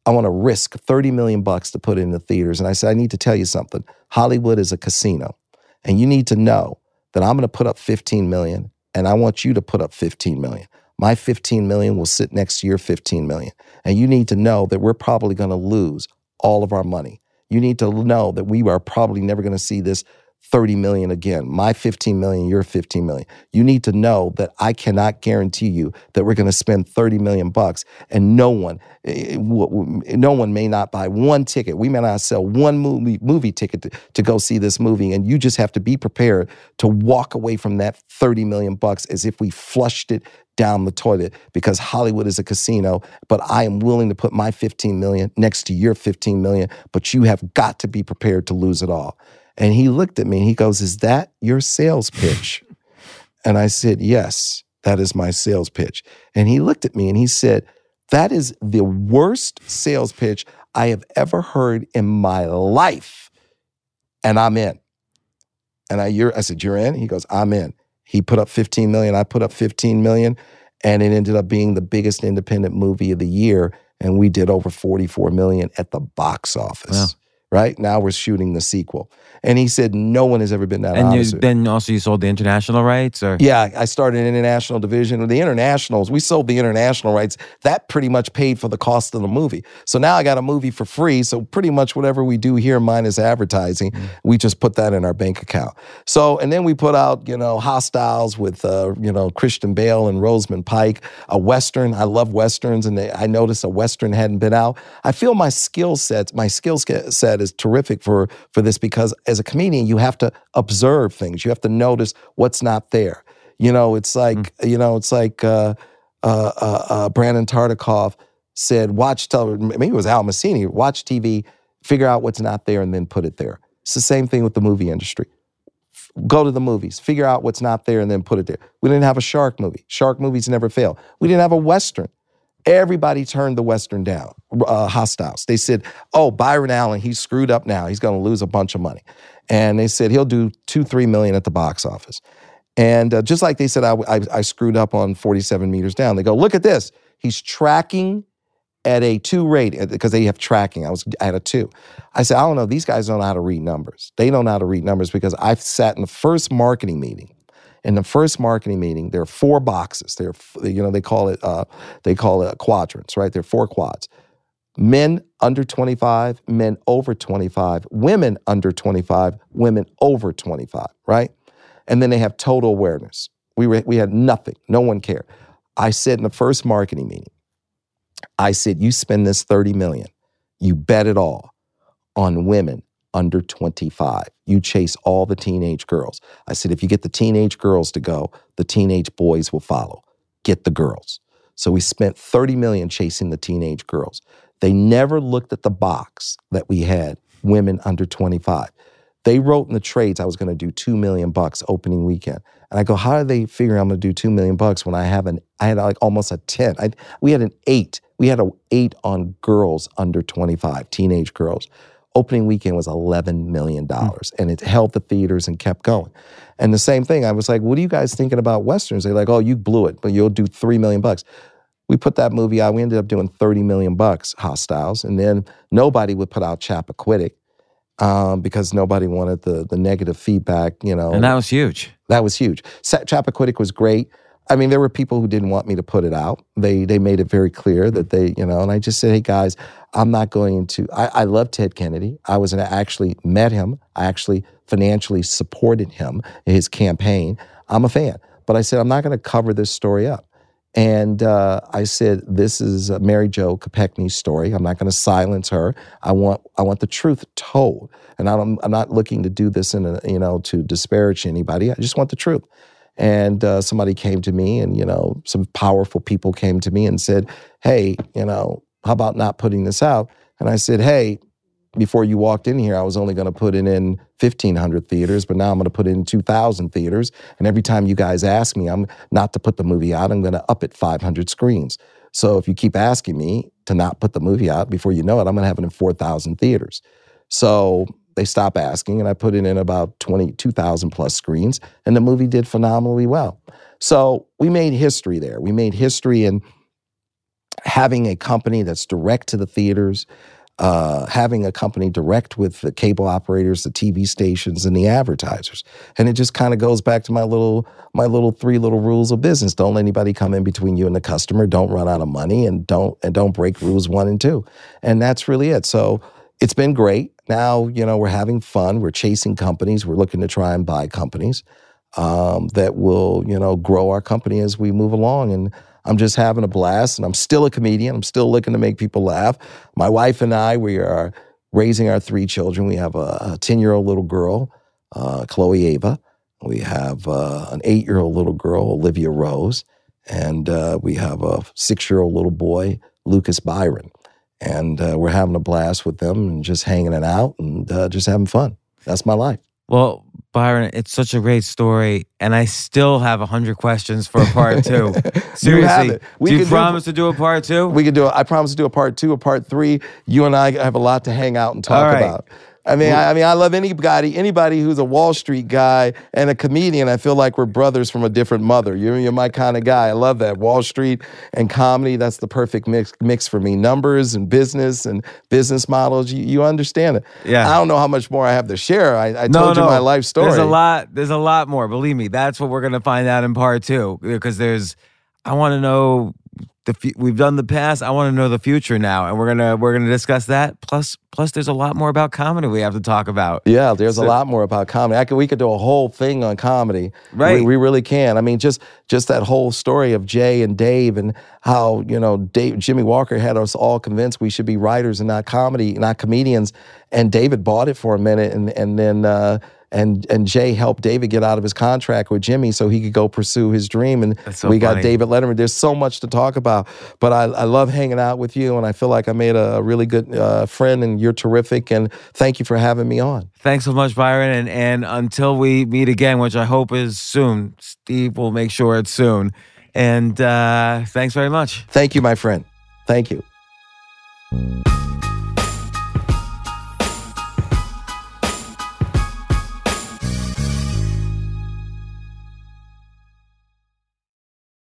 Speaker 2: I want to risk 30 million bucks to put it in the theaters. And I said, I need to tell you something. Hollywood is a casino. And you need to know that I'm going to put up 15 million and I want you to put up 15 million. My 15 million will sit next to your 15 million. And you need to know that we're probably going to lose all of our money. You need to know that we are probably never going to see this 30 million again. My 15 million, your 15 million. You need to know that I cannot guarantee you that we're going to spend 30 million bucks and no one eh, w- no one may not buy one ticket. We may not sell one movie movie ticket to, to go see this movie and you just have to be prepared to walk away from that 30 million bucks as if we flushed it down the toilet because Hollywood is a casino, but I am willing to put my 15 million next to your 15 million, but you have got to be prepared to lose it all. And he looked at me and he goes, Is that your sales pitch? And I said, Yes, that is my sales pitch. And he looked at me and he said, That is the worst sales pitch I have ever heard in my life. And I'm in. And I, you're, I said, You're in? He goes, I'm in. He put up 15 million. I put up 15 million. And it ended up being the biggest independent movie of the year. And we did over 44 million at the box office.
Speaker 3: Wow.
Speaker 2: Right now, we're shooting the sequel. And he said, No one has ever been that
Speaker 3: And you,
Speaker 2: honest. with-
Speaker 3: then also you sold the international rights, or
Speaker 2: yeah, I started an international division. The internationals, we sold the international rights. That pretty much paid for the cost of the movie. So now I got a movie for free. So pretty much whatever we do here, minus advertising, we just put that in our bank account. So and then we put out, you know, Hostiles with, uh, you know, Christian Bale and Rosamund Pike, a western. I love westerns, and they, I noticed a western hadn't been out. I feel my skill sets, my skill ske- set is terrific for for this because as a comedian, you have to observe things. You have to notice what's not there. You know, it's like you know, it's like uh, uh, uh, uh, Brandon Tartikoff said, "Watch television." Maybe it was Al Masini. Watch TV, figure out what's not there, and then put it there. It's the same thing with the movie industry. F- Go to the movies, figure out what's not there, and then put it there. We didn't have a shark movie. Shark movies never fail. We didn't have a western. Everybody turned the Western down, uh, hostiles. They said, oh, Byron Allen, he's screwed up now. He's going to lose a bunch of money. And they said he'll do two, three million at the box office. And uh, just like they said, I, I, I screwed up on 47 meters down. They go, look at this. He's tracking at a two rate because they have tracking. I was at a two. I said, I don't know. These guys don't know how to read numbers. They don't know how to read numbers because I've sat in the first marketing meeting. In the first marketing meeting, there are four boxes. There, are, you know, they call it uh, they call it quadrants, right? There are four quads. Men under 25, men over 25, women under 25, women over 25, right? And then they have total awareness. We, were, we had nothing. No one cared. I said in the first marketing meeting, I said, you spend this 30 million, you bet it all on women under 25. You chase all the teenage girls. I said, if you get the teenage girls to go, the teenage boys will follow. Get the girls. So we spent 30 million chasing the teenage girls. They never looked at the box that we had women under 25. They wrote in the trades I was going to do 2 million bucks opening weekend. And I go, how do they figure I'm going to do 2 million bucks when I have an I had like almost a 10. I, we had an 8. We had an 8 on girls under 25, teenage girls. Opening weekend was 11 million dollars and it held the theaters and kept going. And the same thing, I was like, what are you guys thinking about westerns? They're like, "Oh, you blew it, but you'll do 3 million bucks." We put that movie out. We ended up doing 30 million bucks, Hostiles, and then nobody would put out Chappaquiddick um, because nobody wanted the the negative feedback. You know,
Speaker 3: And that was huge.
Speaker 2: that was huge. Sa- Chappaquiddick was great. I mean, there were people who didn't want me to put it out. They they made it very clear that they, you know, and I just said, hey guys, I'm not going to. I, I love Ted Kennedy. I was in, I actually met him. I actually financially supported him in his campaign. I'm a fan, but I said I'm not going to cover this story up. And uh, I said, "This is Mary Jo Kopechne's story. I'm not going to silence her. I want, I want the truth told, and I'm, I'm not looking to do this in a, you know, to disparage anybody. I just want the truth." And uh, somebody came to me, and you know, some powerful people came to me and said, "Hey, you know, how about not putting this out?" And I said, "Hey, before you walked in here, I was only going to put it in 1,500 theaters, but now I'm going to put it in 2,000 theaters. And every time you guys ask me, I'm not to put the movie out, I'm going to up it 500 screens. So if you keep asking me to not put the movie out, before you know it, I'm going to have it in 4,000 theaters. So they stopped asking, and I put it in about 22,000 plus screens, and the movie did phenomenally well. So we made history there. We made history in having a company that's direct to the theaters, uh, having a company direct with the cable operators, the TV stations, and the advertisers. And it just kind of goes back to my little my little three little rules of business. Don't let anybody come in between you and the customer. Don't run out of money, and don't and don't break rules one and two. And that's really it. So it's been great. Now you know we're having fun. We're chasing companies. We're looking to try and buy companies um, that will you know grow our company as we move along and. I'm just having a blast, and I'm still a comedian. I'm still looking to make people laugh. My wife and I, we are raising our three children. We have a 10 year old little girl, uh, Chloe Ava. We have uh, an eight year old little girl, Olivia Rose. And uh, we have a six year old little boy, Lucas Byron. And uh, we're having a blast with them and just hanging it out and uh, just having fun. That's my life.
Speaker 3: Well, Byron, it's such a great story, and I still have a hundred questions for a part two. Seriously.
Speaker 2: We
Speaker 3: do you
Speaker 2: can do-
Speaker 3: promise to do a part two?
Speaker 2: We can do it. I promise to do a part two, a part three. You and I have a lot to hang out and talk
Speaker 3: All right.
Speaker 2: about. I mean, I, I mean, I love anybody, anybody who's a Wall Street guy and a comedian. I feel like we're brothers from a different mother. You're, you're my kind of guy. I love that Wall Street and comedy. That's the perfect mix, mix for me. Numbers and business and business models. You, you understand it.
Speaker 3: Yeah.
Speaker 2: I don't know how much more I have to share. I, I
Speaker 3: no,
Speaker 2: told
Speaker 3: no.
Speaker 2: you my life story.
Speaker 3: There's a lot. There's a lot more. Believe me, that's what we're gonna find out in part two. Because there's, I want to know the. We've done the past. I want to know the future now, and we're gonna we're gonna discuss that. Plus, plus, there's a lot more about comedy we have to talk about.
Speaker 2: Yeah, there's
Speaker 3: So-
Speaker 2: a lot more about comedy. I could, we could do a whole thing on comedy.
Speaker 3: Right.
Speaker 2: We, we really can. I mean, just just that whole story of Jay and Dave and how you know Dave, Jimmie Walker had us all convinced we should be writers and not comedy, not comedians. And David bought it for a minute, and and then. Uh, and, and Jay helped David get out of his contract with Jimmie so he could go pursue his dream. And
Speaker 3: so
Speaker 2: we got. David Letterman. There's so much to talk about, but I, I love hanging out with you, and I feel like I made a, a really good uh, friend, and you're terrific. And thank you for having me on.
Speaker 3: Thanks so much, Byron. And and until we meet again, which I hope is soon, Steve will make sure it's soon. And uh, thanks very much.
Speaker 2: Thank you, my friend. Thank you.